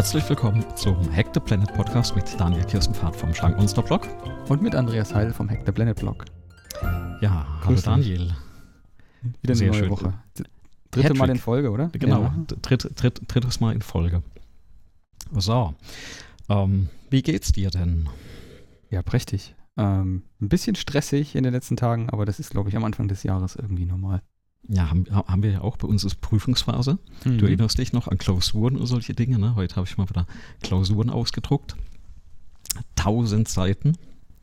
Herzlich willkommen zum Hack the Planet Podcast mit Daniel Kirstenfahrt vom Schrankmonster Blog. Und mit Andreas Heil vom Hack the Planet Blog. Ja, hallo Grüß dich. Daniel. Wieder eine Sehr neue schön. Woche. Dritte Hattrick. Mal in Folge, oder? Genau, Ja. dritt, dritt, drittes Mal in Folge. So, ähm, wie geht's dir denn? Ja, prächtig. Ähm, ein bisschen stressig in den letzten Tagen, aber das ist, glaube ich, am Anfang des Jahres irgendwie normal. Ja, haben, haben wir ja auch bei uns ist Prüfungsphase. Mhm. Du erinnerst dich noch an Klausuren und solche Dinge. Ne? Heute habe ich mal wieder Klausuren ausgedruckt. Tausend Seiten,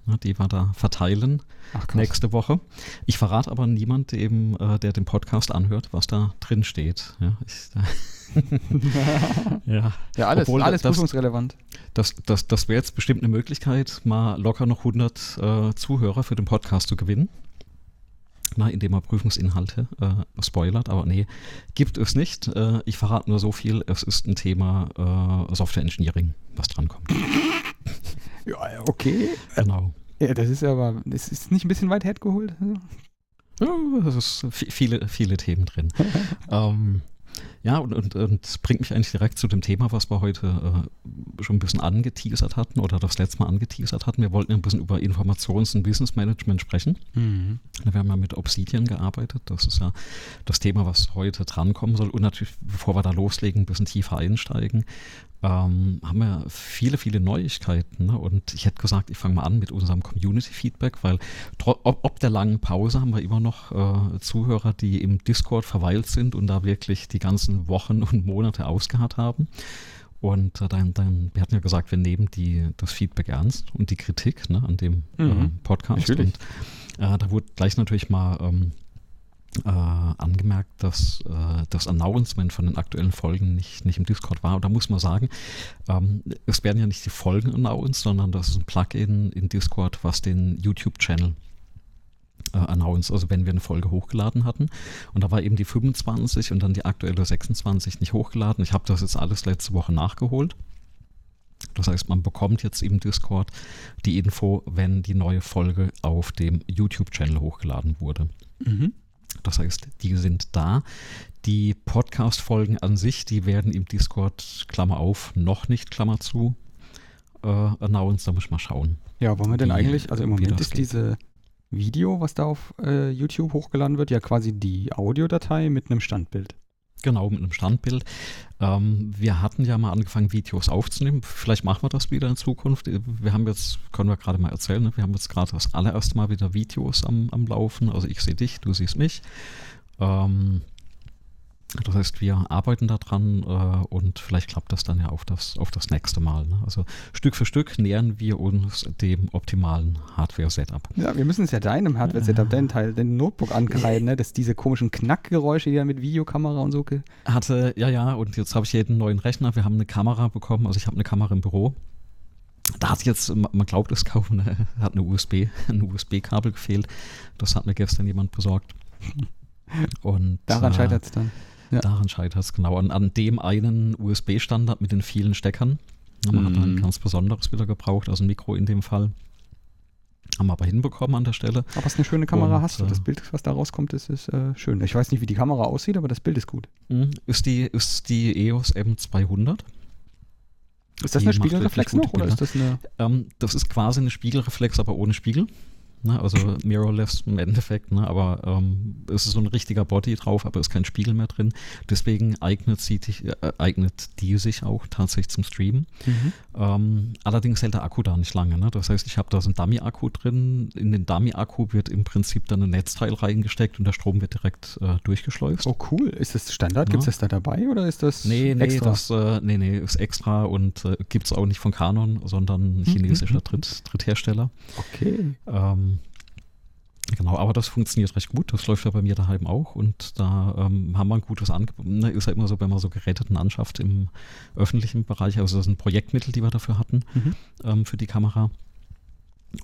ne, die wir da verteilen Ach, nächste Woche. Ich verrate aber niemand, eben, äh, der den Podcast anhört, was da drin steht. Ja, ich, ja. Ja, alles, Obwohl alles das- prüfungsrelevant. Das, das, das wäre jetzt bestimmt eine Möglichkeit, mal locker noch 100 äh, Zuhörer für den Podcast zu gewinnen. Na, indem man Prüfungsinhalte äh, spoilert, aber nee, gibt es nicht. Äh, ich verrate nur so viel, es ist ein Thema äh, Software Engineering, was drankommt. Ja, okay. Genau. Ja, das ist aber, das ist nicht ein bisschen weit hergeholt. Ja, es ist vi- viele, viele Themen drin. ähm, ja, und, und, und es bringt mich eigentlich direkt zu dem Thema, was wir heute äh, schon ein bisschen angeteasert hatten oder das letzte Mal angeteasert hatten. Wir wollten ja ein bisschen über Informations- und Wissensmanagement sprechen. Mhm. Wir haben ja mit Obsidian gearbeitet. Das ist ja das Thema, was heute drankommen soll. Und natürlich, bevor wir da loslegen, ein bisschen tiefer einsteigen, ähm, haben wir viele, viele Neuigkeiten. Ne? Und ich hätte gesagt, ich fange mal an mit unserem Community-Feedback, weil ob, ob der langen Pause haben wir immer noch äh, Zuhörer, die im Discord verweilt sind und da wirklich die ganzen Wochen und Monate ausgeharrt haben. Und äh, dann, dann, wir hatten ja gesagt, wir nehmen die, das Feedback ernst und die Kritik ne, an dem äh, Mhm. Podcast. Natürlich. Und äh, da wurde gleich natürlich mal ähm, äh, angemerkt, dass äh, das Announcement von den aktuellen Folgen nicht, nicht im Discord war. Und da muss man sagen, ähm, es werden ja nicht die Folgen announced, sondern das ist ein Plugin in Discord, was den YouTube-Channel äh, announced, also wenn wir eine Folge hochgeladen hatten. Und da war eben die 25 und dann die aktuelle 26 nicht hochgeladen. Ich habe das jetzt alles letzte Woche nachgeholt. Das heißt, man bekommt jetzt im Discord die Info, wenn die neue Folge auf dem YouTube-Channel hochgeladen wurde. Mhm. Das heißt, die sind da. Die Podcast-Folgen an sich, die werden im Discord, Klammer auf, noch nicht, Klammer zu, äh, announced. Da muss ich mal schauen. Ja, wollen wir denn eigentlich, also im Moment ist geht. diese Video, was da auf äh, YouTube hochgeladen wird, ja quasi die Audiodatei mit einem Standbild. Genau, mit einem Standbild. Ähm, wir hatten ja mal angefangen, Videos aufzunehmen. Vielleicht machen wir das wieder in Zukunft. Wir haben jetzt, können wir gerade mal erzählen, ne? wir haben jetzt gerade das allererste Mal wieder Videos am, am Laufen. Also ich sehe dich, du siehst mich. Ähm, das heißt, wir arbeiten daran äh, und vielleicht klappt das dann ja auf das, auf das nächste Mal. Ne? Also Stück für Stück nähern wir uns dem optimalen Hardware-Setup. Ja, wir müssen es ja deinem Hardware-Setup, deinen Teil, dein Notebook ankreiden, ne? dass diese komischen Knackgeräusche, die da mit Videokamera und so. Hatte, ja, ja, und jetzt habe ich jeden neuen Rechner. Wir haben eine Kamera bekommen, also ich habe eine Kamera im Büro. Da hat jetzt, man glaubt es kaum, eine, hat eine USB, ein USB-Kabel gefehlt. Das hat mir gestern jemand besorgt. Und Daran äh, scheitert es dann. Ja. Daran scheitert es genau. An, an dem einen USB-Standard mit den vielen Steckern. Man hat ein Mhm. ganz besonderes wieder gebraucht, also ein Mikro in dem Fall. Haben wir aber hinbekommen an der Stelle. Aber es ist eine schöne Kamera Und, hast du. äh, Das Bild, was da rauskommt, ist, ist äh, schön. Ich weiß nicht, wie die Kamera aussieht, aber das Bild ist gut. Mhm. Ist die, ist die EOS M200. Ist das Die eine Spiegelreflex noch oder ist das eine. Ähm, das ist quasi eine Spiegelreflex, aber ohne Spiegel. Ne? Also mirrorless im Endeffekt, ne? aber ähm, es ist so ein richtiger Body drauf, aber es ist kein Spiegel mehr drin. Deswegen eignet, sie, dich- äh, eignet die sich auch tatsächlich zum Streamen. Ähm, allerdings hält der Akku da nicht lange. Ne? Das heißt, ich habe da so einen Dummy-Akku drin. In den Dummy-Akku wird im Prinzip dann ein Netzteil reingesteckt und der Strom wird direkt äh, durchgeschleust. Oh, cool. Ist das Standard? Ja. Gibt es das da dabei oder ist das Nee, nee, extra? das äh, nee, nee, ist extra und äh, gibt es auch nicht von Canon, sondern ein chinesischer Dritt, Dritthersteller. okay. Ähm, genau, aber das funktioniert recht gut. Das läuft ja bei mir daheim auch und da ähm, haben wir ein gutes Angebot. Ne, ist ja immer so, wenn man so Geräteten anschafft im öffentlichen Bereich. Also das sind Projektmittel, die wir dafür hatten Mhm. ähm, für die Kamera.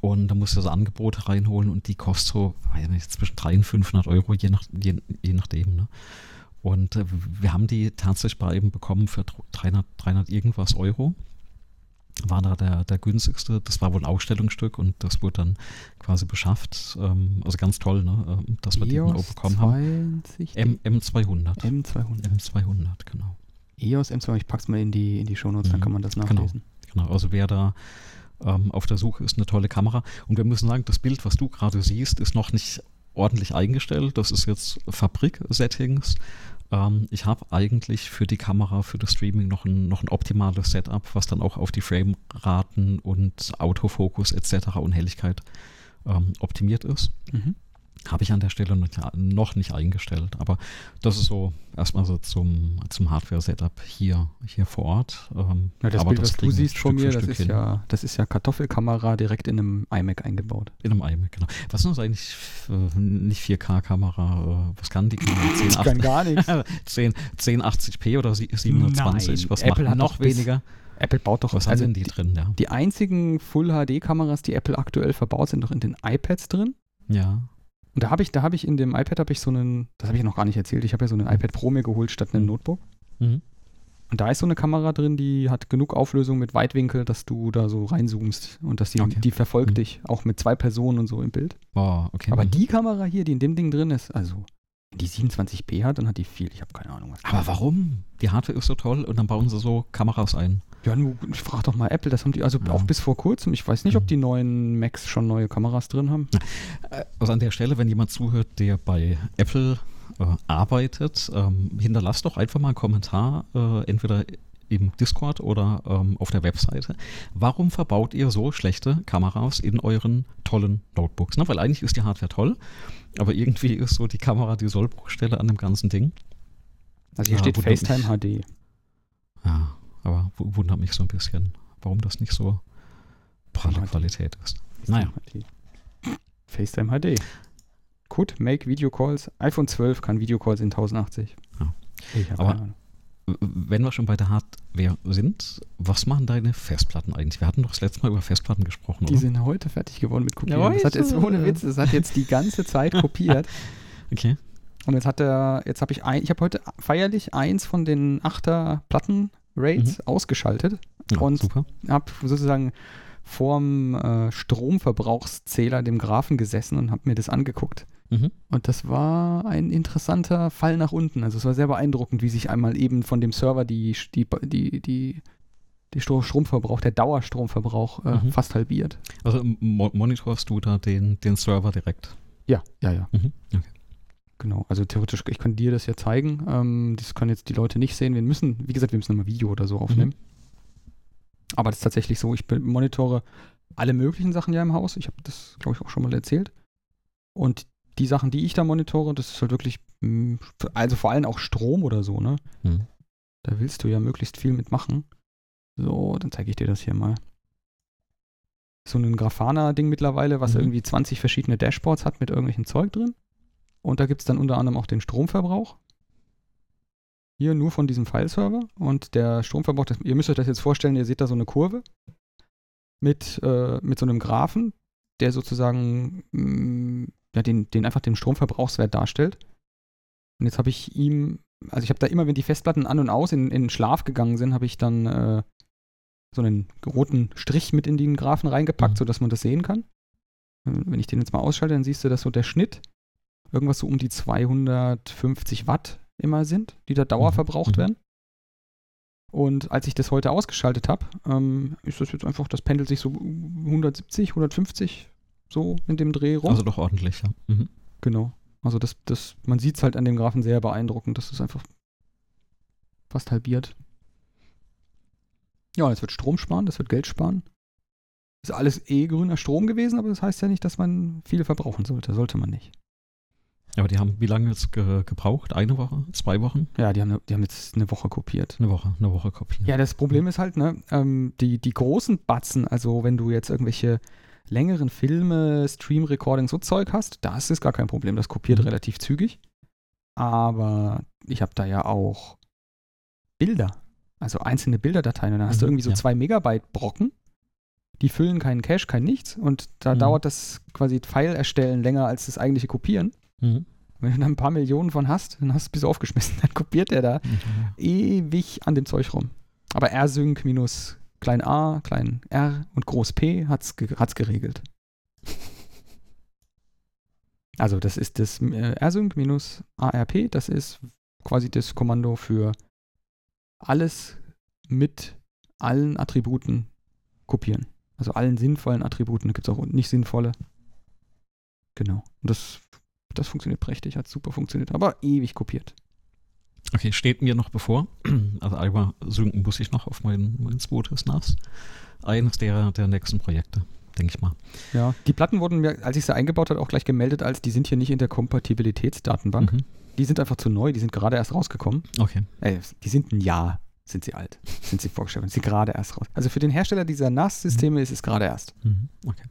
Und da musst du das Angebot reinholen und die kostet so, weiß nicht, zwischen 300 und 500 Euro, je, nach, je, je nachdem. Ne? Und äh, wir haben die tatsächlich bei eben bekommen für 300, 300 irgendwas Euro. War da der, der günstigste. Das war wohl ein Ausstellungsstück und das wurde dann quasi beschafft. Ähm, also ganz toll, ne? ähm, dass wir die dann auch EOS bekommen haben. 20 M, M200. M200. M200, genau. EOS M2, ich pack's mal in die, in die Shownotes, dann Mhm. kann man das Genau. nachlesen. Genau, also wer da ähm, auf der Suche ist, eine tolle Kamera. Und wir müssen sagen, das Bild, was du gerade siehst, ist noch nicht ordentlich eingestellt. Das ist jetzt Fabrik-Settings. Ähm, ich habe eigentlich für die Kamera, für das Streaming noch ein, noch ein optimales Setup, was dann auch auf die Frameraten und Autofokus etc. und Helligkeit ähm, optimiert ist. Mhm. Habe ich an der Stelle noch, nicht eingestellt, aber das ist so erstmal so zum, zum Hardware-Setup hier, hier vor Ort. Ähm, Ja, das aber Bild, was du siehst von mir, das ist, hin. ja, das ist ja Kartoffelkamera direkt in einem iMac eingebaut. In einem iMac, genau. Was ist das eigentlich äh, nicht 4K-Kamera? Äh, was kann die Kamera? Ich 1080, kann gar nichts. 10, 1080p oder sie- 720? Nein, was Apple macht hat noch doch bis- weniger? Apple baut doch, Was also haben denn die drin? Ja. die einzigen Full-HD-Kameras, die Apple aktuell verbaut, sind doch in den iPads drin. ja. Und da habe ich, da habe ich in dem iPad habe ich so einen, das habe ich noch gar nicht erzählt, ich habe ja so einen iPad Pro mir geholt statt einem Notebook. Mhm. Und da ist so eine Kamera drin, die hat genug Auflösung mit Weitwinkel, dass du da so reinzoomst und dass die, Okay. die verfolgt Mhm. dich, auch mit zwei Personen und so im Bild. Oh, okay. Aber Mhm. die Kamera hier, die in dem Ding drin ist, also die 27p hat, dann hat die viel. Ich habe keine Ahnung was. Aber warum? Die Hardware ist so toll und dann bauen sie so Kameras ein. Ja, nur, ich frag doch mal Apple, das haben die, also Ja. auch bis vor kurzem, ich weiß nicht, ob Mhm. die neuen Macs schon neue Kameras drin haben. Äh, Also an der Stelle, wenn jemand zuhört, der bei Apple äh, arbeitet, ähm, hinterlasst doch einfach mal einen Kommentar, äh, entweder im Discord oder ähm, auf der Webseite. Warum verbaut ihr so schlechte Kameras in euren tollen Notebooks? Na, weil eigentlich ist die Hardware toll, aber irgendwie ist so die Kamera die Sollbruchstelle an dem ganzen Ding. Also hier Ja, steht FaceTime. HD. Ja, aber wu- wundert mich so ein bisschen, warum das nicht so pralle. Qualität ist. Naja. HD. FaceTime HD. Could make Video Calls. iPhone 12 kann Video Calls in 1080. Ja. Aber-. Wenn wir schon bei der Hardware sind, was machen deine Festplatten eigentlich? Wir hatten doch das letzte Mal über Festplatten gesprochen, Die oder? sind heute fertig geworden mit Kopieren. Ja, das hat jetzt ohne Witz, das hat jetzt die ganze Zeit kopiert. Okay. Und jetzt hat er, jetzt habe ich ein, ich habe heute feierlich eins von den 8er Platten Raids ausgeschaltet. Ja, Und- habe sozusagen vorm äh, Stromverbrauchszähler, dem Graphen gesessen und habe mir das angeguckt. Mhm. Und das war ein interessanter Fall nach unten. Also es war sehr beeindruckend, wie sich einmal eben von dem Server die, die, die, die, die Stro- Stromverbrauch, der Dauerstromverbrauch äh, Mhm. fast halbiert. Also mo monitorst du da den, den Server direkt? Ja, ja, ja. Mhm. Okay. Genau. Also theoretisch, ich kann dir das ja zeigen. Ähm, das können jetzt die Leute nicht sehen. Wir müssen, wie gesagt, wir müssen nochmal Video oder so aufnehmen. Aber das ist tatsächlich so, ich monitore alle möglichen Sachen ja im Haus. Ich habe das, glaube ich, auch schon mal erzählt. Und die Sachen, die ich da monitore, das ist halt wirklich, mh, also vor allem auch Strom oder so, ne? Mhm. Da willst du ja möglichst viel mitmachen. So, dann zeige ich dir das hier mal. So ein Grafana-Ding mittlerweile, was Mhm. irgendwie 20 verschiedene Dashboards hat mit irgendwelchem Zeug drin. Und da gibt es dann unter anderem auch den Stromverbrauch. Hier nur von diesem File-Server. Und der Stromverbrauch, das, ihr müsst euch das jetzt vorstellen, ihr seht da so eine Kurve mit, äh, mit so einem Graphen, der sozusagen mh, ja, den, den einfach den Stromverbrauchswert darstellt. Und jetzt habe ich ihm, also ich habe da immer, wenn die Festplatten an und aus in, in Schlaf gegangen sind, habe ich dann äh, so einen roten Strich mit in den Graphen reingepackt, Mhm. sodass man das sehen kann. Äh, Wenn ich den jetzt mal ausschalte, dann siehst du, dass so der Schnitt irgendwas so um die 250 Watt immer sind, die da dauerverbraucht Mhm. werden. Und als ich das heute ausgeschaltet habe, ähm, ist das jetzt einfach, das pendelt sich so 170, 150 so in dem Dreh rum. Also doch ordentlich, ja. Mhm. Genau. Also das, das, man sieht es halt an dem Graphen sehr beeindruckend. Das ist einfach fast halbiert. Ja, es wird Strom sparen, das wird Geld sparen. Ist alles eh grüner Strom gewesen, aber das heißt ja nicht, dass man viel verbrauchen sollte. Sollte man nicht. Aber die haben wie lange jetzt ge gebraucht? Eine Woche? Zwei Wochen? Ja, die haben, die haben jetzt eine Woche kopiert. Eine Woche, eine Woche kopieren. Ja, das Problem ist halt, ne, ähm, die, die großen Batzen, also wenn du jetzt irgendwelche längeren Filme, Stream-Recording, so Zeug hast, das ist gar kein Problem. Das kopiert Mhm. relativ zügig. Aber ich habe da ja auch Bilder, also einzelne Bilderdateien. Und dann hast du Mhm, irgendwie so ja. zwei Megabyte Brocken. Die füllen keinen Cache, kein nichts. Und da Mhm. dauert das quasi File erstellen länger als das eigentliche Kopieren. Mhm. Wenn du da ein paar Millionen von hast, dann hast du bis aufgeschmissen. Dann kopiert der da Mhm. ewig an dem Zeug rum. Aber rsync minus klein a, klein r und groß p hat's, ge hat's geregelt. Also das ist das äh, rsync minus arp, das ist quasi das Kommando für alles mit allen Attributen kopieren. Also allen sinnvollen Attributen. Da gibt es auch nicht sinnvolle. Genau. Und das, das funktioniert prächtig, hat super funktioniert, aber ewig kopiert. Okay, steht mir noch bevor. Also einmal synken muss ich noch auf mein, mein zweites NAS. Eines der, der nächsten Projekte, denke ich mal. Ja, die Platten wurden mir, als ich sie eingebaut habe, auch gleich gemeldet, als die sind hier nicht in der Kompatibilitätsdatenbank. Mhm. Die sind einfach zu neu, die sind gerade erst rausgekommen. Okay. Äh, die sind ein Jahr, sind sie alt, sind sie vorgestellt, sind sie gerade erst raus. Also für den Hersteller dieser NAS-Systeme ist es gerade erst. Mhm. Okay.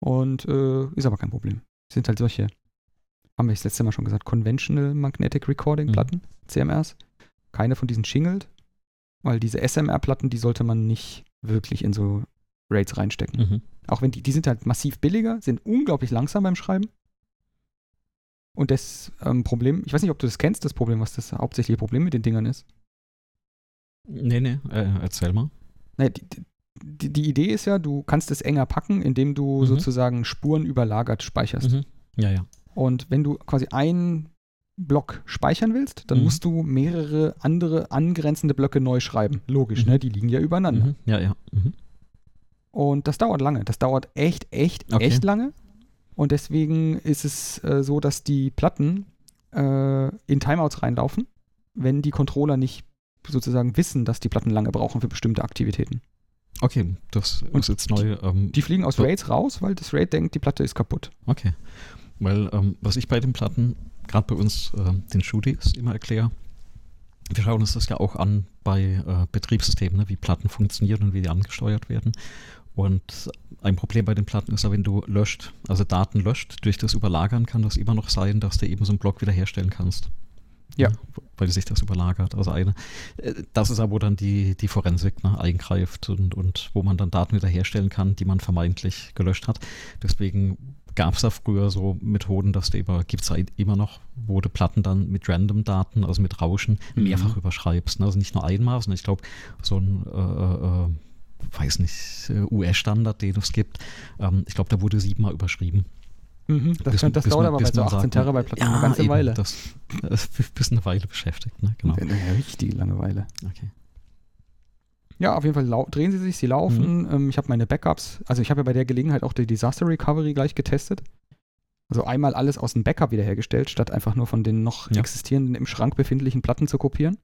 Und äh, ist aber kein Problem. Sind halt solche, haben wir das letzte Mal schon gesagt, Conventional Magnetic Recording Platten, CMRs. Keine von diesen Shingled, weil diese SMR-Platten, die sollte man nicht wirklich in so Raids reinstecken. Mhm. Auch wenn die, die sind halt massiv billiger, sind unglaublich langsam beim Schreiben. Und das ähm, Problem, ich weiß nicht, ob du das kennst, das Problem, was das hauptsächliche Problem mit den Dingern ist. Nee, nee, äh, erzähl mal. Naja, die, die, die Idee ist ja, du kannst es enger packen, indem du Mhm. sozusagen Spuren überlagert speicherst. Mhm. Ja, ja. Und wenn du quasi einen Block speichern willst, dann Mhm. musst du mehrere andere angrenzende Blöcke neu schreiben. Logisch, Mhm. ne? Die liegen ja übereinander. Mhm. Ja, ja. Mhm. Und das dauert lange. Das dauert echt, echt, Okay. echt lange. Und deswegen ist es äh, so, dass die Platten äh, in Timeouts reinlaufen, wenn die Controller nicht sozusagen wissen, dass die Platten lange brauchen für bestimmte Aktivitäten. Okay, das Und ist jetzt neu. Ähm, Die fliegen aus. Raids raus, weil das Raid denkt, die Platte ist kaputt. Okay. Weil, ähm, was ich bei den Platten, gerade bei uns, ähm, den Shooties immer erkläre, wir schauen uns das ja auch an bei äh, Betriebssystemen, ne, wie Platten funktionieren und wie die angesteuert werden. Und ein Problem bei den Platten ist ja, wenn du löscht, also Daten löscht, durch das Überlagern kann das immer noch sein, dass du eben so einen Block wiederherstellen kannst. Ja. Weil sich das überlagert. Also eine, äh, das ist aber, wo dann die, die Forensik ne, eingreift und, und wo man dann Daten wiederherstellen kann, die man vermeintlich gelöscht hat. Deswegen gab es da früher so Methoden, dass du über, gibt es immer noch, wo du Platten dann mit Random-Daten, also mit Rauschen, Mhm. mehrfach überschreibst. Ne? Also nicht nur einmal, sondern ich glaube, so ein äh, äh, weiß nicht, US-Standard, den es gibt, ähm, ich glaube, da wurde siebenmal überschrieben. Mhm, das Bis- kann, das bis dauert man- aber bei so man 18 sagt, Terabyte Platten ja, eine ganze eben, Weile. Das, das ist bis eine Weile beschäftigt, ne? Genau. Eine richtige Langeweile. Okay. Ja, auf jeden Fall drehen sie sich, sie laufen. Ähm, ich habe meine Backups, also ich habe ja bei der Gelegenheit auch die Disaster Recovery gleich getestet. Also einmal alles aus dem Backup wiederhergestellt, statt einfach nur von den noch Ja. existierenden im Schrank befindlichen Platten zu kopieren.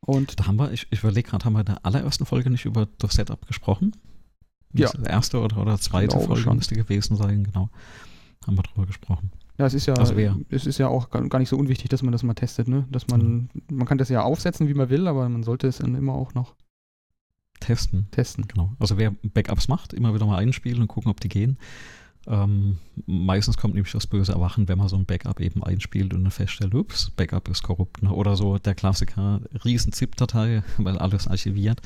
Und Da haben wir, ich, ich überlege gerade, haben wir in der allerersten Folge nicht über das Setup gesprochen? Ja. Das erste oder, oder zweite Folge schon. müsste gewesen sein, genau. Haben wir drüber gesprochen. ja, es ist ja, Also es ist ja auch gar nicht so unwichtig, dass man das mal testet, ne? Dass man, man kann das ja aufsetzen, wie man will, aber man sollte es dann immer auch noch Testen, testen. genau. Also wer Backups macht, immer wieder mal einspielen und gucken, ob die gehen. Ähm, meistens kommt nämlich das böse Erwachen, wenn man so ein Backup eben einspielt und dann feststellt, ups, Backup ist korrupt. Ne? Oder so der Klassiker, riesen ZIP-Datei, weil alles archiviert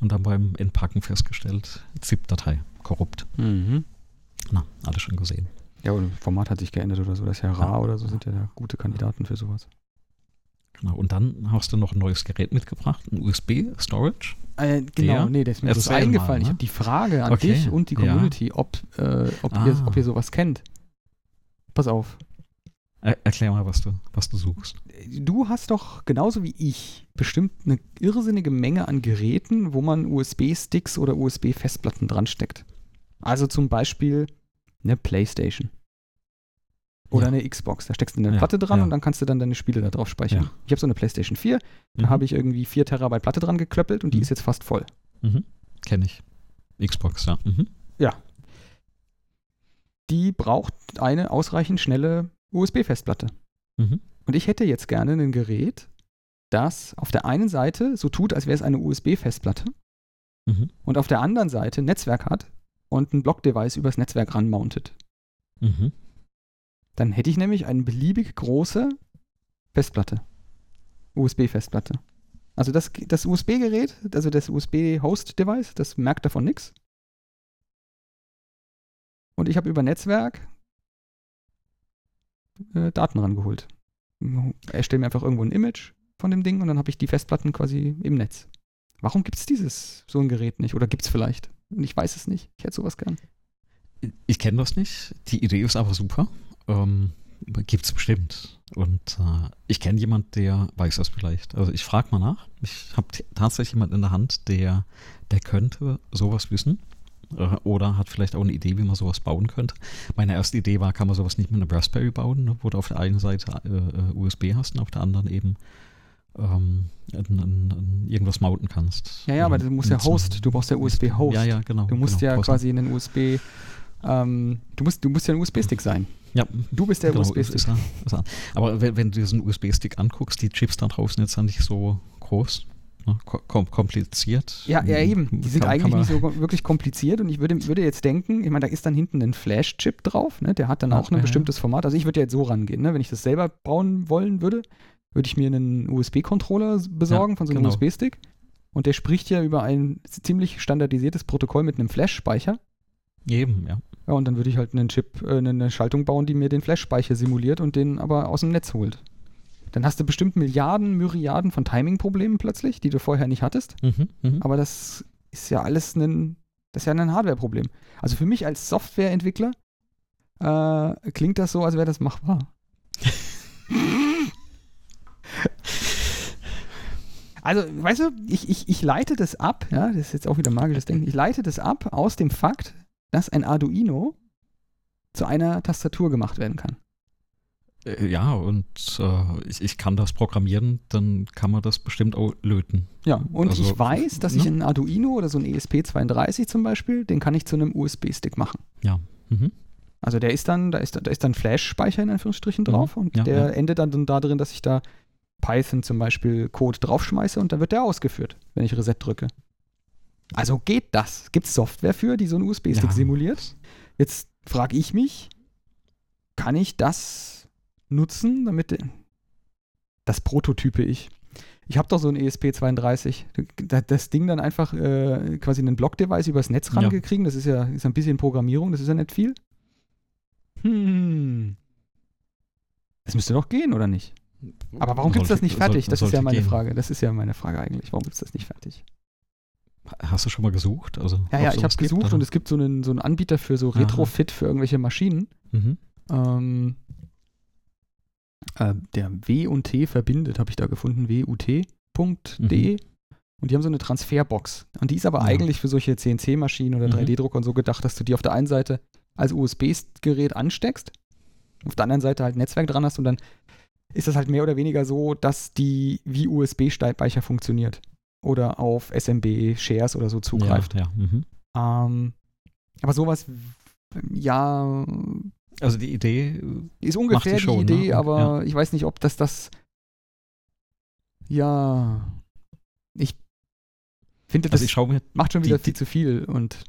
und dann beim Entpacken festgestellt, ZIP-Datei, korrupt. Mhm. Na, alles schon gesehen. Ja, das Format hat sich geändert oder so. Das ist ja rar oder so, sind ja gute Kandidaten für sowas. Genau. Und dann hast du noch ein neues Gerät mitgebracht, ein USB-Storage. Äh, genau, Der? nee, der ist mir bloß Erzähl mal, eingefallen. ich ne? habe die Frage an Okay, dich und die ja. Community, ob, äh, ob, Ah. ihr, ob ihr sowas kennt. Pass auf. Er, erklär mal, was du, was du suchst. Du hast doch genauso wie ich bestimmt eine irrsinnige Menge an Geräten, wo man USB-Sticks oder USB-Festplatten dran steckt. Also zum Beispiel eine Playstation. Oder Ja. eine Xbox. Da steckst du eine Ja, Platte dran ja. und dann kannst du dann deine Spiele da drauf speichern. Ja. Ich habe so eine Playstation 4, da Mhm. habe ich irgendwie 4 Terabyte Platte dran geklöppelt und die Mhm. ist jetzt fast voll. Mhm. Kenne ich. Xbox, ja. Mhm. Die braucht eine ausreichend schnelle USB-Festplatte. Mhm. Und ich hätte jetzt gerne ein Gerät, das auf der einen Seite so tut, als wäre es eine USB-Festplatte Mhm. und auf der anderen Seite ein Netzwerk hat und ein Block-Device übers Netzwerk ranmountet. Mhm. Dann hätte ich nämlich eine beliebig große Festplatte. USB-Festplatte. Also das, das USB-Gerät, also das USB-Host-Device, das merkt davon nichts. Und ich habe über Netzwerk äh, Daten rangeholt. Erstelle mir einfach irgendwo ein Image von dem Ding und dann habe ich die Festplatten quasi im Netz. Warum gibt es dieses, so ein Gerät nicht? Oder gibt es vielleicht? Ich weiß es nicht. Ich hätte sowas gern. Ich kenne das nicht. Die Idee ist aber super. Ähm, Gibt es bestimmt. Und äh, ich kenne jemanden, der weiß das vielleicht. Also ich frage mal nach. Ich habe tatsächlich jemanden in der Hand, der, der könnte sowas wissen. Äh, oder hat vielleicht auch eine Idee, wie man sowas bauen könnte. Meine erste Idee war, kann man sowas nicht mit einem Raspberry bauen, ne, wo du auf der einen Seite äh, äh USB hast und auf der anderen eben ähm, in, in, in irgendwas mounten kannst. Ja, ja, aber du musst ja Host, du brauchst ja USB-Host. Ja, ja, genau. Du musst genau, ja quasi einen USB, ähm, du, musst, du musst ja ein USB-Stick sein. Ja, Du bist der genau, USB-Stick. er. Aber wenn, wenn du diesen USB-Stick anguckst, die Chips da draußen jetzt sind nicht so groß, ne, kom kompliziert. Ja, ja, eben. Die sind Kann- eigentlich kann nicht so wirklich kompliziert und ich würde, würde jetzt denken, ich meine, da ist dann hinten ein Flash-Chip drauf, ne? der hat dann Ja, auch ein ja, bestimmtes Format. Also ich würde jetzt so rangehen, ne? wenn ich das selber bauen wollen würde, würde ich mir einen USB-Controller besorgen Ja, von so einem genau. USB-Stick und der spricht ja über ein ziemlich standardisiertes Protokoll mit einem Flash-Speicher. Eben, ja. Ja, und dann würde ich halt einen Chip, äh, eine Schaltung bauen, die mir den Flash-Speicher simuliert und den aber aus dem Netz holt. Dann hast du bestimmt Milliarden, Myriaden von Timing-Problemen plötzlich, die du vorher nicht hattest. Mhm, mhm. Aber das ist ja alles ein, das ist ja ein Hardware-Problem. Also für mich als Softwareentwickler äh, klingt das so, als wäre das machbar. Also, weißt du, ich, ich, ich leite das ab, ja, das ist jetzt auch wieder magisches Denken, ich leite das ab aus dem Fakt, dass ein Arduino zu einer Tastatur gemacht werden kann. Äh, Ja, und äh, ich, ich kann das programmieren, dann kann man das bestimmt auch löten. Ja, und Also, ich weiß, dass ich ne? einen Arduino oder so ein E ESP32 zum Beispiel, den kann ich zu einem USB-Stick machen. Mhm. Also der ist dann, da ist, da ist dann Flash-Speicher in Anführungsstrichen Mhm. drauf und Ja, der ja. endet dann, dann darin, dass ich da Python zum Beispiel Code draufschmeiße und dann wird der ausgeführt, wenn ich Reset drücke. Also geht das? Gibt es Software für, die so einen USB-Stick Ja. simuliert? Jetzt frage ich mich, kann ich das nutzen, damit das prototype ich? Ich habe doch so ein E ESP32. Da- Das Ding dann einfach äh, quasi einen Block-Device übers Netz Ja. rangekriegen, das ist ja ist ein bisschen Programmierung, das ist ja nicht viel. Hm. Das müsste doch gehen, oder nicht? Aber warum gibt es das Sollte- nicht fertig? soll- Das ist ja sollte meine gehen. Frage. Das ist ja meine Frage eigentlich. Warum gibt es das nicht fertig? Hast du schon mal gesucht? Also, Ja, ja, ich habe gibt, gesucht oder? und es gibt so einen, so einen Anbieter für so Aha. Retrofit für irgendwelche Maschinen. Mhm. Ähm, äh, der W und T verbindet, habe ich da gefunden, wut.de. Und die haben so eine Transferbox. Und die ist aber Mhm. Ja. eigentlich für solche CNC-Maschinen oder Mhm. 3D-Drucker und so gedacht, dass du die auf der einen Seite als USB-Gerät ansteckst, auf der anderen Seite halt ein Netzwerk dran hast und dann ist das halt mehr oder weniger so, dass die wie USB-Speicher funktioniert. Oder auf SMB-Shares oder so zugreift. Ja, ja. Mhm. Ähm, aber sowas, ja, Also die Idee, äh, ist ungefähr die die, schon, Idee, ne? aber ich weiß nicht, ob das das. Ja. Ich finde, das also ich mir, macht schon die- wieder die- viel zu viel und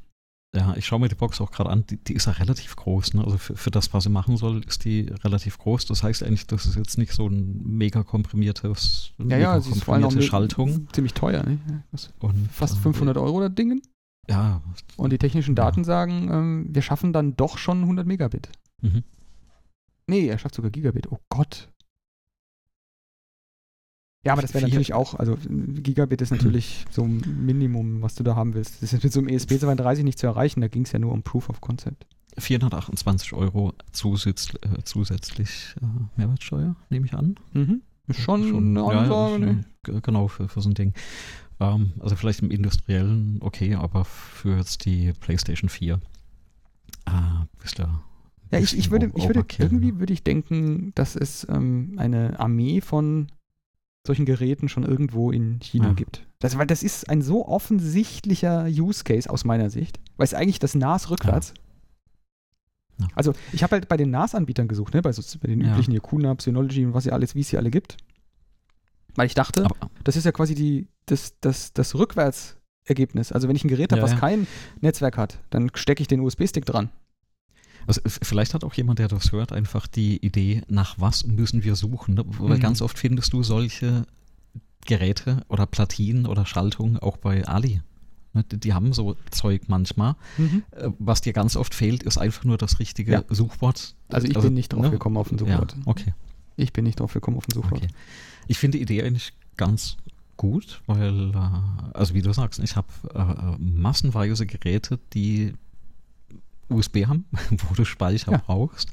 ja, ich schaue mir die Box auch gerade an, die, die ist ja relativ groß. Ne? Also für, für das, was sie machen soll, ist die relativ groß. Das heißt eigentlich, das ist jetzt nicht so ein mega komprimiertes, ja, mega ja, sie ist vor allem auch komprimierte Schaltung. ziemlich teuer, ne? Was, Und, Fast äh, 500 Euro das Ding. Ja. Und die technischen Ja. Daten sagen, ähm, wir schaffen dann doch schon 100 Megabit. Mhm. Nee, er schafft sogar Gigabit. Oh Gott. Ja, aber das wäre natürlich auch, also Gigabit ist natürlich so ein Minimum, was du da haben willst. Das ist mit so einem E ESP32 nicht zu erreichen, da ging es ja nur um Proof of Concept. 428 Euro zusatz, äh, zusätzlich äh, Mehrwertsteuer, nehme ich an. Mhm. Ist schon, eine ja, Ansage, ja, ne? g- Genau, für, für so ein Ding. Ähm, also vielleicht im Industriellen okay, aber für jetzt die PlayStation 4 äh, bist du Ja, ich, ich würde, ich würde Overkill, irgendwie ne? würde ich denken, dass es ähm, eine Armee von solchen Geräten schon irgendwo in China Ja. gibt. Das, weil das ist ein so offensichtlicher Use Case aus meiner Sicht, weil es eigentlich das NAS rückwärts. Ja. Also ich habe halt bei den NAS-Anbietern gesucht, ne, bei, so, bei den Ja. üblichen hier QNAP, Synology und was ja alles, wie es hier alle gibt. Weil ich dachte, Aber, das ist ja quasi die, das, das, das Rückwärtsergebnis. Also wenn ich ein Gerät habe, Ja, was ja. kein Netzwerk hat, dann stecke ich den USB-Stick dran. Also vielleicht hat auch jemand, der das hört, einfach die Idee, nach was müssen wir suchen. Ne? Weil Mhm. ganz oft findest du solche Geräte oder Platinen oder Schaltungen auch bei Ali. Ne, Die, die haben so Zeug manchmal. Äh, Was dir ganz oft fehlt, ist einfach nur das richtige Ja. Suchwort. Also ich bin nicht drauf ne? gekommen auf ein Ja, Suchwort. okay. Ich bin nicht drauf gekommen auf ein Suchwort. Okay. Ich finde die Idee eigentlich ganz gut, weil, äh, also wie du sagst, ich habe äh, massenweise Geräte, die USB haben, wo du Speicher Ja. brauchst.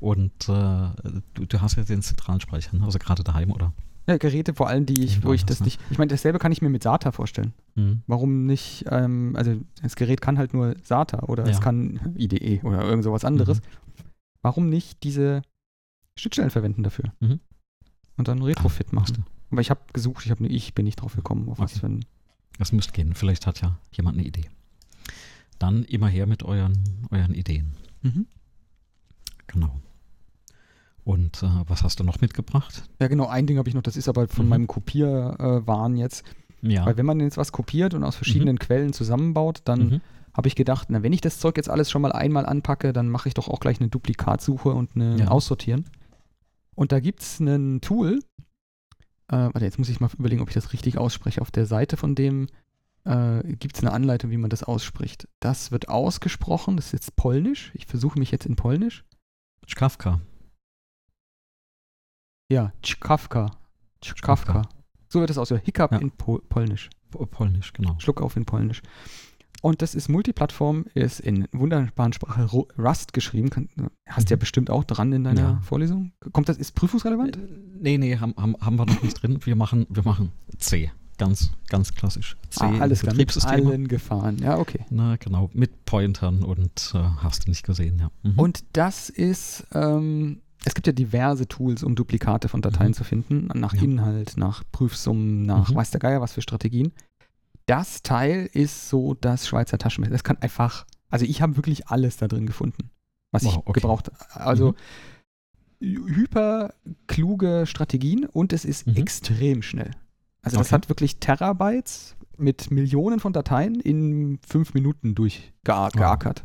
Und äh, du, du hast ja den zentralen Speicher, ne? also gerade daheim, oder? Ja, Geräte vor allem, die ich, wo ich das, das ne? nicht. Ich meine, dasselbe kann ich mir mit SATA vorstellen. Mhm. Warum nicht, ähm, also das Gerät kann halt nur SATA oder es Ja. kann IDE oder irgend sowas anderes. Mhm. Warum nicht diese Schnittstellen verwenden dafür? Mhm. Und dann Retrofit Musste. machen. Aber ich habe gesucht, ich, hab, ich bin nicht drauf gekommen, auf was Okay. für ein. Das müsste gehen. Vielleicht hat ja jemand eine Idee. Dann immer her mit euren, euren Ideen. Mhm. Genau. Und äh, was hast du noch mitgebracht? Ja, genau, ein Ding habe ich noch, das ist aber von Mhm. meinem Kopierwahn äh, jetzt. Ja. Weil wenn man jetzt was kopiert und aus verschiedenen Quellen zusammenbaut, dann Mhm. habe ich gedacht, na, wenn ich das Zeug jetzt alles schon mal einmal anpacke, dann mache ich doch auch gleich eine Duplikatsuche und eine Ja. Aussortieren. Und da gibt es ein Tool, äh, warte, jetzt muss ich mal überlegen, ob ich das richtig ausspreche. Auf der Seite von dem äh, gibt es eine Anleitung, wie man das ausspricht. Das wird ausgesprochen, das ist jetzt Polnisch. Ich versuche mich jetzt in Polnisch. Kafka. Ja, Czkawka. Czkawka. So wird es aus. Hiccup Ja. in Pol Polnisch. Po- Polnisch, genau. Schluck auf in Polnisch. Und das ist Multiplattform, ist in wunderbaren Sprache Ru- Rust geschrieben. Kann, hast du ja Mhm. bestimmt auch dran in deiner Ja. Vorlesung. Kommt das, ist prüfungsrelevant? Äh, Nee, nee, haben, haben, haben wir noch nicht drin. Wir machen, wir machen C. Ganz, ganz klassisch. C Ah, alles klar, mit allen Gefahren. Ja, okay. Na, genau. Mit Pointern und äh, hast du nicht gesehen, ja. Mhm. Und das ist, ähm, es gibt ja diverse Tools, um Duplikate von Dateien Mhm. zu finden, nach Ja. Inhalt, nach Prüfsummen, nach Mhm. weiß der Geier was für Strategien. Das Teil ist so das Schweizer Taschenmesser. Das kann einfach, also ich habe wirklich alles da drin gefunden, was ich Wow, okay. gebraucht Also Mhm. hyper kluge Strategien und es ist Mhm. extrem schnell. Also das Okay. hat wirklich Terabytes mit Millionen von Dateien in fünf Minuten durchgeackert.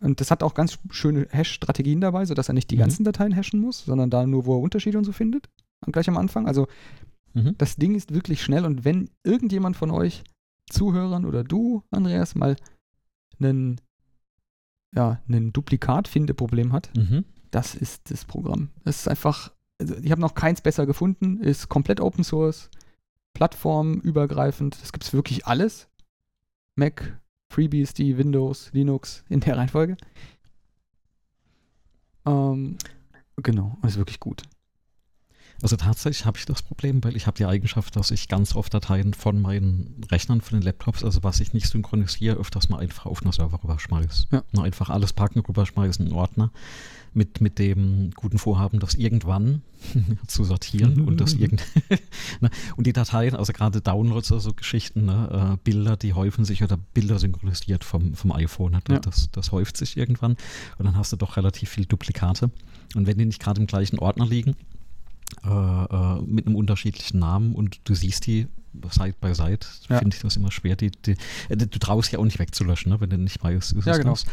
Und das hat auch ganz schöne Hash-Strategien dabei, sodass er nicht die Mhm. ganzen Dateien hashen muss, sondern da nur, wo er Unterschiede und so findet. Gleich am Anfang. Also Mhm. das Ding ist wirklich schnell und wenn irgendjemand von euch Zuhörern oder du, Andreas, mal einen, ja, einen Duplikat-Finde-Problem hat, Mhm. das ist das Programm. Es ist einfach, also ich habe noch keins besser gefunden, ist komplett Open Source, plattformübergreifend, es gibt wirklich alles. Mac, FreeBSD, Windows, Linux in der Reihenfolge. Ähm, genau, ist wirklich gut. Also tatsächlich habe ich das Problem, weil ich habe die Eigenschaft, dass ich ganz oft Dateien von meinen Rechnern, von den Laptops, also was ich nicht synchronisiere, öfters mal einfach auf einen Server rüberschmeiße. Ja. Na, einfach alles packen, rüberschmeißen, in einen Ordner. Mit, mit dem guten Vorhaben, das irgendwann zu sortieren und das irgend ne? und die Dateien, also gerade Downloads, also Geschichten, ne? äh, Bilder, die häufen sich oder Bilder synchronisiert vom, vom iPhone, ne? Ja. das, das häuft sich irgendwann und dann hast du doch relativ viel Duplikate. Und wenn die nicht gerade im gleichen Ordner liegen, äh, äh, mit einem unterschiedlichen Namen und du siehst die Side by Side, Ja. finde ich das immer schwer. Die, die, äh, du traust ja auch nicht wegzulöschen, ne? wenn du nicht weißt, ist Ja, es genau. das.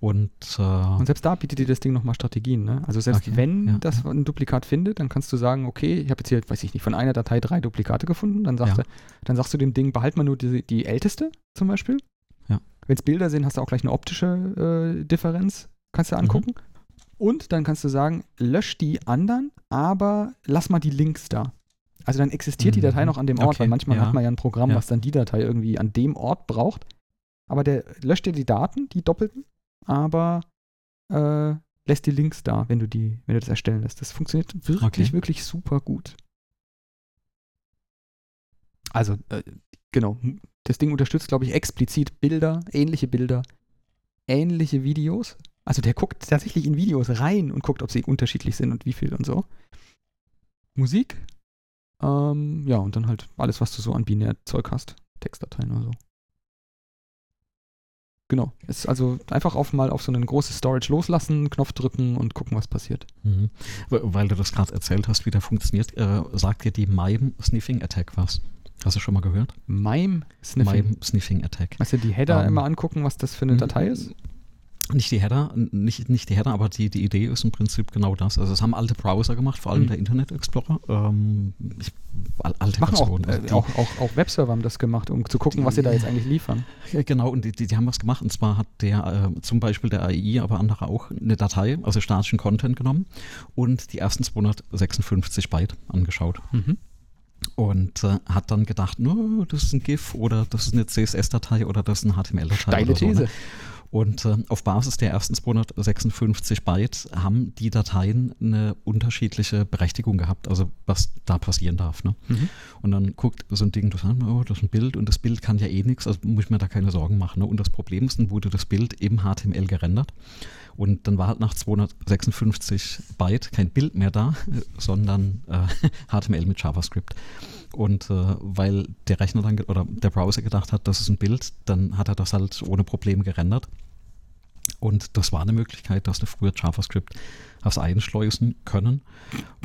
Und, äh, Und selbst da bietet dir das Ding nochmal Strategien. Ne? Also selbst Okay, wenn ja, das ein Duplikat findet, dann kannst du sagen, okay, ich habe jetzt hier, weiß ich nicht, von einer Datei drei Duplikate gefunden. Dann sagst, Ja. du, dann sagst du dem Ding, behalt mal nur die, die älteste zum Beispiel. Ja. Wenn es Bilder sind, hast du auch gleich eine optische äh, Differenz, kannst Mhm. du angucken. Und dann kannst du sagen, lösch die anderen, aber lass mal die Links da. Also dann existiert die Mhm. Datei noch an dem Ort, Okay, weil manchmal ja. hat man ja ein Programm, Ja. was dann die Datei irgendwie an dem Ort braucht. Aber der löscht dir die Daten, die doppelten, aber äh, lässt die Links da, wenn du die, wenn du das erstellen lässt. Das funktioniert wirklich, Okay. wirklich super gut. Also, äh, genau, das Ding unterstützt, glaube ich, explizit Bilder, ähnliche Bilder, ähnliche Videos. Also der guckt tatsächlich in Videos rein und guckt, ob sie unterschiedlich sind und wie viel und so. Musik. Ähm, ja, und dann halt alles, was du so an Binärzeug hast. Textdateien oder so. Genau. Es ist also einfach auf mal auf so ein großes Storage loslassen, Knopf drücken und gucken, was passiert. Mhm. Weil du das gerade erzählt hast, wie der funktioniert, äh, sagt dir die MIME Sniffing Attack was? Hast du schon mal gehört? Mime Sniffing. MIME Sniffing Attack. Weißt du, die Header Ähm, immer angucken, was das für eine Datei ist? Nicht die Header, nicht, nicht die Header, aber die, die Idee ist im Prinzip genau das. Also es haben alte Browser gemacht, vor allem Mhm. der Internet Explorer. Ähm, ich, al- alte Machen auch, also äh, die- auch, auch, auch Webserver haben das gemacht, um zu gucken, was sie da jetzt eigentlich liefern. Genau, und die, die, die haben was gemacht. Und zwar hat der äh, zum Beispiel der AI, aber andere auch, eine Datei, also statischen Content genommen und die ersten 256 Byte angeschaut. Mhm. Und äh, hat dann gedacht, no, das ist ein GIF oder das ist eine CSS-Datei oder das ist eine HTML-Datei. Steile oder so, These. ne? Und äh, auf Basis der ersten 256 Byte haben die Dateien eine unterschiedliche Berechtigung gehabt, also was da passieren darf. Ne? Mhm. Und dann guckt so ein Ding das oh, das ist ein Bild und das Bild kann ja eh nichts, also muss ich mir da keine Sorgen machen. Ne? Und das Problem ist, dann wurde das Bild im HTML gerendert. Und dann war halt nach 256 Byte kein Bild mehr da, sondern äh, HTML mit JavaScript. Und äh, weil der Rechner dann oder der Browser gedacht hat, das ist ein Bild, dann hat er das halt ohne Probleme gerendert. Und das war eine Möglichkeit, dass du früher JavaScript hast einschleusen können.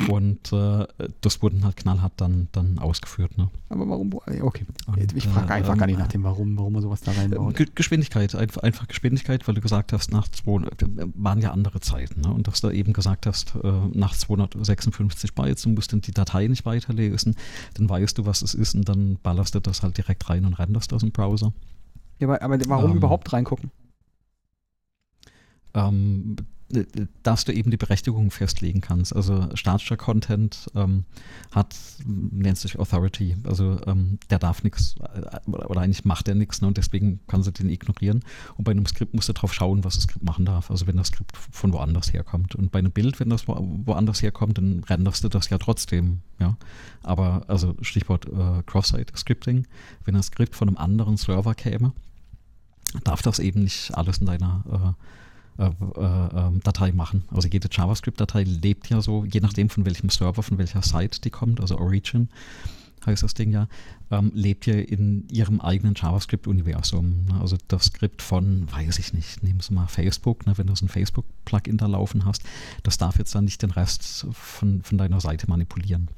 Und äh, das wurde halt knallhart dann, dann ausgeführt. Ne? Aber warum? Okay, und, ich frage einfach äh, gar nicht nach dem Warum, warum man sowas da reinbaut. Geschwindigkeit, einfach, einfach Geschwindigkeit, weil du gesagt hast, nach 200, waren ja andere Zeiten. Ne? Und dass du eben gesagt hast, äh, nach 256 Bytes, du musst dann die Datei nicht weiterlesen, dann weißt du, was es ist und dann ballerst du das halt direkt rein und renderst das im Browser. Ja, aber, aber warum ähm, überhaupt reingucken? Ähm, dass du eben die Berechtigung festlegen kannst. Also statischer Content ähm, hat, nennt sich Authority, also ähm, der darf nichts äh, oder eigentlich macht er nichts ne, und deswegen kannst du den ignorieren. Und bei einem Skript musst du drauf schauen, was das Skript machen darf. Also wenn das Skript von woanders herkommt. Und bei einem Bild, wenn das wo, woanders herkommt, dann renderst du das ja trotzdem. Ja, aber also Stichwort äh, Cross-Site-Scripting, wenn ein Skript von einem anderen Server käme, darf das eben nicht alles in deiner äh, Datei machen. Also jede JavaScript-Datei lebt ja so, je nachdem von welchem Server, von welcher Site die kommt, also Origin heißt das Ding ja, ähm, lebt ja in ihrem eigenen JavaScript-Universum. Ne? Also das Skript von, weiß ich nicht, nehmen Sie mal Facebook, ne? wenn du so ein Facebook-Plugin da laufen hast, das darf jetzt dann nicht den Rest von, von deiner Seite manipulieren.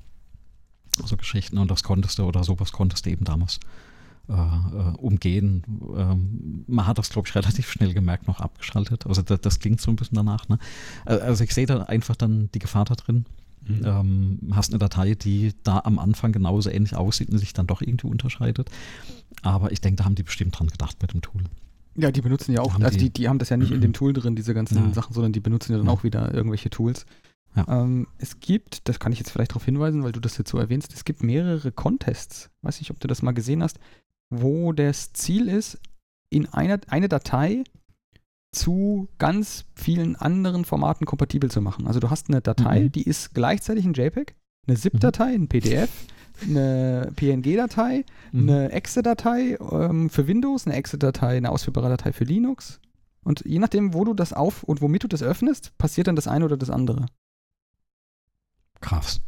So Geschichten und das konntest du oder sowas konntest du eben damals äh, äh, umgehen. Ähm, man hat das, glaube ich, relativ schnell gemerkt, noch abgeschaltet. Also das, das klingt so ein bisschen danach. Ne? Äh, also ich sehe da einfach dann die Gefahr da drin. Mhm. Ähm, hast eine Datei, die da am Anfang genauso ähnlich aussieht und sich dann doch irgendwie unterscheidet. Aber ich denke, da haben die bestimmt dran gedacht mit dem Tool. Ja, die benutzen ja auch, haben also die, die, haben das ja nicht in dem Tool drin, diese ganzen ja. Sachen, sondern die benutzen ja dann ja. auch wieder irgendwelche Tools. Ja. Ähm, es gibt, das kann ich jetzt vielleicht darauf hinweisen, weil du das jetzt so erwähnst, es gibt mehrere Contests. Weiß nicht, ob du das mal gesehen hast wo das Ziel ist, in einer, eine Datei zu ganz vielen anderen Formaten kompatibel zu machen. Also du hast eine Datei, mhm. die ist gleichzeitig ein JPEG, eine ZIP-Datei, ein PDF, eine PNG-Datei, mhm. eine Exe-Datei ähm, für Windows, eine Exe-Datei, eine ausführbare Datei für Linux. Und je nachdem, wo du das auf und womit du das öffnest, passiert dann das eine oder das andere. Krass.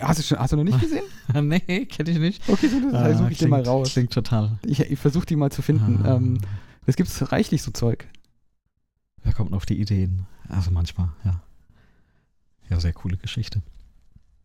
Hast du, schon, hast du noch nicht gesehen? nee, kenne ich nicht. Okay, so, das ah, suche ich dir mal raus. Klingt total. Ich, ich versuche die mal zu finden. Ah. Ähm, es gibt reichlich so Zeug. Wer kommt auf die Ideen? Also manchmal, ja. Ja, sehr coole Geschichte.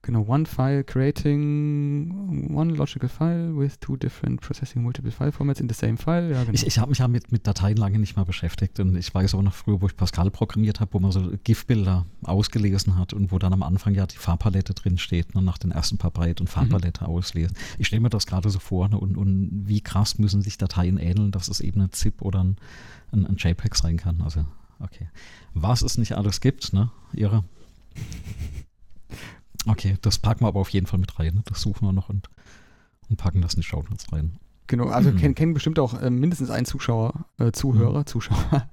Genau, one file creating one logical file with two different processing multiple file formats in the same file. Ja, genau. Ich, ich habe mich ja mit, mit Dateien lange nicht mal beschäftigt und ich weiß auch noch früher, wo ich Pascal programmiert habe, wo man so GIF-Bilder ausgelesen hat und wo dann am Anfang ja die Farbpalette drin steht, ne, nach den ersten paar Byte und Farbpalette mhm. auslesen. Ich stelle mir das gerade so vor ne, und, und wie krass müssen sich Dateien ähneln, dass es eben ein ZIP oder ein, ein, ein JPEG sein kann. Also, okay. Was es nicht alles gibt, ne? Ihre. Okay, das packen wir aber auf jeden Fall mit rein. Ne? Das suchen wir noch und, und packen das in die Show Notes rein. Genau, also mhm. kennen, kennen bestimmt auch äh, mindestens einen Zuschauer, äh, Zuhörer, mhm. Zuschauer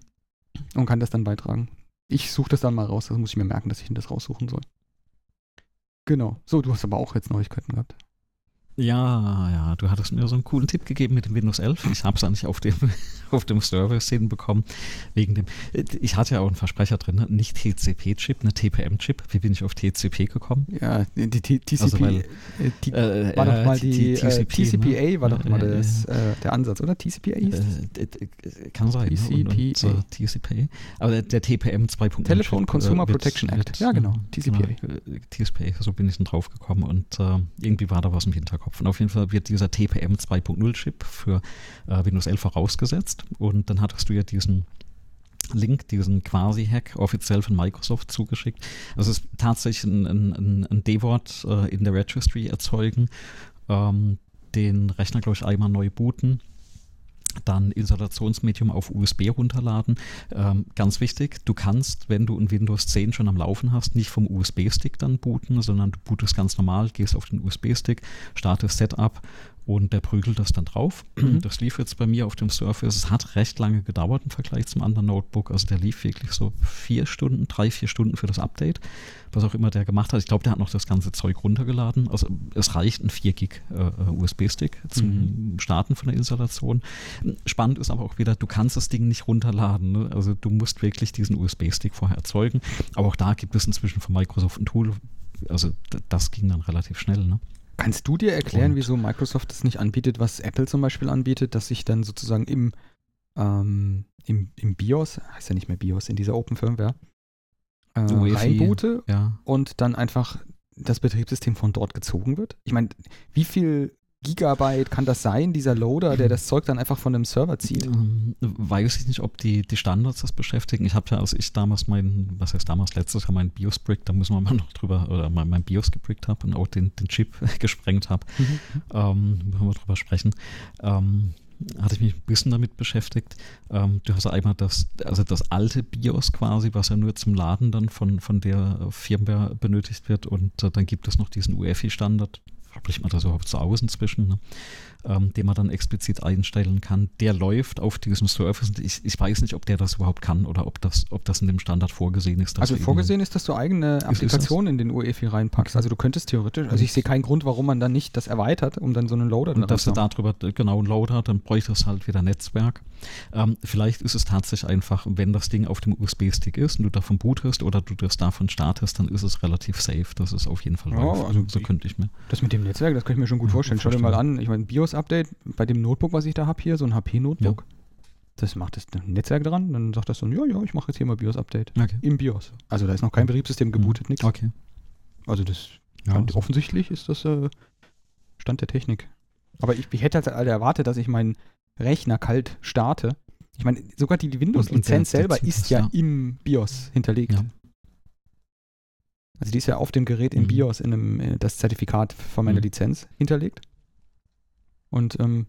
und kann das dann beitragen. Ich suche das dann mal raus, das muss ich mir merken, dass ich das raussuchen soll. Genau. So, du hast aber auch jetzt Neuigkeiten gehabt. Ja, ja, du hattest mir so einen coolen Tipp gegeben mit dem Windows 11. Ich habe es eigentlich auf dem, auf dem Server-Szenen bekommen. Wegen dem, ich hatte ja auch einen Versprecher drin, ne? nicht TCP-Chip, eine TPM-Chip. Wie bin ich auf TCP gekommen? Ja, die, die TCP also weil, äh, die, äh, war doch mal die, TCP, TCPA ne? war doch mal äh, das, äh, der Ansatz, oder? TCPA hieß das? Kann sein. TCPA. Ne? Und, und, so, TCPA. Aber der, der TPM 2.0 Telefon Consumer Protection Act. Ja, genau. TCPA. TCPA, so bin ich dann drauf gekommen und irgendwie war da was im Hinterkopf. Kopf. Und auf jeden Fall wird dieser TPM 2.0 Chip für äh, Windows 11 vorausgesetzt. Und dann hattest du ja diesen Link, diesen Quasi-Hack offiziell von Microsoft zugeschickt. Also es ist tatsächlich ein, ein, ein D-Wort äh, in der Registry erzeugen, ähm, den Rechner, glaube ich, einmal neu booten dann Installationsmedium auf USB runterladen. Ähm, ganz wichtig, du kannst, wenn du ein Windows 10 schon am Laufen hast, nicht vom USB-Stick dann booten, sondern du bootest ganz normal, gehst auf den USB-Stick, startest Setup und der prügelt das dann drauf. Mhm. Das lief jetzt bei mir auf dem Surface. Es hat recht lange gedauert im Vergleich zum anderen Notebook. Also der lief wirklich so vier Stunden, drei, vier Stunden für das Update, was auch immer der gemacht hat. Ich glaube, der hat noch das ganze Zeug runtergeladen. Also es reicht ein 4 Gig äh, USB-Stick zum mhm. Starten von der Installation. Spannend ist aber auch wieder, du kannst das Ding nicht runterladen. Ne? Also du musst wirklich diesen USB-Stick vorher erzeugen. Aber auch da gibt es inzwischen von Microsoft ein Tool. Also das ging dann relativ schnell. Ne? Kannst du dir erklären, und wieso Microsoft das nicht anbietet, was Apple zum Beispiel anbietet, dass ich dann sozusagen im, ähm, im, im BIOS, heißt ja nicht mehr BIOS, in dieser Open Firmware, äh, reinboote ja. und dann einfach das Betriebssystem von dort gezogen wird? Ich meine, wie viel Gigabyte kann das sein, dieser Loader, der das Zeug dann einfach von dem Server zieht? Ähm, weiß ich nicht, ob die, die Standards das beschäftigen. Ich habe ja, als ich damals mein, was heißt damals, letztes Jahr mein BIOS brick, da müssen wir mal noch drüber, oder mein, mein BIOS gebrickt habe und auch den, den Chip gesprengt habe, mhm. ähm, müssen wir drüber sprechen. Ähm, hatte ich mich ein bisschen damit beschäftigt. Ähm, du hast einmal das, also das alte BIOS quasi, was ja nur zum Laden dann von, von der Firmware benötigt wird und äh, dann gibt es noch diesen UEFI-Standard, spricht man das überhaupt so aus inzwischen, ne? Ähm, den man dann explizit einstellen kann. Der läuft auf diesem Surface. Ich, ich weiß nicht, ob der das überhaupt kann oder ob das, ob das in dem Standard vorgesehen ist. Also vorgesehen ist, dass du eigene Applikationen in den UEFI reinpackst. Okay. Also du könntest theoretisch, also ich sehe keinen Grund, warum man dann nicht das erweitert, um dann so einen Loader Und dass du darüber genau einen Loader, dann bräuchte es halt wieder Netzwerk. Ähm, vielleicht ist es tatsächlich einfach, wenn das Ding auf dem USB-Stick ist und du davon bootest oder du das davon startest, dann ist es relativ safe. Das ist auf jeden Fall ja, Also so könnte ich mir. Das mit dem Netzwerk, das kann ich mir schon gut ja, vorstellen. Schau dir mal an, ich meine, BIOS-Update bei dem Notebook, was ich da habe hier, so ein HP-Notebook. Ja. Das macht das Netzwerk dran, dann sagt das so, ja, ja, ich mache jetzt hier mal BIOS-Update. Okay. Im BIOS. Also da ist noch kein Betriebssystem gebootet, nichts. Okay. Also das ja, also. offensichtlich ist das äh, Stand der Technik. Aber ich, ich hätte halt erwartet, dass ich meinen Rechner kalt starte. Ich meine, sogar die Windows-Lizenz selber ist ja, ja, im BIOS hinterlegt. Ja. Also die ist ja auf dem Gerät im mhm. BIOS in einem, äh, das Zertifikat von meiner mhm. Lizenz hinterlegt. Und ähm,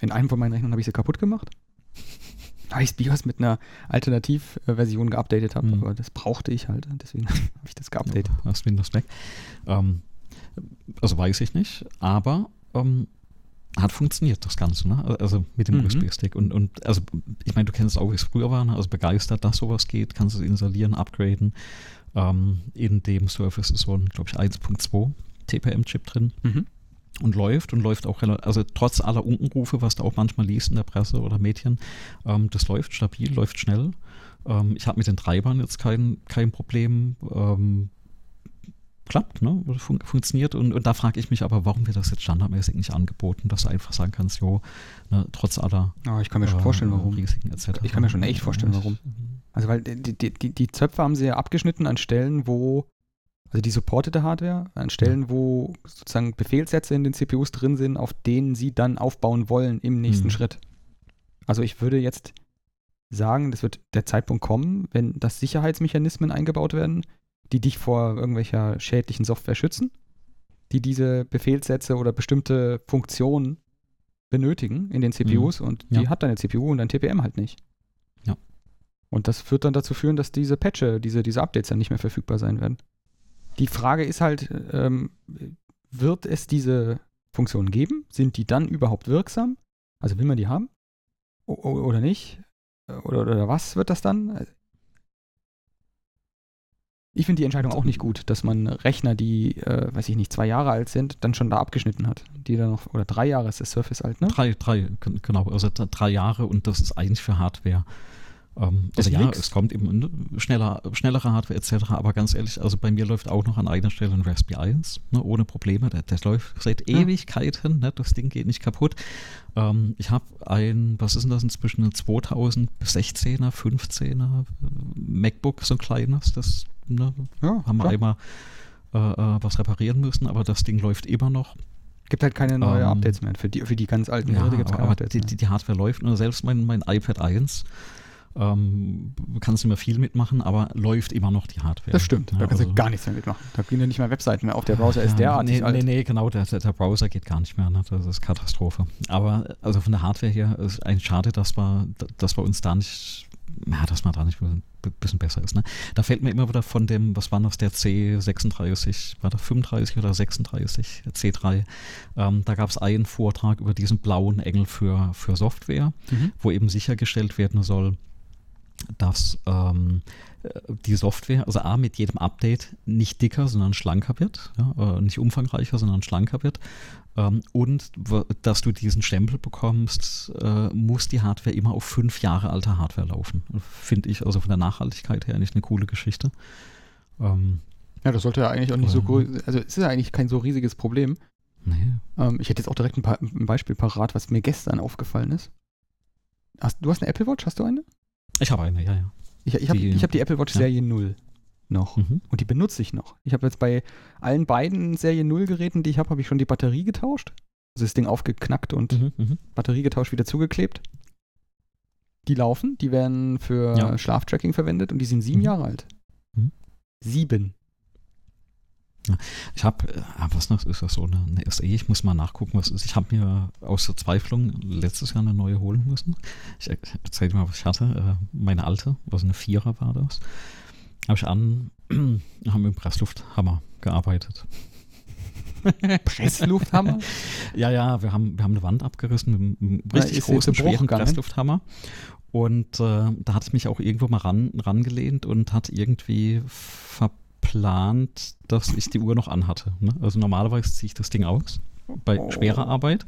in einem von meinen Rechnern habe ich sie kaputt gemacht. Weil ich das BIOS mit einer Alternativversion geupdatet habe. Mhm. Aber das brauchte ich halt. Deswegen habe ich das geupdatet. Ja, das Windows Mac. Ähm, also weiß ich nicht. Aber ähm, hat funktioniert das Ganze, ne? Also mit dem mhm. USB-Stick. Und, und also ich meine, du kennst es auch, wie es früher war, ne? also begeistert, dass sowas geht, kannst es installieren, upgraden. Ähm, in dem Surface ist so ein, glaube ich, 1.2 TPM-Chip drin. Mhm. Und läuft und läuft auch, also trotz aller Unkenrufe, was du auch manchmal liest in der Presse oder Medien, ähm, das läuft stabil, läuft schnell. Ähm, ich habe mit den Treibern jetzt kein, kein Problem. Ähm, klappt, ne? Fun funktioniert. Und, und da frage ich mich aber, warum wird das jetzt standardmäßig nicht angeboten, dass du einfach sagen kannst, jo, ne, trotz aller ja, ich kann mir schon vorstellen, warum. Risiken etc. Ich kann mir schon echt vorstellen, warum. Also weil die, die, die, die Zöpfe haben sie ja abgeschnitten an Stellen, wo, also die supportete Hardware, an Stellen, ja. wo sozusagen Befehlssätze in den CPUs drin sind, auf denen sie dann aufbauen wollen im nächsten mhm. Schritt. Also ich würde jetzt sagen, das wird der Zeitpunkt kommen, wenn das Sicherheitsmechanismen eingebaut werden, die dich vor irgendwelcher schädlichen Software schützen, die diese Befehlssätze oder bestimmte Funktionen benötigen in den CPUs mhm. und die ja. hat deine CPU und dein TPM halt nicht. Ja. Und das wird dann dazu führen, dass diese Patche, diese, diese Updates dann nicht mehr verfügbar sein werden. Die Frage ist halt, ähm, wird es diese Funktionen geben? Sind die dann überhaupt wirksam? Also will man die haben? O oder nicht? Oder, oder was wird das dann? Ich finde die Entscheidung auch nicht gut, dass man Rechner, die, äh, weiß ich nicht, zwei Jahre alt sind, dann schon da abgeschnitten hat. Die dann noch, oder drei Jahre ist das Surface alt, ne? Drei, drei, genau. Also drei Jahre und das ist eigentlich für Hardware. Ähm, also ja, nix. es kommt eben ne, schneller, schnellere Hardware etc. Aber ganz ehrlich, also bei mir läuft auch noch an einer Stelle ein Raspberry 1, ne, ohne Probleme. Der, der läuft seit ja. Ewigkeiten, ne, das Ding geht nicht kaputt. Ähm, ich habe ein, was ist denn das inzwischen, ein 2016er, 15er MacBook, so ein kleines, das ne, ja, haben wir einmal äh, äh, was reparieren müssen, aber das Ding läuft immer noch. Gibt halt keine neuen ähm, Updates mehr. Für die, für die ganz alten ja, Geräte gibt es keine Updates. Die, die, die, Hardware läuft. Und selbst mein, mein iPad 1 Ähm, kannst nicht mehr viel mitmachen, aber läuft immer noch die Hardware. Das stimmt, da Ja, kannst du also- gar nichts mehr mitmachen. Da gehen ja nicht mehr Webseiten mehr auf. Der Browser ist derartig nee, alt. Nee, nee, genau, der, der der Browser geht gar nicht mehr. Ne? Das ist Katastrophe. Aber also von der Hardware her ist eigentlich schade, dass wir, dass wir uns da nicht, ja, dass man da nicht ein bisschen besser ist. Ne? Da fällt mir immer wieder von dem, was war das, der C36, war das 35 oder 36, C3. Ähm, da gab es einen Vortrag über diesen blauen Engel für, für Software, Mhm. wo eben sichergestellt werden soll, dass ähm, äh, die Software, also A, mit jedem Update nicht dicker, sondern schlanker wird, ja, äh, nicht umfangreicher, sondern schlanker wird. Ähm, und dass du diesen Stempel bekommst, äh, muss die Hardware immer auf fünf Jahre alter Hardware laufen. Finde ich also von der Nachhaltigkeit her eigentlich eine coole Geschichte. Ähm, Ja, das sollte ja eigentlich auch nicht so Ähm. groß, also es ist ja eigentlich kein so riesiges Problem. nee. Ähm, ich hätte jetzt auch direkt ein, paar, ein Beispiel parat, was mir gestern aufgefallen ist. Hast, du hast eine Apple Watch, hast du eine? Ich habe eine, ja, ja. Ich, ich habe hab die Apple Watch ja. Serie 0 noch. Mhm. Und die benutze ich noch. Ich habe jetzt bei allen beiden Serie 0 Geräten, die ich habe, habe ich schon die Batterie getauscht. Also das Ding aufgeknackt und Mhm. Mhm. Batterie getauscht, wieder zugeklebt. Die laufen, die werden für Ja. Schlaftracking verwendet und die sind sieben Mhm. Jahre alt. Mhm. Sieben. Ich habe, äh, was noch, ist das so eine, eine SE? Ich muss mal nachgucken, was ist. Ich habe mir aus Verzweiflung letztes Jahr eine neue holen müssen. Ich erzähle dir mal, was ich hatte. Äh, Meine alte, also eine Vierer war das. Habe ich an, haben im Presslufthammer gearbeitet. Presslufthammer? Ja, ja, wir haben, wir haben eine Wand abgerissen mit einem richtig großen, schweren? Presslufthammer. Und äh, da hatte ich mich auch irgendwo mal ran, rangelehnt und hat irgendwie verplant, dass ich die Uhr noch anhatte. Ne? Also normalerweise ziehe ich das Ding aus bei Oh. schwerer Arbeit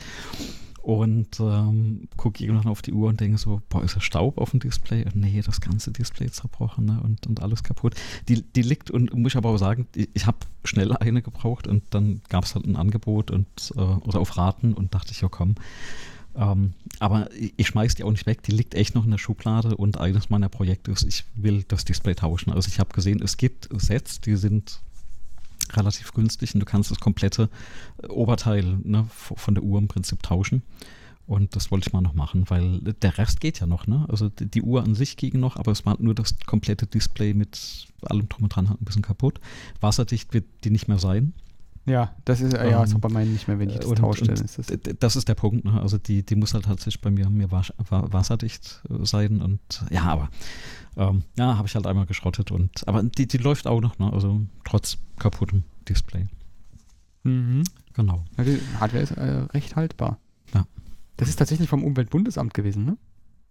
und ähm, gucke irgendwann auf die Uhr und denke so, boah, ist da Staub auf dem Display? Und nee, das ganze Display ist zerbrochen ne? und, und alles kaputt. Die, die liegt und muss ich aber auch sagen, ich, ich habe schnell eine gebraucht und dann gab es halt ein Angebot und äh, oder auf Raten und dachte ich, ja komm. Ähm, aber ich, schmeiß die auch nicht weg, die liegt echt noch in der Schublade und eines meiner Projekte ist, ich will das Display tauschen. Also ich habe gesehen, es gibt Sets, die sind relativ günstig und du kannst das komplette äh, Oberteil ne, von der Uhr im Prinzip tauschen. Und das wollte ich mal noch machen, weil der Rest geht ja noch, ne? Also die, die Uhr an sich ging noch, aber es war nur das komplette Display mit allem drum und dran halt ein bisschen kaputt. Wasserdicht wird die nicht mehr sein. Ja, das ist, äh, ja, ist Ähm, auch bei meinen nicht mehr, wenn ich das und- tausche. und dann ist das, Das ist der Punkt, ne? Also die, die muss halt tatsächlich bei mir, mir wasserdicht äh, sein und ja, aber ähm, ja, habe ich halt einmal geschrottet und aber die, die läuft auch noch, ne? Also trotz kaputtem Display. mhm. Genau. ja, die Hardware ist äh, recht haltbar. Ja. Das ist tatsächlich vom Umweltbundesamt gewesen, ne?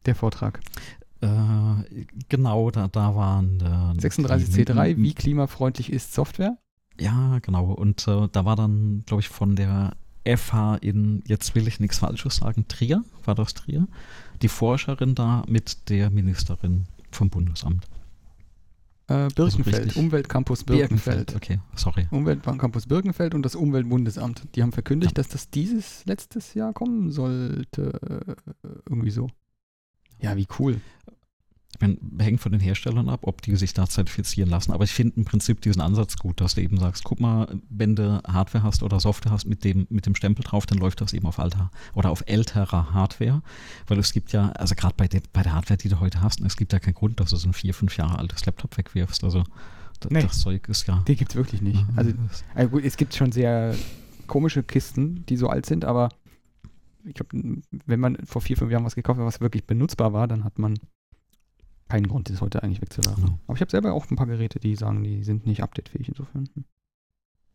Der Vortrag. Äh, genau, da, da waren äh, 36C3, die- wie klimafreundlich ist Software? Ja, genau. Und äh, da war dann, glaube ich, von der FH in, jetzt will ich nichts Falsches sagen, Trier, war das Trier, die Forscherin da mit der Ministerin vom Bundesamt. Äh, Birkenfeld, richtig. Umweltcampus Birkenfeld. Okay, sorry. Umweltcampus Birkenfeld und das Umweltbundesamt. Die haben verkündigt, dass das dieses letztes Jahr kommen sollte. Äh, Irgendwie so. Ja, wie cool. Meine, hängt von den Herstellern ab, ob die sich da zertifizieren lassen. Aber ich finde im Prinzip diesen Ansatz gut, dass du eben sagst, guck mal, wenn du Hardware hast oder Software hast mit dem, mit dem Stempel drauf, dann läuft das eben auf alter oder auf älterer Hardware. Weil es gibt ja, also gerade bei, der- bei der Hardware, die du heute hast, es gibt ja keinen Grund, dass du so ein vier, fünf Jahre altes Laptop wegwirfst. Also Nee. das Zeug ist ja. Die gibt es wirklich nicht. Also, äh, gut, es gibt schon sehr komische Kisten, die so alt sind, aber ich glaube, wenn man vor vier, fünf Jahren was gekauft hat, was wirklich benutzbar war, dann hat man keinen Grund, das heute eigentlich wegzuwerfen. Genau. Aber ich habe selber auch ein paar Geräte, die sagen, die sind nicht updatefähig insofern. hm.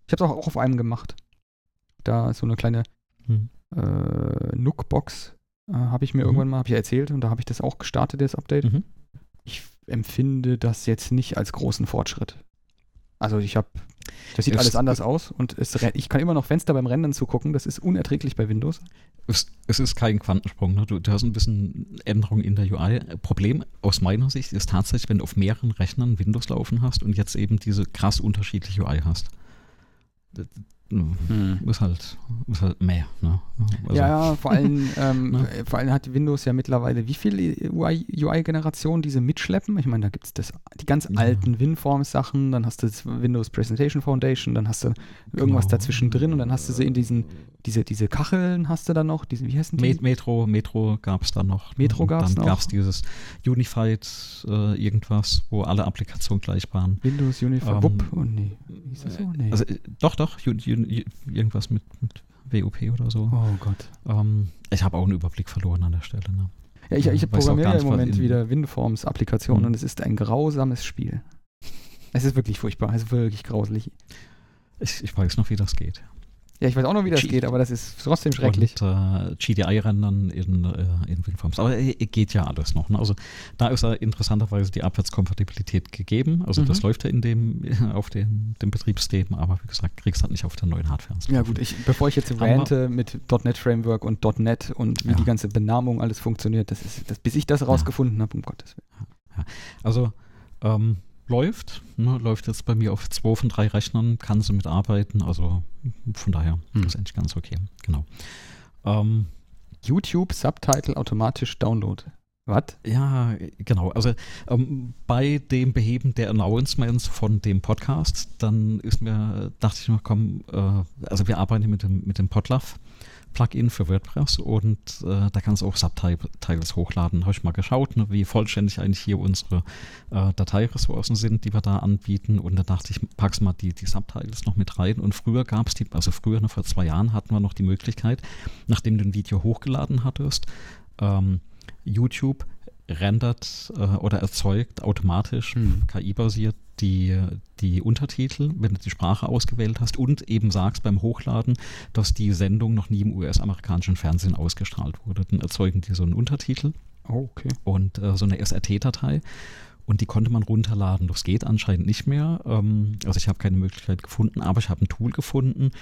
Ich habe es auch, auch auf einem gemacht. Da ist so eine kleine Hm. äh, Nook-Box, äh, habe ich mir Mhm. irgendwann mal, habe ich erzählt, und da habe ich das auch gestartet, das Update. Mhm. Ich empfinde das jetzt nicht als großen Fortschritt. Also ich habe, das sieht Es- alles anders aus und es, ich kann immer noch Fenster beim Rendern zugucken. Das ist unerträglich bei Windows. Es, es ist kein Quantensprung. Ne? Du, du hast ein bisschen Änderung in der UI. Problem aus meiner Sicht ist tatsächlich, wenn du auf mehreren Rechnern Windows laufen hast und jetzt eben diese krass unterschiedliche UI hast. Hm. ist halt, ist halt mehr. Ne? Also, ja, ja, vor allem, ähm, ne? vor allem hat Windows ja mittlerweile wie viele UI-Generationen diese mitschleppen? Ich meine, da gibt es die ganz ja. alten WinForms-Sachen, dann hast du das Windows Presentation Foundation, dann hast du irgendwas genau. dazwischen drin und dann hast du sie in diesen, diese, diese Kacheln hast du dann noch, diese, wie heißen die? Metro, Metro gab es dann noch. Metro gab es noch. Dann gab es dieses Unified äh, irgendwas, wo alle Applikationen gleich waren. Windows Unified, ähm, Wupp, oh nee. Ist das so? Nee. Also, äh, doch, doch, irgendwas mit, mit WUP oder so. Oh Gott. Ähm, ich habe auch einen Überblick verloren an der Stelle. Ne? Ja, ich, ich programmiere im Moment wieder WinForms-Applikationen mhm. und es ist ein grausames Spiel. Es ist wirklich furchtbar, es ist wirklich grauslich. Ich, ich weiß noch, wie das geht. Ja, ich weiß auch noch, wie das G geht, aber das ist trotzdem schrecklich. Und äh, GDI-Rendern in, äh, in WinForms. Aber äh, geht ja alles noch. Ne? Also da ist ja interessanterweise die Abwärtskompatibilität gegeben. Also mhm. das läuft ja in dem, auf den, dem Betriebssystem, aber wie gesagt, kriegst halt nicht auf der neuen Hardware. Ja gut, ich, bevor ich jetzt rante mit .NET Framework und .NET und wie ja. die ganze Benamung alles funktioniert, das ist, das, bis ich das rausgefunden ja. habe, um Gottes Willen. Ja. Also ähm, läuft. Ne, läuft jetzt bei mir auf zwei von drei Rechnern, kann sie mitarbeiten. Also von daher hm. ist eigentlich ganz okay. Genau. Ähm, YouTube Subtitle automatisch Download. Was? Ja, genau. Also ähm, bei dem Beheben der Announcements von dem Podcast, dann ist mir, dachte ich noch, komm, äh, also wir arbeiten mit dem, mit dem Podlove Plugin für WordPress und äh, da kannst du auch Subtitles hochladen. Habe ich mal geschaut, ne, wie vollständig eigentlich hier unsere äh, Dateiressourcen sind, die wir da anbieten. Und da dachte ich, packst mal die, die Subtitles noch mit rein. Und früher gab es die, also früher, ne, vor zwei Jahren hatten wir noch die Möglichkeit, nachdem du ein Video hochgeladen hattest, ähm, YouTube rendert äh, oder erzeugt automatisch, hm. KI-basiert, die, die Untertitel, wenn du die Sprache ausgewählt hast und eben sagst beim Hochladen, dass die Sendung noch nie im US-amerikanischen Fernsehen ausgestrahlt wurde. Dann erzeugen die so einen Untertitel oh, okay. und äh, so eine SRT-Datei. Und die konnte man runterladen. Das geht anscheinend nicht mehr. Ähm, also ich habe keine Möglichkeit gefunden, aber ich habe ein Tool gefunden.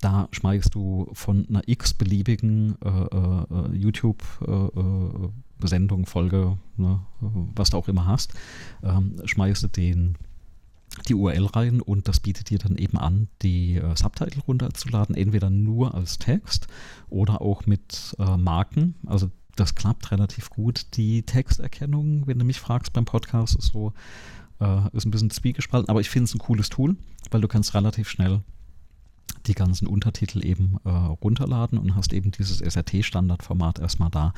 Da schmeißt du von einer x-beliebigen äh, äh, äh YouTube äh, äh, Sendung, Folge, ne, was du auch immer hast, ähm, schmeißt du den die URL rein und das bietet dir dann eben an, die äh, Subtitle runterzuladen, entweder nur als Text oder auch mit äh, Marken. Also das klappt relativ gut. Die Texterkennung, wenn du mich fragst beim Podcast, ist so, äh, ist ein bisschen zwiegespalten, aber ich finde es ein cooles Tool, weil du kannst relativ schnell die ganzen Untertitel eben äh, runterladen und hast eben dieses SRT-Standardformat erstmal da.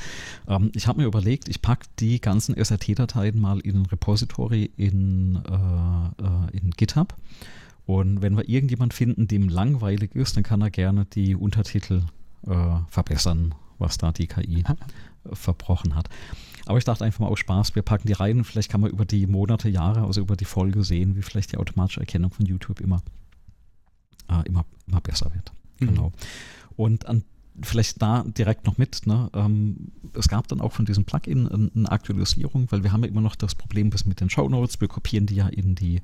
Ähm, ich habe mir überlegt, ich packe die ganzen SRT-Dateien mal in ein Repository in, äh, äh, in GitHub. Und wenn wir irgendjemand finden, dem langweilig ist, dann kann er gerne die Untertitel äh, verbessern, was da die KI verbrochen hat. Aber ich dachte einfach mal aus Spaß, wir packen die rein und vielleicht kann man über die Monate, Jahre, also über die Folge sehen, wie vielleicht die automatische Erkennung von YouTube immer äh, immer, immer besser wird. Mhm. Genau. Und an, vielleicht da direkt noch mit, ne, ähm, es gab dann auch von diesem Plugin eine Aktualisierung, weil wir haben ja immer noch das Problem mit den Show Notes, wir kopieren die ja in die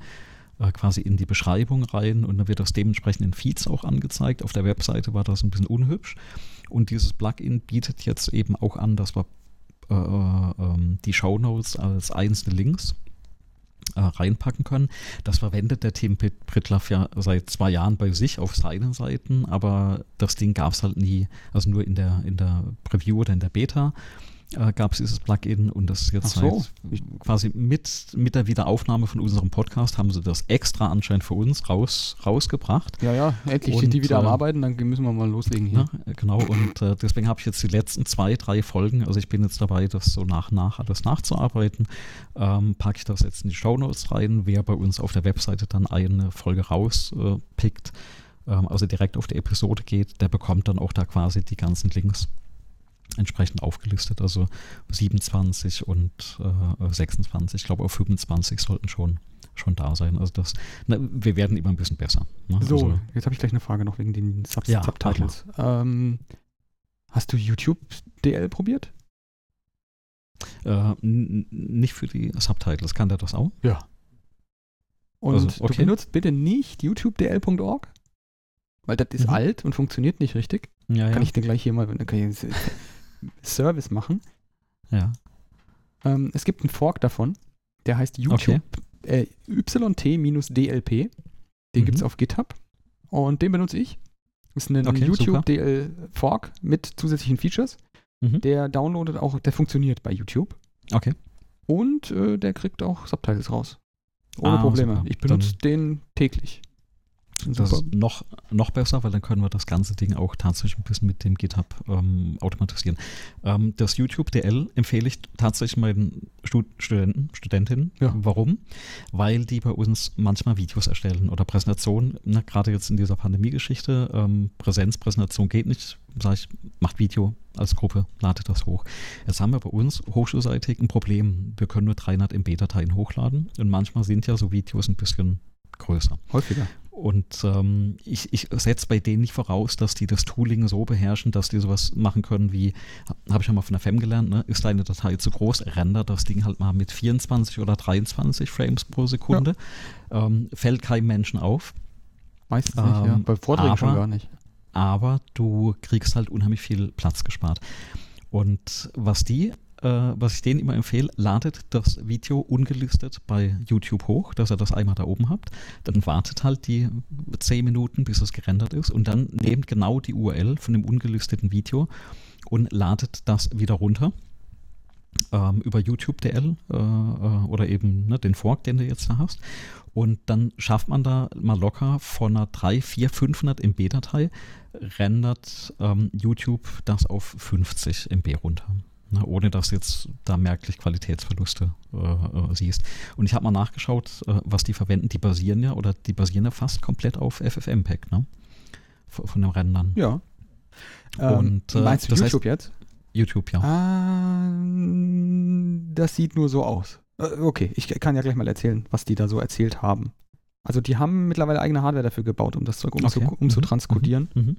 äh, quasi in die Beschreibung rein und dann wird das dementsprechend in Feeds auch angezeigt. Auf der Webseite war das ein bisschen unhübsch und dieses Plugin bietet jetzt eben auch an, dass wir äh, äh, ähm, die Show Notes als einzelne Links äh, reinpacken können. Das verwendet der Tim Pritlaff ja seit zwei Jahren bei sich auf seinen Seiten, aber das Ding gab es halt nie, also nur in der, in der Preview oder in der Beta äh, gab es dieses Plugin und das jetzt so. halt quasi mit, mit der Wiederaufnahme von unserem Podcast haben sie das extra anscheinend für uns raus, rausgebracht. Ja, ja, endlich und, sind die wieder äh, am Arbeiten, dann müssen wir mal loslegen hier. Ja, genau, und äh, deswegen habe ich jetzt die letzten zwei, drei Folgen, also ich bin jetzt dabei, das so nach und nach alles nachzuarbeiten, ähm, packe ich das jetzt in die Show Notes rein. Wer bei uns auf der Webseite dann eine Folge rauspickt, ähm, also direkt auf die Episode geht, der bekommt dann auch da quasi die ganzen Links entsprechend aufgelistet. Also 27 und äh, 26, ich glaube auch 25 sollten schon, schon da sein. Also das, na, wir werden immer ein bisschen besser. Ne? So, also, jetzt habe ich gleich eine Frage noch wegen den Sub ja, Subtitles. Ähm, hast du YouTube DL probiert? Äh, nicht für die Subtitles. Kann der das auch? Ja. Und also, okay. du benutzt bitte nicht youtubedl.org? Weil das ist mhm. alt und funktioniert nicht richtig. Ja, kann ja. ich dir gleich hier mal, ich Service machen. Ja. Ähm, es gibt einen Fork davon, der heißt YouTube okay. äh, YT-DLP. Den mhm. gibt es auf GitHub und den benutze ich. Ist ein Okay, YouTube super. DL Fork mit zusätzlichen Features. Mhm. Der downloadet auch, der funktioniert bei YouTube. Okay. Und äh, der kriegt auch Subtitles raus. Ohne Ah, Probleme. super. Ich benutze den täglich. Das super. ist noch, noch besser, weil dann können wir das ganze Ding auch tatsächlich ein bisschen mit dem GitHub ähm, automatisieren. Ähm, das YouTube DL empfehle ich tatsächlich meinen Stud Studenten, Studentinnen. Ja. Warum? Weil die bei uns manchmal Videos erstellen oder Präsentationen. Ne, Gerade jetzt in dieser Pandemie-Geschichte. Ähm, Präsenzpräsentation geht nicht. Sag ich, macht Video als Gruppe, ladet das hoch. Jetzt haben wir bei uns hochschulseitig ein Problem. Wir können nur 300 MB-Dateien hochladen und manchmal sind ja so Videos ein bisschen größer. Häufiger. Und ähm, ich, ich setze bei denen nicht voraus, dass die das Tooling so beherrschen, dass die sowas machen können wie, habe ich ja mal von der FEM gelernt, ne? ist deine Datei zu groß, rendert das Ding halt mal mit 24 oder 23 Frames pro Sekunde. Ähm, fällt keinem Menschen auf, Meistens nicht, ja. Ähm, Bei Vorträgen schon aber- gar nicht. aber du kriegst halt unheimlich viel Platz gespart. Und was die, äh, was ich denen immer empfehle, ladet das Video ungelistet bei YouTube hoch, dass ihr das einmal da oben habt. Dann wartet halt die 10 Minuten, bis es gerendert ist und dann nehmt genau die URL von dem ungelisteten Video und ladet das wieder runter. Ähm, über YouTube DL äh, äh, oder eben ne, den Fork, den du jetzt da hast. Und dann schafft man da mal locker von einer 3, 4, 500 MB-Datei, rendert ähm, YouTube das auf 50 MB runter. Ne, ohne dass jetzt da merklich Qualitätsverluste äh, siehst. Und ich habe mal nachgeschaut, äh, was die verwenden. Die basieren ja oder die basieren ja fast komplett auf FFmpeg, ne? Von, von den Rändern. Ja. Und, äh, meinst du das heißt- YouTube jetzt? YouTube, ja. Ah, das sieht nur so aus. Äh, Okay, ich kann ja gleich mal erzählen, was die da so erzählt haben. Also die haben mittlerweile eigene Hardware dafür gebaut, um das Zeug umzu Okay. um zu Mhm. transkodieren. Mhm. Mhm. Und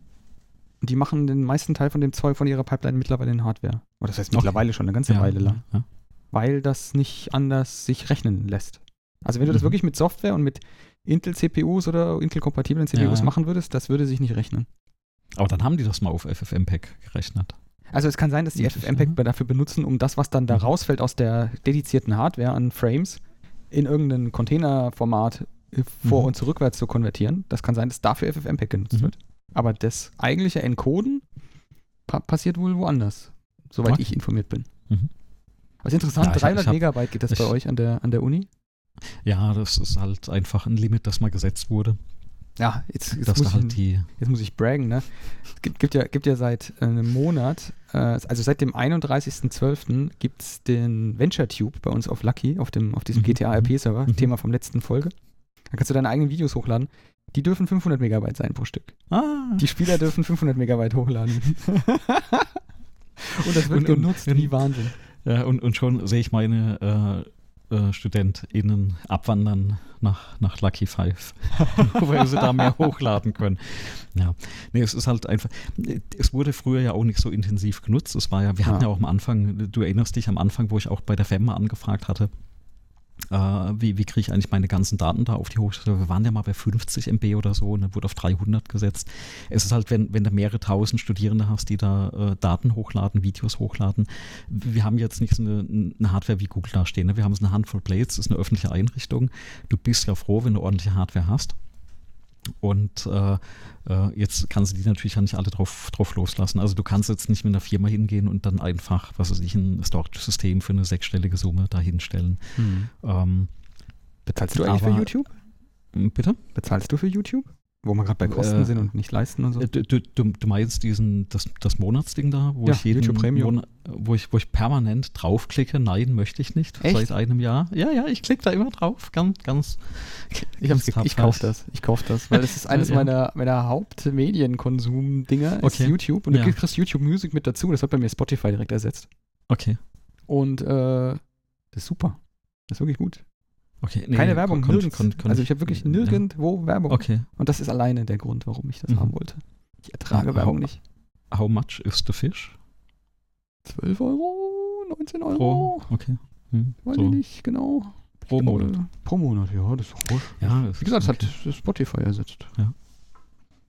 die machen den meisten Teil von dem Zeug von ihrer Pipeline mittlerweile in Hardware. Oder das heißt Okay. mittlerweile schon eine ganze Ja, Weile lang. Ja. Weil das nicht anders sich rechnen lässt. Also wenn du das Mhm. wirklich mit Software und mit Intel-CPUs oder Intel-kompatiblen CPUs Ja. machen würdest, das würde sich nicht rechnen. Aber dann haben die das mal auf FFmpeg gerechnet. Also es kann sein, dass die FFmpeg dafür benutzen, um das, was dann da Mhm. rausfällt aus der dedizierten Hardware an Frames, in irgendein Containerformat äh, vor- Mhm. und zurückwärts zu konvertieren. Das kann sein, dass dafür FFmpeg genutzt Mhm. wird. Aber das eigentliche Encoden pa passiert wohl woanders, soweit Okay. ich informiert bin. Mhm. Was interessant, Ja, ich hab- 300 ich hab- Megabyte geht das bei ich- euch an der, an der Uni? Ja, das ist halt einfach ein Limit, das mal gesetzt wurde. Ja, jetzt, jetzt, muss, halt ich, die. jetzt muss ich braggen, ne? Es gibt, gibt, ja, gibt ja seit einem Monat, äh, also seit dem 31.12. gibt es den VentureTube bei uns auf Lucky, auf, dem, auf diesem Mhm, GTA-RP-Server, mhm. Thema vom letzten Folge. Da kannst du deine eigenen Videos hochladen. Die dürfen 500 Megabyte sein pro Stück. Ah, Die Spieler dürfen 500 Megabyte hochladen. Und das wird Und- genutzt und- wie Wahnsinn. ja, und, und schon sehe ich meine äh, äh, StudentInnen abwandern nach, nach Lucky Five, weil sie da mehr hochladen können. Ja, nee, es ist halt einfach, es wurde früher ja auch nicht so intensiv genutzt. Es war ja, wir hatten Ja. ja auch am Anfang, du erinnerst dich am Anfang, wo ich auch bei der FEM mal angefragt hatte, wie, wie kriege ich eigentlich meine ganzen Daten da auf die Hochschule? Wir waren ja mal bei 50 MB oder so und dann wurde auf 300 gesetzt. Es ist halt, wenn, wenn du mehrere tausend Studierende hast, die da äh, Daten hochladen, Videos hochladen. Wir haben jetzt nicht so eine, eine Hardware wie Google da stehen. Ne? Wir haben so eine Handvoll Plates, das ist eine öffentliche Einrichtung. Du bist ja froh, wenn du ordentliche Hardware hast. Und äh, äh, jetzt kannst du die natürlich ja nicht alle drauf, drauf loslassen. Also du kannst jetzt nicht mit einer Firma hingehen und dann einfach, was weiß ich, ein Storage-System für eine sechsstellige Summe dahinstellen. Ähm, Bezahlst du eigentlich für YouTube? bitte? Bezahlst du für YouTube? Wo wir gerade bei Kosten Äh, sind und nicht leisten und so. Äh, Du, du, du du meinst diesen, das, das Monatsding da, wo Ja, ich jeden. Monat, wo ich, wo ich permanent draufklicke, nein, möchte ich nicht, Echt? seit einem Jahr. Ja, ja, ich klicke da immer drauf, ganz, ganz. Ich, ge- ganz ich kaufe das. Ich kaufe das, weil es ist eines Ja. meiner, meiner Hauptmedienkonsum-Dinger, ist Okay. YouTube. Und du Ja. kriegst YouTube Music mit dazu. Das hat bei mir Spotify direkt ersetzt. Okay, Und äh, das ist super. Das ist wirklich gut. Okay. nee, Keine Werbung, kon- nirgends. kon- kon- also ich habe wirklich ja. nirgendwo Werbung. Okay. Und das ist alleine der Grund, warum ich das Mhm. haben wollte. Ich ertrage Ja, Werbung nicht. How much is the fish? 12 Euro, 19 Euro, Pro, okay. Hm, weiß so, ich nicht genau. pro glaube, Monat. Pro Monat, ja, das ist wurscht. Ja, Wie gesagt, es ist hat Spotify ersetzt. Ja.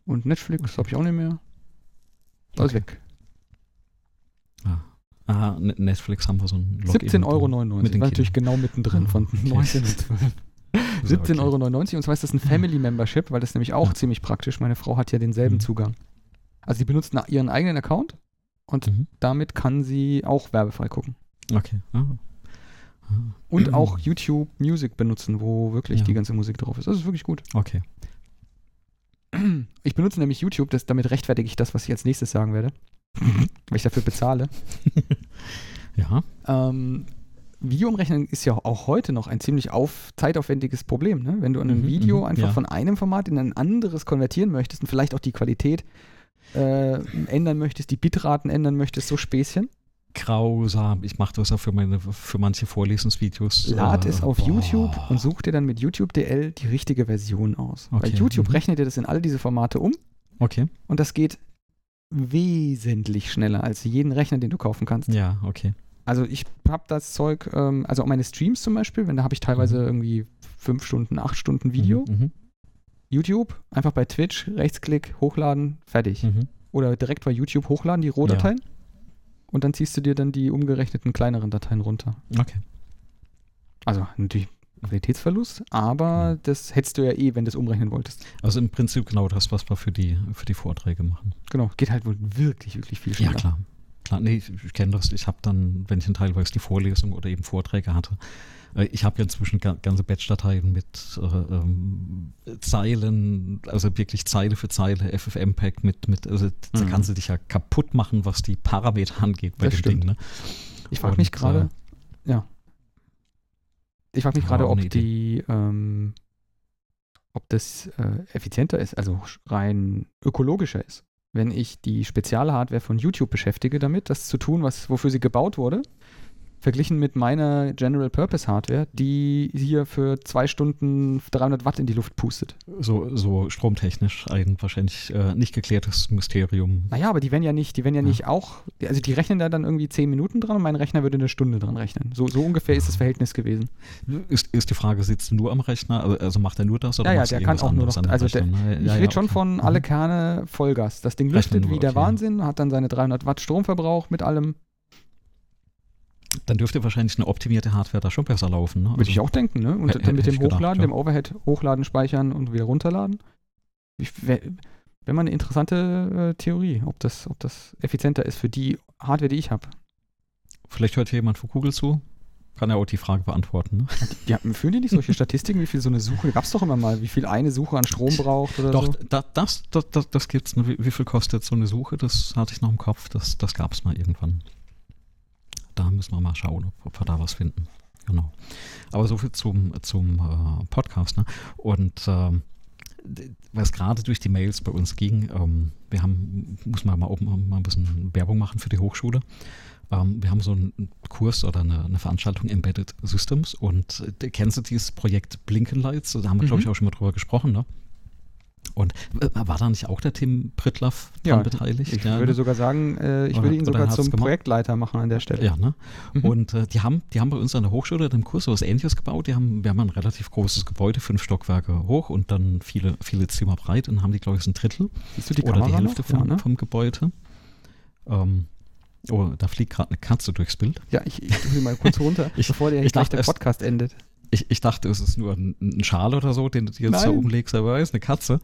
Und Netflix Okay. habe ich auch nicht mehr. Alles Okay. weg. Ah, Ne- Netflix haben wir so ein Login. 17,99 Euro. Mit War natürlich genau mittendrin von okay. 19 und 12. So, 17,99 okay. Euro. Und zwar ist das ein Family Membership, weil das nämlich auch Ja. ziemlich praktisch. Meine Frau hat ja denselben Mhm. Zugang. Also sie benutzt ihren eigenen Account und Mhm. damit kann sie auch werbefrei gucken. Okay. Ah. Ah. Und auch YouTube Music benutzen, wo wirklich Ja. die ganze Musik drauf ist. Das ist wirklich gut. Okay. Ich benutze nämlich YouTube, das, damit rechtfertige ich das, was ich als nächstes sagen werde, Mhm. Weil ich dafür bezahle. Ja. Ähm, Videoumrechnen ist ja auch heute noch ein ziemlich auf, zeitaufwendiges Problem. Ne? Wenn du ein Mhm, Video mhm, einfach ja. von einem Format in ein anderes konvertieren möchtest und vielleicht auch die Qualität äh, ändern möchtest, die Bitraten ändern möchtest, so Späßchen, Grausam. Ich mache das ja für, meine, für manche Vorlesungsvideos. lad Äh, es auf boah. YouTube und such dir dann mit YouTube DL die richtige Version aus. Weil Okay, YouTube mhm. rechnet dir das in all diese Formate um Okay. und das geht wesentlich schneller als jeden Rechner, den du kaufen kannst. Ja, okay. Also ich habe das Zeug, ähm, also auch meine Streams zum Beispiel, wenn da habe ich teilweise Mhm. irgendwie fünf Stunden, acht Stunden Video. Mhm. YouTube, einfach bei Twitch, Rechtsklick, hochladen, fertig. Mhm. Oder direkt bei YouTube hochladen, die Rohdateien. Und dann ziehst du dir dann die umgerechneten kleineren Dateien runter. Okay. Also natürlich Qualitätsverlust, aber das hättest du ja eh, wenn du es umrechnen wolltest. Also im Prinzip genau das, was wir für die, für die Vorträge machen. Genau, geht halt wohl wirklich, wirklich viel schneller. Ja, klar. Klar, nee, ich, ich kenne das. Ich habe dann, wenn ich dann teilweise die Vorlesung oder eben Vorträge hatte, äh, ich habe ja inzwischen ga, ganze Batch-Dateien mit äh, ähm, Zeilen, also wirklich Zeile für Zeile, FFmpeg mit, mit also da Mhm. kannst du dich ja kaputt machen, was die Parameter angeht bei Das dem stimmt. Ding. Ne? Ich frage mich gerade, ja. Ich frage mich gerade, ob die, ähm, ob das äh, effizienter ist, also rein ökologischer ist, wenn ich die Spezialhardware von YouTube beschäftige damit, das zu tun, was, wofür sie gebaut wurde, verglichen mit meiner General Purpose Hardware, die hier für zwei Stunden 300 Watt in die Luft pustet. So, so stromtechnisch ein wahrscheinlich äh, nicht geklärtes Mysterium. Naja, aber die werden ja nicht, die werden ja, Ja. nicht auch, also die rechnen da dann irgendwie 10 Minuten dran und mein Rechner würde eine Stunde dran rechnen. So, so ungefähr ist das Verhältnis gewesen. Ist, ist die Frage, sitzt du nur am Rechner? Also, also macht er nur das oder Ja, ja, der kann auch nur noch- also der-? Ich Ja, rede schon okay. von Mhm. alle Kerne Vollgas. Das Ding lüftet wie der okay. Wahnsinn, hat dann seine 300 Watt Stromverbrauch mit allem. Dann dürfte wahrscheinlich eine optimierte Hardware da schon besser laufen. Ne? Würde ich auch denken, ne? Und dann mit dem ich gedacht, Hochladen, ja. dem Overhead hochladen, speichern und wieder runterladen. Wäre wär mal eine interessante äh, Theorie, ob das, ob das effizienter ist für die Hardware, die ich habe. Vielleicht hört hier jemand von Google zu. Kann er auch die Frage beantworten. Ne? Ja, führen die nicht solche Statistiken, wie viel so eine Suche, gab es doch immer mal, wie viel eine Suche an Strom braucht oder Doch, so? da, das, das, das, das gibt's. Ne? Wie, wie viel kostet so eine Suche? Das hatte ich noch im Kopf. Das, das gab es mal irgendwann. Da müssen wir mal schauen, ob, ob wir da was finden. Genau. Aber so viel zum, zum äh, Podcast. Ne? Und ähm, was gerade durch die Mails bei uns ging, ähm, wir haben, muss man mal oben mal ein bisschen Werbung machen für die Hochschule. Ähm, wir haben so einen Kurs oder eine, eine Veranstaltung Embedded Systems und äh, kennst du dieses Projekt Blinkenlights? Da haben wir, glaube ich, Mhm. auch schon mal drüber gesprochen, ne? Und äh, war da nicht auch der Tim Prittlaff dran Ja, beteiligt? Ich Ja, würde ne? sogar sagen, äh, ich Oder- würde ihn oder sogar zum gemacht? Projektleiter machen an der Stelle. Ja, ne? Mhm. Und äh, die, haben, die haben bei uns an der Hochschule im Kurs was ähnliches gebaut. Die haben, wir haben ein relativ großes Gebäude, fünf Stockwerke hoch und dann viele, viele Zimmer breit. Und haben die, glaube ich, so ein Drittel Siehst du die oder Kamera die Hälfte noch? vom, Ja, ne? vom Gebäude. Ähm, oh, da fliegt gerade eine Katze durchs Bild. ja ich, ich tue sie mal kurz runter, Ich- bevor der ich gleich dachte der Podcast endet. Ich, ich dachte, es ist nur ein, ein Schal oder so, den du dir jetzt so Nein. umlegst, aber es ist eine Katze.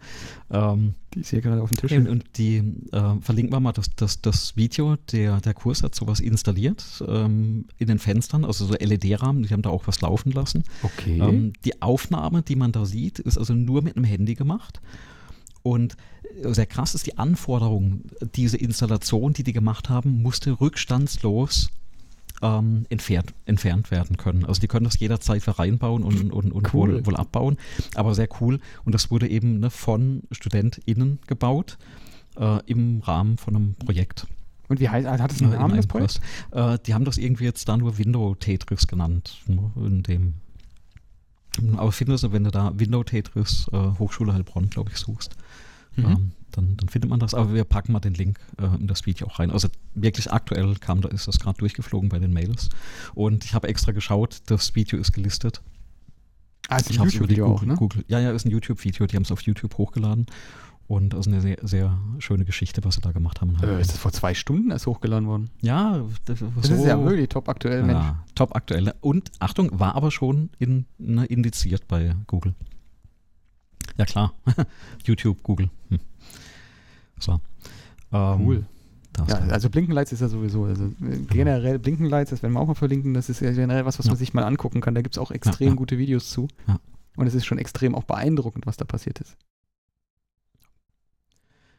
Ähm, Die ist hier gerade auf dem Tisch. Und, und die äh, verlinken wir mal das, das, das Video, der, der Kurs hat sowas installiert ähm, in den Fenstern, also so LED-Rahmen, die haben da auch was laufen lassen. Okay. Ähm, die Aufnahme, die man da sieht, ist also nur mit einem Handy gemacht. Und äh, sehr krass ist die Anforderung, diese Installation, die die gemacht haben, musste rückstandslos ähm, entfernt, entfernt werden können. Also die können das jederzeit wieder reinbauen und, und, und Cool. wohl, wohl abbauen. Aber sehr cool. Und das wurde eben ne, von StudentInnen gebaut äh, im Rahmen von einem Projekt. Und wie heißt, hat es einen in Namen, das Projekt? Äh, die haben das irgendwie jetzt da nur Window Tetris genannt. In dem. Aber findest du, wenn du da Window Tetris äh, Hochschule Heilbronn, glaube ich, suchst, Mhm. ähm, dann, dann findet man das. Aber wir packen mal den Link äh, in das Video auch rein. Also wirklich aktuell kam, da ist das gerade durchgeflogen bei den Mails. Und ich habe extra geschaut, das Video ist gelistet. Ah, ist Ich ein YouTube-Video auch, ne? Google. Ja, ja, ist ein YouTube-Video. Die haben es auf YouTube hochgeladen. Und das ist eine sehr, sehr schöne Geschichte, was sie da gemacht haben. Äh, ist das vor zwei Stunden erst hochgeladen worden? ja, das, Das ist ja wirklich top aktuell, Mensch. ja, top aktuell. Und Achtung, war aber schon in, ne, indiziert bei Google. Ja klar, YouTube, Google. Hm. So. Ähm, Cool. Ja, also Blinkenlights ist ja sowieso, also äh, generell Blinkenlights, das werden wir auch mal verlinken, das ist ja generell was, was Ja. man sich mal angucken kann. Da gibt es auch extrem ja. gute Videos zu. Und es ist schon extrem auch beeindruckend, was da passiert ist.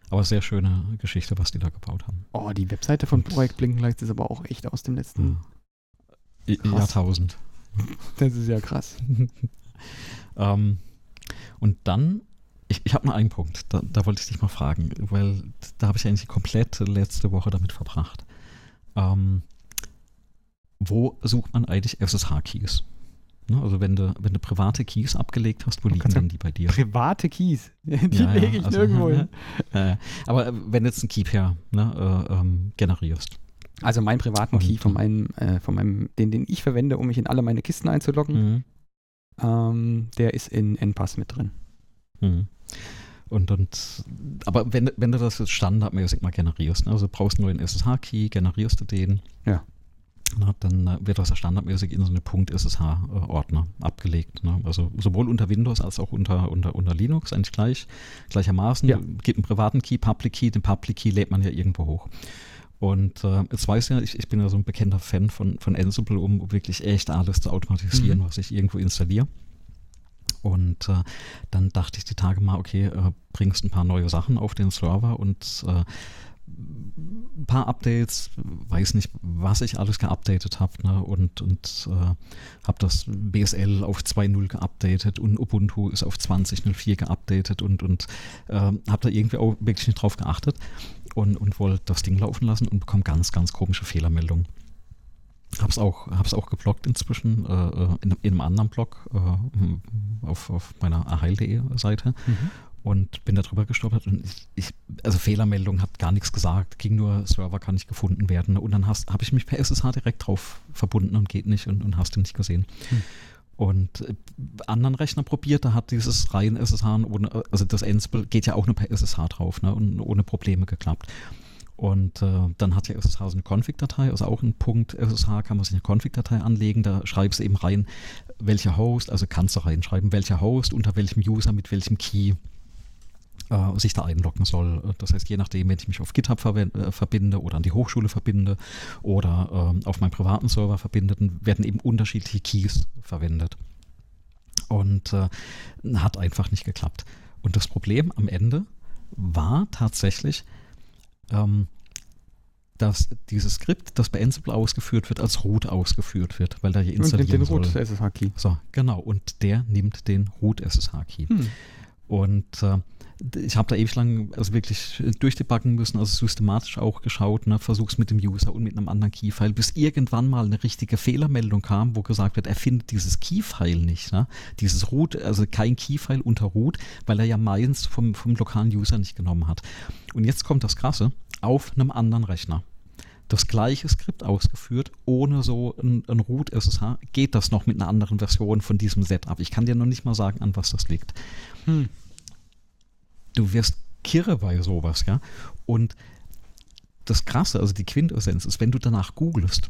aber sehr schöne Geschichte, was die da gebaut haben. Oh, die Webseite von Projekt Blinkenlights ist aber auch echt aus dem letzten. Krass. Jahrtausend. Das ist ja krass. ähm, und dann, ich, ich habe noch einen Punkt, da, da wollte ich dich mal fragen, weil da habe ich eigentlich die komplette letzte Woche damit verbracht. Ähm, wo sucht man eigentlich SSH-Keys? Ne, also wenn du, wenn du private Keys abgelegt hast, wo Man liegen denn die bei dir? Private Keys, die Ja, ja, lege ich also- nirgendwo hin. Äh, aber wenn du jetzt einen Keep-Pair ne, äh, ähm, generierst. Also meinen privaten Und- Key von meinem, äh, von meinem, den, den ich verwende, um mich in alle meine Kisten einzuloggen, Mhm. Ähm, der ist in NPass mit drin. Mhm. Und, und, aber wenn, wenn du das jetzt standardmäßig mal generierst, ne, also du brauchst einen neuen SSH-Key, generierst du den, Ja. na, dann äh, wird das standardmäßig in so eine .ssh-Ordner abgelegt. Ne? Also sowohl unter Windows als auch unter, unter, unter Linux eigentlich gleich, gleichermaßen. Ja. Gibt einen privaten Key, Public Key, den Public Key lädt man ja irgendwo hoch. Und äh, jetzt weiß ja, ich, ich bin ja so ein bekannter Fan von, von Ansible, um wirklich echt alles zu automatisieren, Mhm. was ich irgendwo installiere. Und äh, dann dachte ich die Tage mal, okay, äh, bringst ein paar neue Sachen auf den Server und äh, ein paar Updates, weiß nicht, was ich alles geupdatet habe ne? und, und äh, habe das BSL auf 2.0 geupdatet und Ubuntu ist auf 20.04 geupdatet und, und äh, habe da irgendwie auch wirklich nicht drauf geachtet und, und wollte das Ding laufen lassen und bekomme ganz, ganz komische Fehlermeldungen. Hab's auch, hab's auch geblockt inzwischen äh, äh, in, in einem anderen Blog äh, auf, auf meiner aheil.de Seite und bin da drüber gestolpert und ich, ich, also Fehlermeldung hat gar nichts gesagt, ging nur, Server kann nicht gefunden werden und dann habe ich mich per SSH direkt drauf verbunden und geht nicht und, und hast du nicht gesehen. Hm. Und äh, anderen Rechner probiert, da hat dieses rein SSH, ohne, also das Ansible geht ja auch nur per SSH drauf ne, und ohne Probleme geklappt. Und äh, dann hat ja SSH so eine Config-Datei, also auch ein Punkt SSH kann man sich eine Config-Datei anlegen, da schreibst du eben rein, welcher Host, also kannst du reinschreiben, welcher Host, unter welchem User, mit welchem Key äh, sich da einloggen soll. Das heißt, je nachdem, wenn ich mich auf GitHub äh, verbinde oder an die Hochschule verbinde oder ähm, auf meinen privaten Server verbinde, dann werden eben unterschiedliche Keys verwendet. Und äh, hat einfach nicht geklappt. Und das Problem am Ende war tatsächlich, ähm, dass dieses Skript, das bei Ansible ausgeführt wird, als root ausgeführt wird, weil da hier Und nimmt den. Root SSH-Key. So, genau. Und der nimmt den root SSH-Key. Hm. Und äh, ich habe da ewig lang also wirklich durchdebuggen müssen, also systematisch auch geschaut, ne, versuch's mit dem User und mit einem anderen Key-File, bis irgendwann mal eine richtige Fehlermeldung kam, wo gesagt wird, er findet dieses Key-File nicht, ne? dieses Root, also kein Key-File unter Root, weil er ja meins vom, vom lokalen User nicht genommen hat. Und jetzt kommt das Krasse, auf einem anderen Rechner. Das gleiche Skript ausgeführt, ohne so ein, ein Root SSH, geht das noch mit einer anderen Version von diesem Setup. Ich kann dir noch nicht mal sagen, an was das liegt Hm. Du wirst kirre bei sowas, ja. Und das Krasse, also die Quintessenz ist, wenn du danach googelst,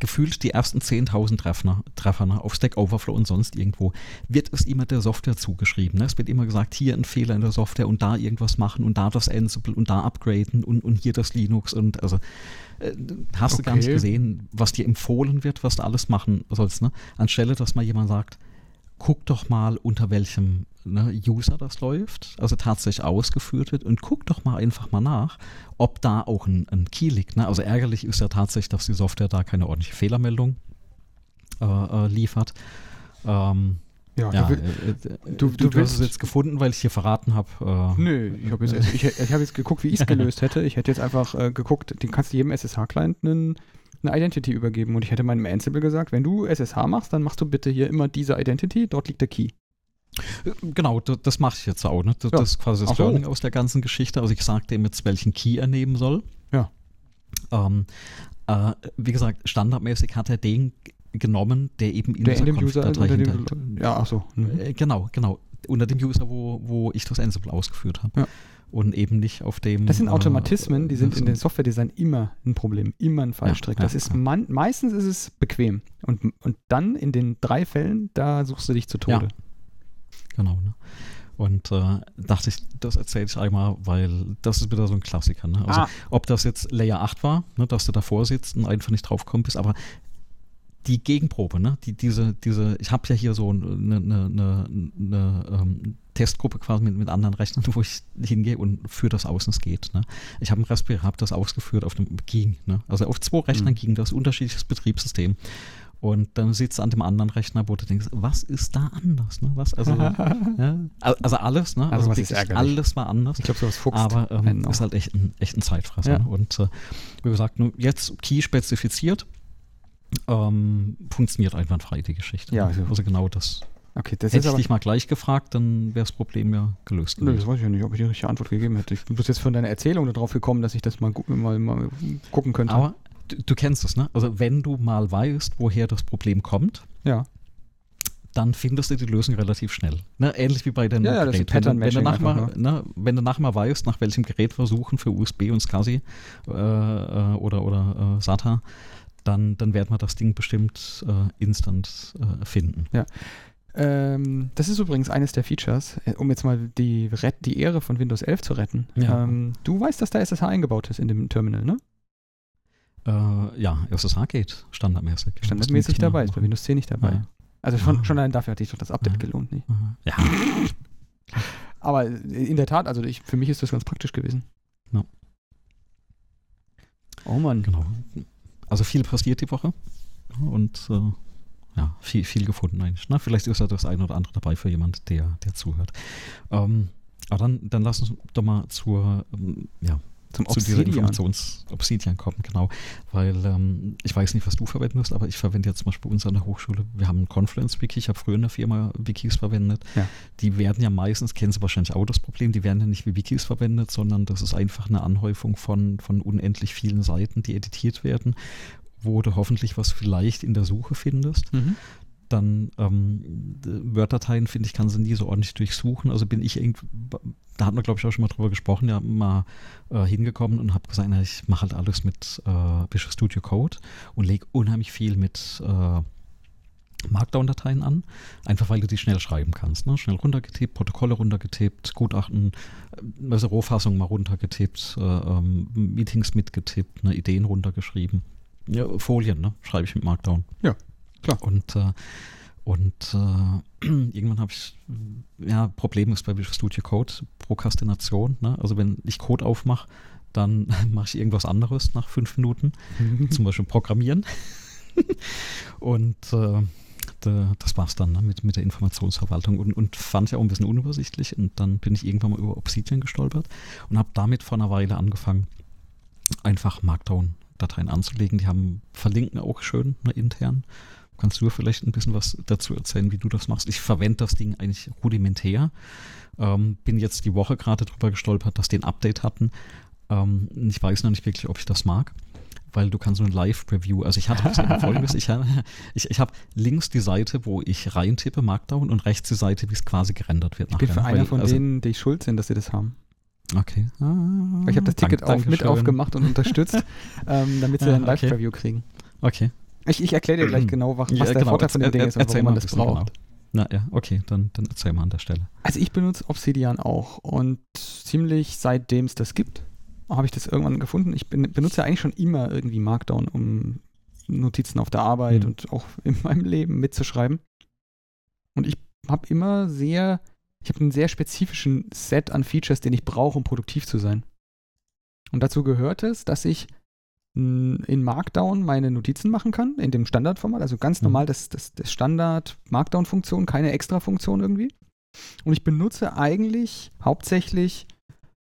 gefühlt die ersten 10.000 Treffer, Treffer ne, auf Stack Overflow und sonst irgendwo, wird es immer der Software zugeschrieben. Ne? Es wird immer gesagt, hier ein Fehler in der Software und da irgendwas machen und da das Ansible und da upgraden und, und hier das Linux und also äh, hast du gar nicht Okay. gesehen, was dir empfohlen wird, was du alles machen sollst. Ne? Anstelle, dass mal jemand sagt, guck doch mal, unter welchem ne, User das läuft, also tatsächlich ausgeführt wird und guck doch mal einfach mal nach, ob da auch ein, ein Key liegt. Ne? Also ärgerlich ist ja tatsächlich, dass die Software da keine ordentliche Fehlermeldung äh, äh, liefert. Ähm, Ja, ja, du, äh, äh, du- du, du hast es jetzt gefunden, weil ich hier verraten habe. Äh, Nö, ich habe jetzt, ich, ich hab jetzt geguckt, wie ich es gelöst hätte. Ich hätte jetzt einfach äh, geguckt, den kannst du jedem SSH-Client einen, eine Identity übergeben. Und ich hätte meinem Ansible gesagt, wenn du SSH machst, dann machst du bitte hier immer diese Identity, dort liegt der Key. Genau, das, mache ich jetzt auch. Ne? Das, Ja. ist quasi das Ach. Learning aus der ganzen Geschichte. Also ich sagte ihm jetzt, welchen Key er nehmen soll. Ja. Ähm, äh, wie gesagt, standardmäßig hat er den genommen, der eben in Der in dieser dem User, unter dem, ja, ach so. Mhm. Äh, genau, genau. Unter dem User, wo, wo ich das Ansible ausgeführt habe. Ja. Und eben nicht auf dem. Das sind äh, Automatismen, die sind in den Software-Design immer ein Problem, immer ein Fallstrick. Ja, das ja, ist ja. man, meistens ist es bequem. Und, und dann in den drei Fällen, da suchst du dich zu Tode. Genau. Ne? Und äh, dachte ich, das erzähle ich einmal, weil das ist wieder so ein Klassiker. Ne? Also Ah. ob das jetzt Layer 8 war, ne, dass du davor sitzt und einfach nicht draufgekommen bist, aber die Gegenprobe, ne? Die, diese, diese, ich habe ja hier so eine, eine, eine, eine ähm, Testgruppe quasi mit, mit anderen Rechnern, wo ich hingehe und führe das aus, und es geht. Ne? Ich habe ein Raspberry, habe das ausgeführt auf dem ging. Ne? Also auf zwei Rechnern Mhm. ging das, unterschiedliches Betriebssystem. Und dann sitzt an dem anderen Rechner, wo du denkst, was ist da anders? Ne? Was, also, ja, al- also alles, ne? Also was ist ärgerlich. alles war anders. Ich glaube, sowas fuchst. Aber ähm, ist halt echt ein, echt ein Zeitfresser. Ja. Ne? Und äh, wie gesagt, nur jetzt Key spezifiziert, ähm, funktioniert einwandfrei die Geschichte. Ja, ne? also- also genau das. okay, das Hätte ist ich aber. dich mal gleich gefragt, dann wäre das Problem ja gelöst Nö, das weiß ich ja nicht, ob ich die richtige Antwort gegeben hätte. Ich bin bloß jetzt von deiner Erzählung darauf gekommen, dass ich das mal, mal, mal gucken könnte. Aber du, du kennst es, ne? Also wenn du mal weißt, woher das Problem kommt, ja. dann findest du die Lösung relativ schnell. Ne? Ähnlich wie bei den Ja, ja, das ist Gerät. Wenn, du- wenn, du nachher einfach, ne, wenn du nachher weißt, nach welchem Gerät wir suchen für USB und SCSI äh, äh, oder, oder äh, SATA, dann, dann werden wir das Ding bestimmt äh, instant äh, finden. Ähm, das ist übrigens eines der Features, äh, um jetzt mal die, die Ehre von Windows 11 zu retten. Ja. Ähm, du weißt, dass da SSH eingebaut ist in dem Terminal, ne? Äh, ja, SSH geht standardmäßig. Standardmäßig dabei, ist bei. Windows 10 nicht dabei. Ja. Also schon, schon allein dafür hat sich doch das Update Ja. gelohnt, nicht? Aha. Ja, Aber in der Tat, also ich, für mich ist das ganz praktisch gewesen. Ja. Oh Mann. genau. Also viel passiert die Woche und äh, ja, viel, viel gefunden eigentlich. Na, vielleicht ist ja das eine oder andere dabei für jemand, der, der zuhört. Ähm, aber dann, dann lass uns doch mal zur, ähm, ja, Zum zu dieser Obsidian. Informations Obsidian kommen, genau. Weil ähm, ich weiß nicht, was du verwendest, aber ich verwende jetzt zum Beispiel bei uns an der Hochschule, wir haben ein Confluence-Wiki, ich habe früher in der Firma Wikis verwendet. Ja. Die werden ja meistens, kennen Sie wahrscheinlich auch das Problem, die werden ja nicht wie Wikis verwendet, sondern das ist einfach eine Anhäufung von, von unendlich vielen Seiten, die editiert werden, wo du hoffentlich was vielleicht in der Suche findest Mhm. Dann ähm, Word-Dateien, finde ich, kann sie nie so ordentlich durchsuchen. Also bin ich irgendwie, da hatten wir, glaube ich, auch schon mal drüber gesprochen, ja, mal äh, hingekommen und habe gesagt, na, ich mache halt alles mit äh, Visual Studio Code und lege unheimlich viel mit äh, Markdown-Dateien an, einfach weil du die schnell schreiben kannst. Ne? Schnell runtergetippt, Protokolle runtergetippt, Gutachten, äh, also Rohfassung mal runtergetippt, äh, ähm, Meetings mitgetippt, ne? Ideen runtergeschrieben. Ja, Folien, ne? schreibe ich mit Markdown. Ja, klar. Und, äh, und äh, irgendwann habe ich, ja, Problem ist bei Visual Studio Code, Prokrastination. Ne? Also wenn ich Code aufmache, dann mache ich irgendwas anderes nach fünf Minuten, zum Beispiel Programmieren. und äh, da- das war's dann ne, mit, mit der Informationsverwaltung und, und fand ich auch ein bisschen unübersichtlich. Und dann bin ich irgendwann mal über Obsidian gestolpert und habe damit vor einer Weile angefangen, einfach Markdown-Dateien anzulegen. Die haben verlinken auch schön ne, intern. Kannst du vielleicht ein bisschen was dazu erzählen, wie du das machst? Ich verwende das Ding eigentlich rudimentär. Ähm, bin jetzt die Woche gerade drüber gestolpert, dass die ein Update hatten. Ähm, ich weiß noch nicht wirklich, ob ich das mag, weil du kannst so ein Live-Preview, also ich hatte folgendes, ich, habe- ich, ich habe links die Seite, wo ich reintippe, Markdown, und rechts die Seite, wie es quasi gerendert wird. Ich bin für ne? einer Weil, von also, denen, die schuld sind, dass sie das haben. Okay. Ah, ich habe das Ticket dank- auch mit aufgemacht und unterstützt, ähm, damit sie Ja, ein okay. Live-Preview kriegen. Okay. Ich, ich erkläre dir gleich genau, was, was Ja, der genau. Vorteil von dem Ding ist und erzähl warum man das braucht. Na ja, okay, dann, dann erzähl mal an der Stelle. Also ich benutze Obsidian auch und ziemlich seitdem es das gibt, habe ich das irgendwann gefunden. Ich bin, benutze eigentlich schon immer irgendwie Markdown, um Notizen auf der Arbeit Mhm. und auch in meinem Leben mitzuschreiben. Und ich habe immer sehr, ich habe einen sehr spezifischen Set an Features, den ich brauche, um produktiv zu sein. Und dazu gehört es, dass ich in Markdown meine Notizen machen kann, in dem Standardformat, also ganz Mhm. normal das, das, das Standard-Markdown-Funktion, keine Extra-Funktion irgendwie. Und ich benutze eigentlich hauptsächlich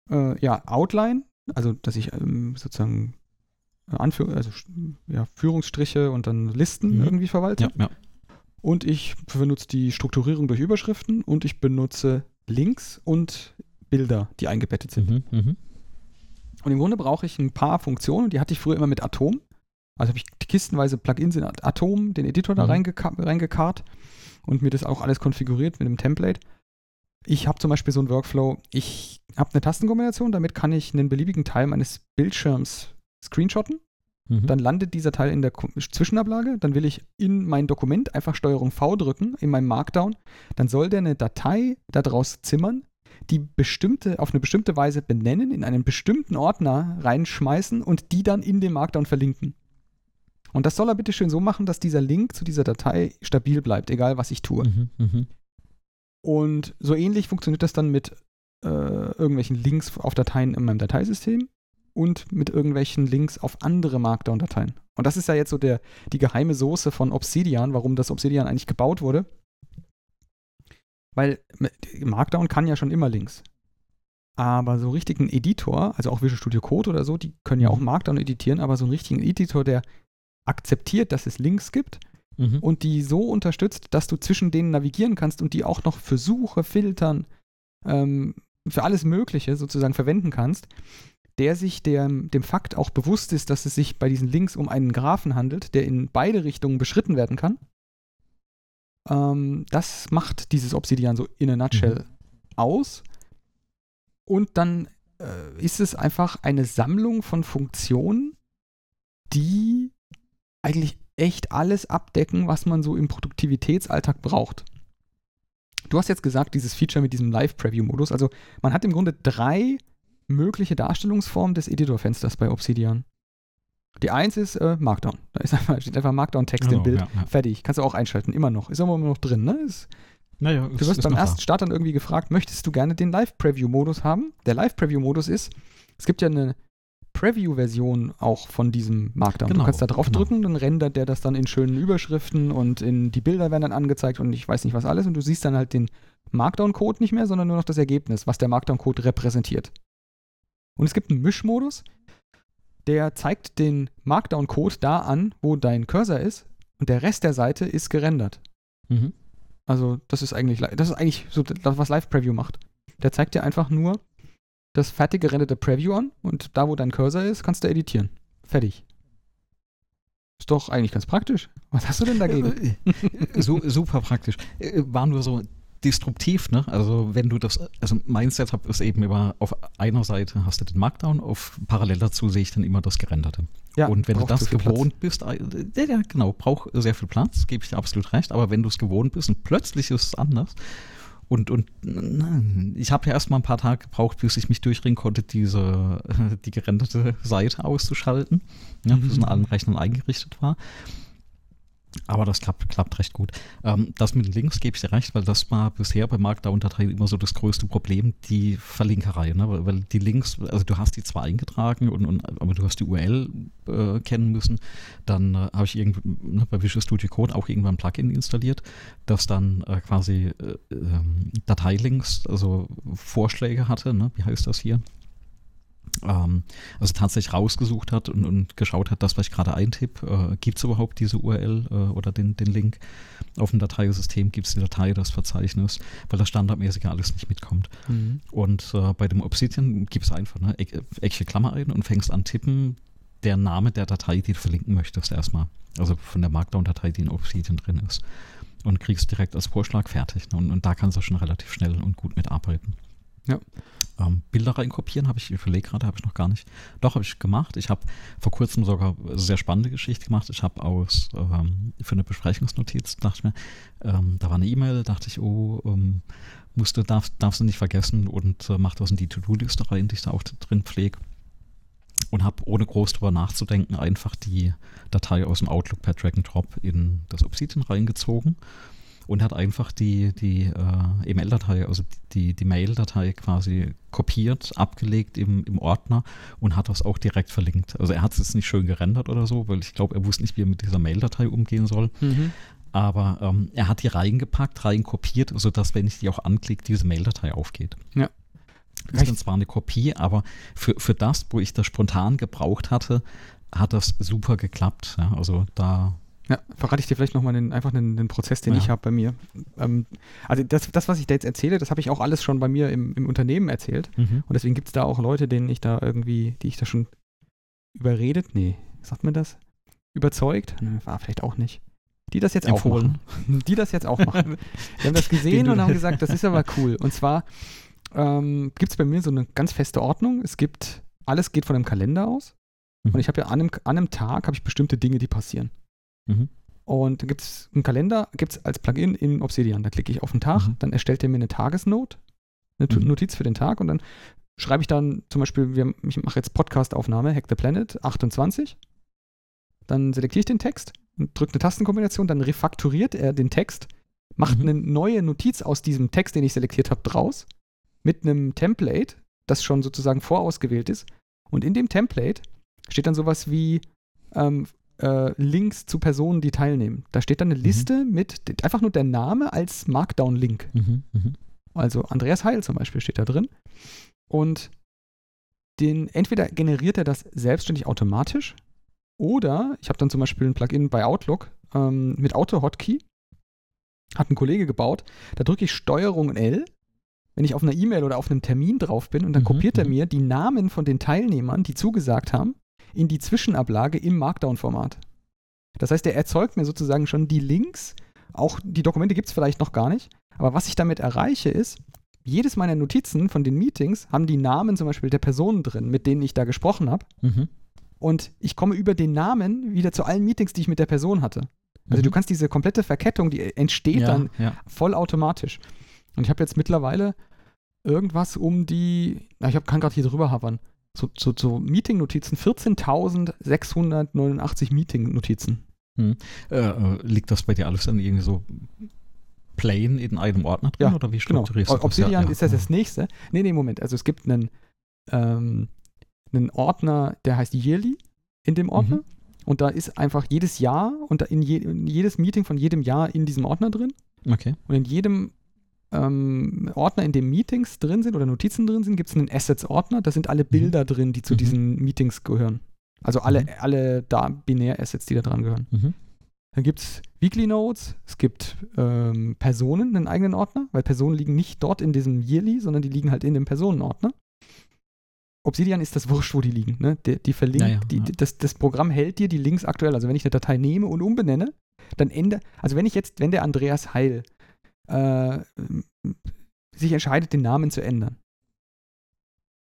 äh, ja, Outline, also dass ich ähm, sozusagen äh, Anführ also, ja, Führungsstriche und dann Listen Mhm. irgendwie verwalte. Ja, ja. Und ich benutze die Strukturierung durch Überschriften und ich benutze Links und Bilder, die eingebettet sind. Mhm, mhm. Und im Grunde brauche ich ein paar Funktionen, die hatte ich früher immer mit Atom. Also habe ich kistenweise Plugins in At- Atom, den Editor da Mhm. reingeka reingekarrt und mir das auch alles konfiguriert mit einem Template. Ich habe zum Beispiel so einen Workflow, ich habe eine Tastenkombination, damit kann ich einen beliebigen Teil meines Bildschirms screenshotten Mhm. Dann landet dieser Teil in der Zwischenablage. Dann will ich in mein Dokument einfach Steuerung V drücken, in meinem Markdown. Dann soll der eine Datei daraus zimmern, die bestimmte, auf eine bestimmte Weise benennen, in einen bestimmten Ordner reinschmeißen und die dann in den Markdown verlinken. Und das soll er bitte schön so machen, dass dieser Link zu dieser Datei stabil bleibt, egal was ich tue. Mhm. Mhm. Und so ähnlich funktioniert das dann mit äh, irgendwelchen Links auf Dateien in meinem Dateisystem und mit irgendwelchen Links auf andere Markdown-Dateien. Und das ist ja jetzt so der, die geheime Soße von Obsidian, warum das Obsidian eigentlich gebaut wurde. Weil Markdown kann ja schon immer Links. Aber so richtig ein Editor, also auch Visual Studio Code oder so, die können ja auch Markdown editieren, aber so einen richtigen Editor, der akzeptiert, dass es Links gibt Mhm. und die so unterstützt, dass du zwischen denen navigieren kannst und die auch noch für Suche, Filtern, ähm, für alles Mögliche sozusagen verwenden kannst, der sich dem, dem Fakt auch bewusst ist, dass es sich bei diesen Links um einen Graphen handelt, der in beide Richtungen beschritten werden kann. Ähm, das macht dieses Obsidian so in a nutshell aus. Und dann äh, ist es einfach eine Sammlung von Funktionen, die eigentlich echt alles abdecken, was man so im Produktivitätsalltag braucht. Du hast jetzt gesagt, dieses Feature mit diesem Live-Preview-Modus. Also man hat im Grunde drei mögliche Darstellungsformen des Editorfensters bei Obsidian. Die eins ist äh, Markdown. Da ist einfach, steht einfach Markdown-Text Genau, im Bild. ja, ja. Fertig. Kannst du auch einschalten. Immer noch. Ist aber immer noch drin. Ne? Ist, Naja, Du wirst beim ersten Start dann irgendwie gefragt, möchtest du gerne den Live-Preview-Modus haben? Der Live-Preview-Modus ist, es gibt ja eine Preview-Version auch von diesem Markdown. Genau, du kannst da drauf genau. drücken, dann rendert der das dann in schönen Überschriften und in die Bilder werden dann angezeigt und ich weiß nicht was alles und du siehst dann halt den Markdown-Code nicht mehr, sondern nur noch das Ergebnis, was der Markdown-Code repräsentiert. Und es gibt einen Mischmodus, der zeigt den Markdown-Code da an, wo dein Cursor ist und der Rest der Seite ist gerendert. Mhm. Also, das ist eigentlich, li- das ist eigentlich so das, was Live Preview macht. Der zeigt dir einfach nur das fertig gerenderte Preview an und da, wo dein Cursor ist, kannst du editieren. Fertig. Ist doch eigentlich ganz praktisch. Was hast du denn dagegen? Äh, so, super praktisch. Äh, War nur so disruptiv, ne? Also wenn du das, also mein Setup ist eben immer auf einer Seite hast du den Markdown, auf parallel dazu sehe ich dann immer das Gerenderte. Ja, und wenn du das viel Platz. gewohnt bist, äh, ja, ja, genau, braucht sehr viel Platz, gebe ich dir absolut recht, aber wenn du es gewohnt bist und plötzlich ist es anders und, und ich habe ja erst mal ein paar Tage gebraucht, bis ich mich durchringen konnte, diese, die gerenderte Seite auszuschalten, ja, bis es in allen Rechnern eingerichtet war. Aber das klappt, klappt recht gut. Ähm, das mit den Links gebe ich dir recht, weil das war bisher bei Markdown-Dateien immer so das größte Problem, die Verlinkerei. Ne? Weil, weil die Links, also du hast die zwar eingetragen, und, und, aber du hast die URL äh, kennen müssen. Dann äh, habe ich irgendwie ne, bei Visual Studio Code auch irgendwann ein Plugin installiert, das dann äh, quasi äh, ähm, Dateilinks, also Vorschläge hatte. Ne? Wie heißt das hier? Ähm, also tatsächlich rausgesucht hat und, und geschaut hat, das, was ich gerade eintippe, äh, gibt es überhaupt diese URL äh, oder den, den Link auf dem Dateisystem, gibt es die Datei, das Verzeichnis, weil das standardmäßig ja alles nicht mitkommt. Mhm. Und äh, bei dem Obsidian gibst du einfach eine eckige Klammer ein und fängst an tippen, der Name der Datei, die du verlinken möchtest, erstmal. Also von der Markdown-Datei, die in Obsidian drin ist. Und kriegst direkt als Vorschlag fertig. Ne? Und, und da kannst du schon relativ schnell und gut mitarbeiten. Ja. Ähm, Bilder reinkopieren habe ich, ich überlege gerade, habe ich noch gar nicht. Doch, habe ich gemacht. Ich habe vor kurzem sogar eine sehr spannende Geschichte gemacht. Ich habe aus, ähm, für eine Besprechungsnotiz, dachte ich mir, ähm, da war eine E-Mail, dachte ich, oh, ähm, musst du, darfst, darfst du nicht vergessen und äh, mach das in die To-Do-Liste rein, die ich da auch drin pflege. Und habe ohne groß drüber nachzudenken einfach die Datei aus dem Outlook per Drag and Drop in das Obsidian reingezogen und hat einfach die, die äh, E-Mail-Datei, also die, die Mail-Datei quasi kopiert, abgelegt im, im Ordner und hat das auch direkt verlinkt. Also er hat es jetzt nicht schön gerendert oder so, weil ich glaube, er wusste nicht, wie er mit dieser Mail-Datei umgehen soll. Mhm. Aber ähm, er hat die reingepackt, reinkopiert, sodass, wenn ich die auch anklicke, diese Mail-Datei aufgeht. Ja. Das ist dann zwar eine Kopie, aber für, für das, wo ich das spontan gebraucht hatte, hat das super geklappt. Ja, also da Ja, verrate ich dir vielleicht nochmal einfach den, den Prozess, den Ja. ich habe bei mir. Ähm, also das, das, was ich da jetzt erzähle, das habe ich auch alles schon bei mir im, im Unternehmen erzählt. Mhm. Und deswegen gibt es da auch Leute, denen ich da irgendwie, die ich da schon überredet, nee, sagt man das? Überzeugt? Nee, war vielleicht auch nicht. Die das jetzt Empfohlen. auch machen. Die das jetzt auch machen. Die haben das gesehen und haben gesagt, das ist aber cool. Und zwar ähm, gibt es bei mir so eine ganz feste Ordnung. Es gibt, alles geht von einem Kalender aus. Und ich habe ja an einem, an einem Tag habe ich bestimmte Dinge, die passieren. Mhm. Und da gibt es einen Kalender, gibt es als Plugin in Obsidian. Da klicke ich auf den Tag, Mhm. dann erstellt er mir eine Tagesnote, eine Mhm. Notiz für den Tag und dann schreibe ich dann zum Beispiel, wir, ich mache jetzt Podcast-Aufnahme, Hack the Planet 28. Dann selektiere ich den Text und drücke eine Tastenkombination, dann refakturiert er den Text, macht Mhm. eine neue Notiz aus diesem Text, den ich selektiert habe, draus, mit einem Template, das schon sozusagen vorausgewählt ist. Und in dem Template steht dann sowas wie ähm, äh, Links zu Personen, die teilnehmen. Da steht dann eine Liste mit einfach nur der Name als Markdown-Link. Mhm. Mhm. Also Andreas Heil zum Beispiel steht da drin. Und den, entweder generiert er das selbstständig automatisch oder ich habe dann zum Beispiel ein Plugin bei Outlook ähm, mit Auto-Hotkey. Hat ein Kollege gebaut. Da drücke ich Steuerung L, wenn ich auf einer E-Mail oder auf einem Termin drauf bin und dann Mhm, kopiert er mhm. mir die Namen von den Teilnehmern, die zugesagt haben, in die Zwischenablage im Markdown-Format. Das heißt, er erzeugt mir sozusagen schon die Links. Auch die Dokumente gibt es vielleicht noch gar nicht. Aber was ich damit erreiche, ist, jedes meiner Notizen von den Meetings haben die Namen zum Beispiel der Personen drin, mit denen ich da gesprochen habe. Mhm. Und ich komme über den Namen wieder zu allen Meetings, die ich mit der Person hatte. Also du Mhm. kannst diese komplette Verkettung, die entsteht ja, dann ja. vollautomatisch. Und ich habe jetzt mittlerweile irgendwas um die, na, ich hab, kann gerade hier drüber havern, so, so, so Meeting-Notizen, 14.689 Meeting-Notizen. Äh, äh, liegt das bei dir alles dann irgendwie so plain in einem Ordner drin Ja, oder wie Genau. strukturierst du das? Obsidian Ja, ist das das nächste. Nee, nee, Moment. Also es gibt einen, ähm, einen Ordner, der heißt Yearly in dem Ordner. Mhm. Und da ist einfach jedes Jahr und in, je, in jedes Meeting von jedem Jahr in diesem Ordner drin. Okay. Und in jedem ähm, Ordner, in dem Meetings drin sind oder Notizen drin sind, gibt es einen Assets-Ordner. Da sind alle Bilder drin, die zu Mhm. diesen Meetings gehören. Also alle, Mhm. alle da Binär-Assets, die da dran gehören. Mhm. Dann gibt es Weekly Notes, es gibt ähm, Personen, einen eigenen Ordner, weil Personen liegen nicht dort in diesem Yearly, sondern die liegen halt in dem Personenordner. Obsidian ist das wurscht, wo die liegen. Ne? Die, die verlinkt, Ja, ja, die, ja. Das, das Programm hält dir die Links aktuell. Also wenn ich eine Datei nehme und umbenenne, dann ändere, also wenn ich jetzt, wenn der Andreas Heil äh, sich entscheidet, den Namen zu ändern,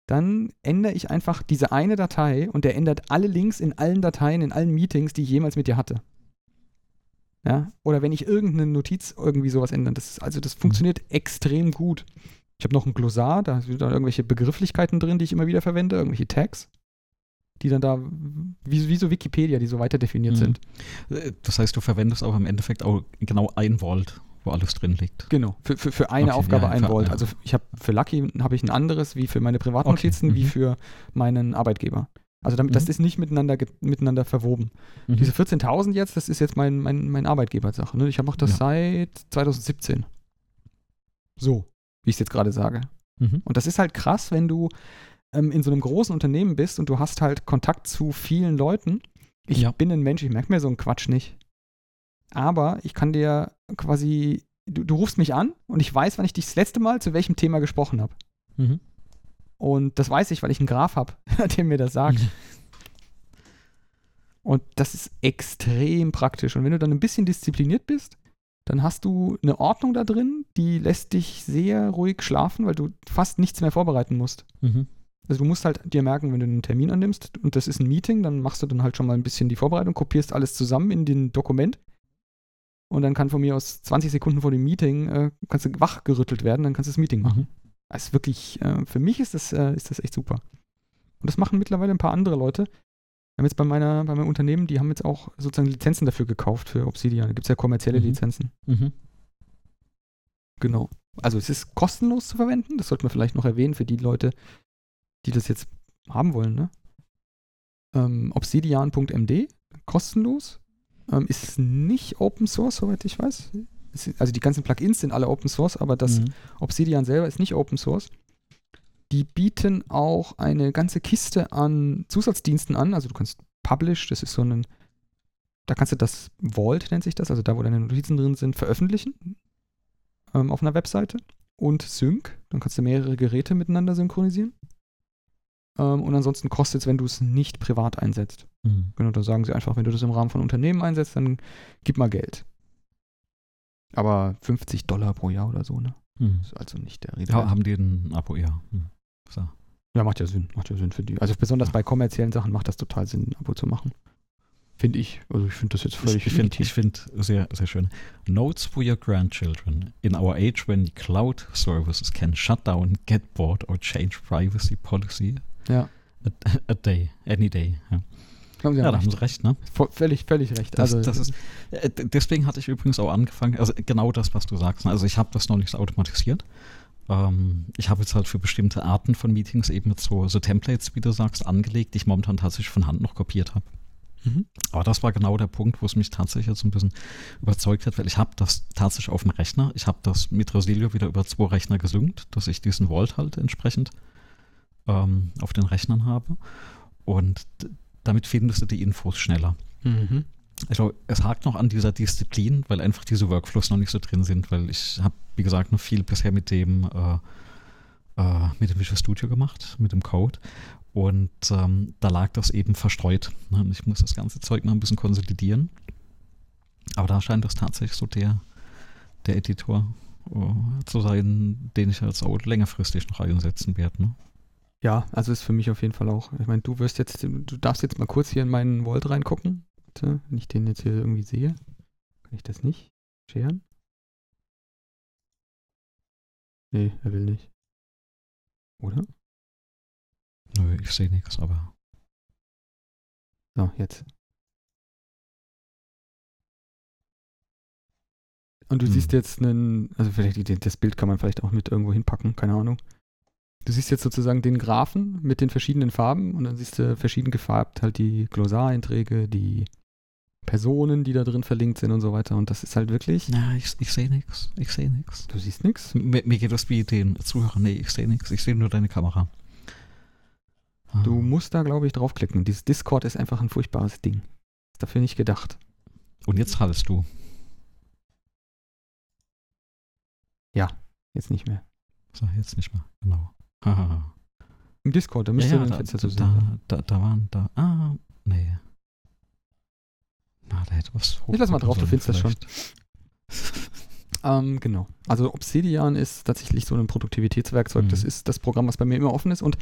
dann ändere ich einfach diese eine Datei und der ändert alle Links in allen Dateien, in allen Meetings, die ich jemals mit dir hatte. Ja? Oder wenn ich irgendeine Notiz irgendwie sowas ändere. Das ist, also das funktioniert extrem gut. Ich habe noch ein Glossar, da sind dann irgendwelche Begrifflichkeiten drin, die ich immer wieder verwende, irgendwelche Tags, die dann da, wie, wie so Wikipedia, die so weiter definiert Mhm. sind. Äh, Das heißt, du verwendest auch im Endeffekt auch genau ein Volt, wo alles drin liegt. Genau, für, für, für eine Okay, Aufgabe ja, ein Volt. ja. Also ich habe für Lucky habe ich ein anderes wie für meine Privatnotizen, Okay, wie mhm. für meinen Arbeitgeber. Also damit, das Mhm. ist nicht miteinander, miteinander verwoben. Mhm. Diese 14.000 jetzt, das ist jetzt mein, mein, mein Arbeitgebersache. Ne? Ich mache das Ja. seit 2017. So, wie ich es jetzt gerade sage. Mhm. Und das ist halt krass, wenn du ähm, in so einem großen Unternehmen bist und du hast halt Kontakt zu vielen Leuten. Ich bin ein Mensch, ich merke mir so einen Quatsch nicht. Aber ich kann dir quasi, du, du rufst mich an und ich weiß, wann ich dich das letzte Mal zu welchem Thema gesprochen habe. Mhm. Und das weiß ich, weil ich einen Graph habe, der mir das sagt. Und das ist extrem praktisch. Und wenn du dann ein bisschen diszipliniert bist, dann hast du eine Ordnung da drin, die lässt dich sehr ruhig schlafen, weil du fast nichts mehr vorbereiten musst. Mhm. Also du musst halt dir merken, wenn du einen Termin annimmst und das ist ein Meeting, dann machst du dann halt schon mal ein bisschen die Vorbereitung, kopierst alles zusammen in den Dokument und dann kann von mir aus 20 Sekunden vor dem Meeting äh, kannst du wachgerüttelt werden, dann kannst du das Meeting machen. Mhm. Das ist wirklich, äh, für mich ist das, äh, ist das echt super. Und das machen mittlerweile ein paar andere Leute. Wir haben jetzt bei, meiner, bei meinem Unternehmen, die haben jetzt auch sozusagen Lizenzen dafür gekauft für Obsidian. Da gibt es ja kommerzielle Mhm. Lizenzen. Mhm. Genau. Also es ist kostenlos zu verwenden. Das sollte man vielleicht noch erwähnen für die Leute, die das jetzt haben wollen. Ne? Ähm, Obsidian.md, kostenlos. Ähm, ist nicht Open Source, soweit ich weiß. Es also die ganzen Plugins sind alle Open Source, aber das Mhm. Obsidian selber ist nicht Open Source. Die bieten auch eine ganze Kiste an Zusatzdiensten an. Also du kannst Publish, das ist so ein, da kannst du das Vault, nennt sich das, also da, wo deine Notizen drin sind, veröffentlichen ähm, auf einer Webseite. Und Sync, dann kannst du mehrere Geräte miteinander synchronisieren. Ähm, und ansonsten kostet es, wenn du es nicht privat einsetzt. Mhm. Genau, da sagen sie einfach, wenn du das im Rahmen von Unternehmen einsetzt, dann gib mal Geld. Aber 50 Dollar pro Jahr oder so, ne? Mhm. Ist also nicht der Rede. Ja, haben die ein Abo, ja. Mhm. So. Ja, macht ja Sinn. Macht ja Sinn für die. Also besonders bei kommerziellen Sachen macht das total Sinn, ein Abo zu machen. Finde ich. Also ich finde das jetzt völlig Ich finde find sehr, sehr schön. Notes for your grandchildren. In our age when cloud services can shut down, get bored or change privacy policy Ja. a, a day, any day. Ja, Haben Sie ja da haben sie recht, ne? Vo- Völlig, völlig recht. Das, also, das ist, äh, deswegen hatte ich übrigens auch angefangen, also genau das, was du sagst. ne? Also ich habe das noch nicht automatisiert. Ähm, ich habe jetzt halt für bestimmte Arten von Meetings eben so, so Templates, wie du sagst, angelegt, die ich momentan tatsächlich von Hand noch kopiert habe. Mhm. Aber das war genau der Punkt, wo es mich tatsächlich jetzt ein bisschen überzeugt hat, weil ich habe das tatsächlich auf dem Rechner. Ich habe das mit Resilio wieder über zwei Rechner gesynkt, dass ich diesen Vault halt entsprechend ähm, auf den Rechnern habe. Und damit findest du die Infos schneller. Mhm. Also es hakt noch an dieser Disziplin, weil einfach diese Workflows noch nicht so drin sind, weil ich habe, wie gesagt, noch viel bisher mit dem äh, äh, mit dem Visual Studio gemacht, mit dem Code. Und ähm, da lag das eben verstreut. Ne? Und Ich muss das ganze Zeug noch ein bisschen konsolidieren. Aber da scheint das tatsächlich so der, der Editor äh, zu sein, den ich als auch längerfristig noch einsetzen werde. Ne? Ja, also ist für mich auf jeden Fall auch. Ich meine, du wirst jetzt, du darfst jetzt mal kurz hier in meinen Vault reingucken. Bitte, wenn ich den jetzt hier irgendwie sehe. Kann ich das nicht scheren? Nee, er will nicht. Oder? Nö, ich sehe nichts, aber So, jetzt. Und du Hm. siehst jetzt einen, also vielleicht das Bild kann man vielleicht auch mit irgendwo hinpacken, keine Ahnung. Du siehst jetzt sozusagen den Graphen mit den verschiedenen Farben und dann siehst du verschieden gefärbt halt die Glossareinträge, die Personen, die da drin verlinkt sind und so weiter. Und das ist halt wirklich. na, ich, ich sehe nichts. Ich sehe nichts. Du siehst nichts. Mir, mir geht das wie den Zuhörern. Nee, ich sehe nichts. Ich sehe nur deine Kamera. Ah. Du musst da, glaube ich, draufklicken. Dieses Discord ist einfach ein furchtbares Ding. Ist dafür nicht gedacht. Und jetzt hallst du. Jetzt nicht mehr. So, jetzt nicht mehr. Genau. Haha. Im Discord, da Ja, müsste ja, ein da, Fenster zu sehen sein. da, da, da waren da. Ah, nee. Na, da hätte was. Ich lass mal drauf, du findest das schon. vielleicht. Ähm, genau. Also Obsidian ist tatsächlich so ein Produktivitätswerkzeug. Mhm. Das ist das Programm, was bei mir immer offen ist. Und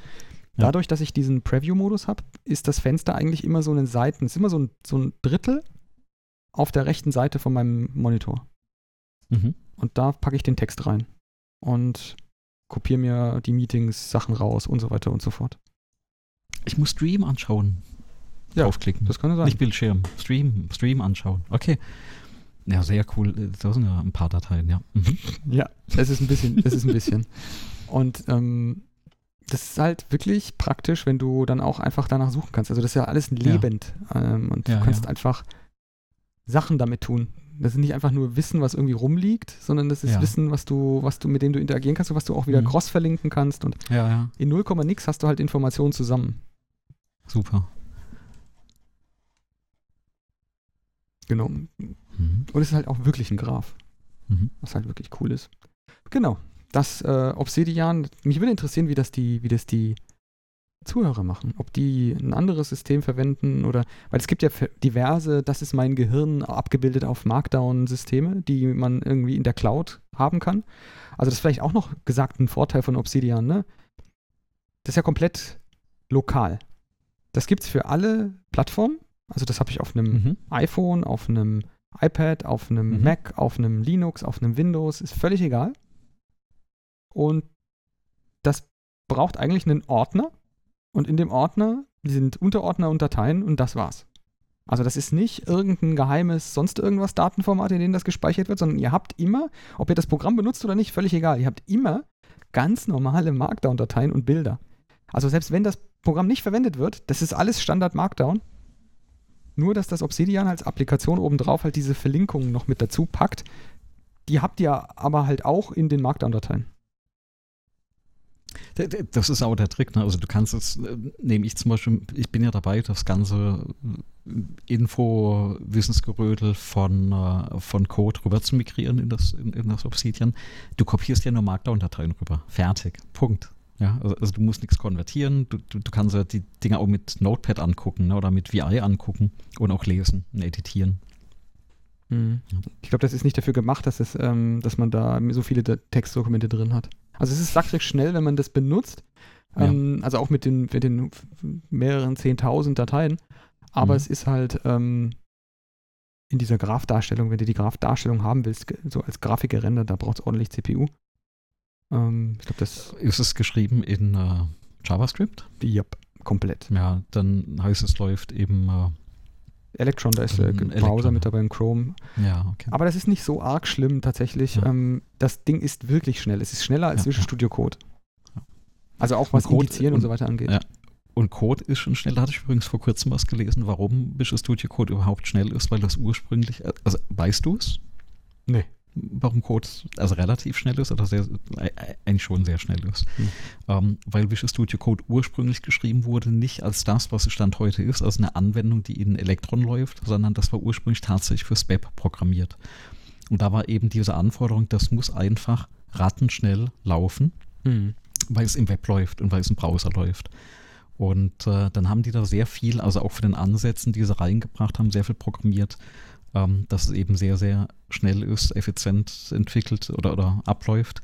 Ja. dadurch, dass ich diesen Preview-Modus habe, ist das Fenster eigentlich immer so eine Seiten, ist immer so ein, so ein Drittel auf der rechten Seite von meinem Monitor. Mhm. Und da packe ich den Text rein und kopiere mir die Meetings, Sachen raus und so weiter und so fort. Ich muss Stream anschauen. Ja, Draufklicken. Das kann ja sein. Nicht Bildschirm. Stream. Stream anschauen. Okay. Ja, sehr cool. Da sind ja ein paar Dateien, ja. Mhm. Ja, es ist ein bisschen, es ist ein bisschen. Und ähm, das ist halt wirklich praktisch, wenn du dann auch einfach danach suchen kannst. Also das ist ja alles lebend. Ähm, und Ja, du kannst ja. einfach Sachen damit tun. Das ist nicht einfach nur Wissen, was irgendwie rumliegt, sondern das ist Ja. Wissen, was du, was du, mit dem du interagieren kannst und was du auch wieder Mhm. cross verlinken kannst. Und Ja, ja. in 0, nix hast du halt Informationen zusammen. Super. Genau. Mhm. Und es ist halt auch wirklich ein Graph. Mhm. was halt wirklich cool ist. Genau. Das äh, Obsidian, mich würde interessieren, wie das die, wie das die Zuhörer machen. Ob die ein anderes System verwenden oder, weil es gibt ja diverse, das ist mein Gehirn abgebildet auf Markdown-Systeme, die man irgendwie in der Cloud haben kann. Also das ist vielleicht auch noch gesagt ein Vorteil von Obsidian, ne? Das ist ja komplett lokal. Das gibt es für alle Plattformen. Also das habe ich auf einem Mhm. iPhone, auf einem iPad, auf einem Mhm. Mac, auf einem Linux, auf einem Windows, ist völlig egal. Und das braucht eigentlich einen Ordner und in dem Ordner sind Unterordner und Dateien und das war's. Also das ist nicht irgendein geheimes sonst irgendwas Datenformat, in dem das gespeichert wird, sondern ihr habt immer, ob ihr das Programm benutzt oder nicht, völlig egal. Ihr habt immer ganz normale Markdown-Dateien und Bilder. Also selbst wenn das Programm nicht verwendet wird, das ist alles Standard Markdown. Nur, dass das Obsidian als Applikation obendrauf halt diese Verlinkungen noch mit dazu packt. Die habt ihr aber halt auch in den Markdown-Dateien. Das ist auch der Trick. Ne? Also du kannst es, äh, nehme ich zum Beispiel, ich bin ja dabei, das ganze äh, Info-Wissensgerödel von, äh, von Code rüber zu migrieren in das, in, in das Obsidian. Du kopierst ja nur Markdown-Dateien rüber. Fertig. Punkt. Ja, also, also du musst nichts konvertieren. Du, du, du kannst ja die Dinge auch mit Notepad angucken ne? oder mit VI angucken und auch lesen und editieren. Ich glaube, das ist nicht dafür gemacht, dass, es, ähm, dass man da so viele Textdokumente drin hat. Also es ist sakrisch schnell, wenn man das benutzt. Ja. Ähm, also auch mit den, mit den mehreren 10.000 Dateien. Aber Mhm. es ist halt ähm, in dieser Graph-Darstellung, wenn du die Graph-Darstellung haben willst, so als Grafik gerendert, da braucht es ordentlich CPU. Ähm, ich glaube, das, Ist es geschrieben in äh, JavaScript? ja, komplett. Ja, dann heißt es läuft eben, äh, Electron, da ist der Ähm, Browser Electron. mit dabei, ein Chrome. ja, okay. Aber das ist nicht so arg schlimm tatsächlich. Ja. Ähm, das Ding ist wirklich schnell. Es ist schneller als Ja, Visual ja. Studio Code. Also auch was Code- Indizieren und, und- so weiter angeht. ja. Und Code ist schon schnell. Da hatte ich übrigens vor kurzem was gelesen, warum Visual Studio Code überhaupt schnell ist, weil das ursprünglich, äh, also weißt du es? Nee. Warum Code also relativ schnell ist oder sehr, äh, eigentlich schon sehr schnell ist. Hm. Ähm, weil Visual Studio Code ursprünglich geschrieben wurde, nicht als das, was es Stand heute ist, als eine Anwendung, die in Electron läuft, sondern das war ursprünglich tatsächlich fürs Web programmiert. Und da war eben diese Anforderung, das muss einfach rattenschnell laufen Hm. weil es im Web läuft und weil es im Browser läuft. Und äh, dann haben die da sehr viel, also auch für den Ansätzen, die sie reingebracht haben, sehr viel programmiert, ähm, dass es eben sehr, sehr schnell ist, effizient entwickelt oder, oder abläuft.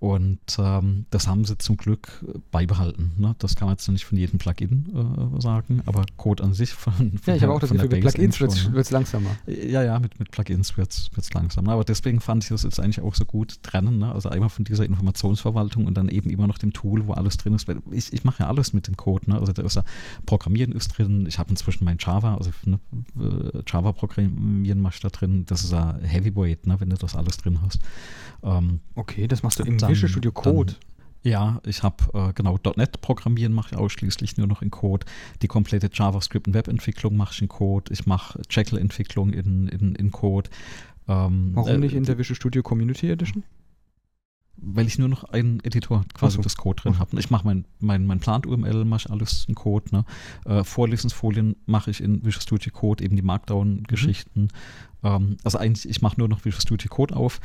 Und ähm, das haben sie zum Glück beibehalten. Ne? Das kann man jetzt nicht von jedem Plugin äh, sagen, aber Code an sich von, von Ja, ich habe auch das Gefühl, mit Plugins wird es ne? langsamer. Ja, ja, mit, mit Plugins wird es langsam. Aber deswegen fand ich das jetzt eigentlich auch so gut trennen. Ne? Also einmal von dieser Informationsverwaltung und dann eben immer noch dem Tool, wo alles drin ist. Weil Ich, ich mache ja alles mit dem Code. Ne? Also da ist ja Programmieren ist drin. Ich habe inzwischen mein Java, also ne, äh, Java-Programmieren mache ich da drin. Das ist ja Heavyweight, ne? wenn du das alles drin hast. Ähm, Okay, das machst du im Dann- Visual Studio Code. ja, ich habe äh, genau .NET Programmieren mache ich ausschließlich nur noch in Code. Die komplette JavaScript und Webentwicklung mache ich in Code. Ich mache Jekyll Entwicklung in, in, in Code. Ähm, Warum äh, nicht in der Visual Studio Community Edition? Weil ich nur noch einen Editor quasi so. das Code drin habe. Ich mache mein, mein, mein Plant-UML, mache ich alles in Code. Ne? Äh, Vorlesensfolien mache ich in Visual Studio Code, eben die Markdown-Geschichten. Ähm, also eigentlich, ich mache nur noch Visual Studio Code auf.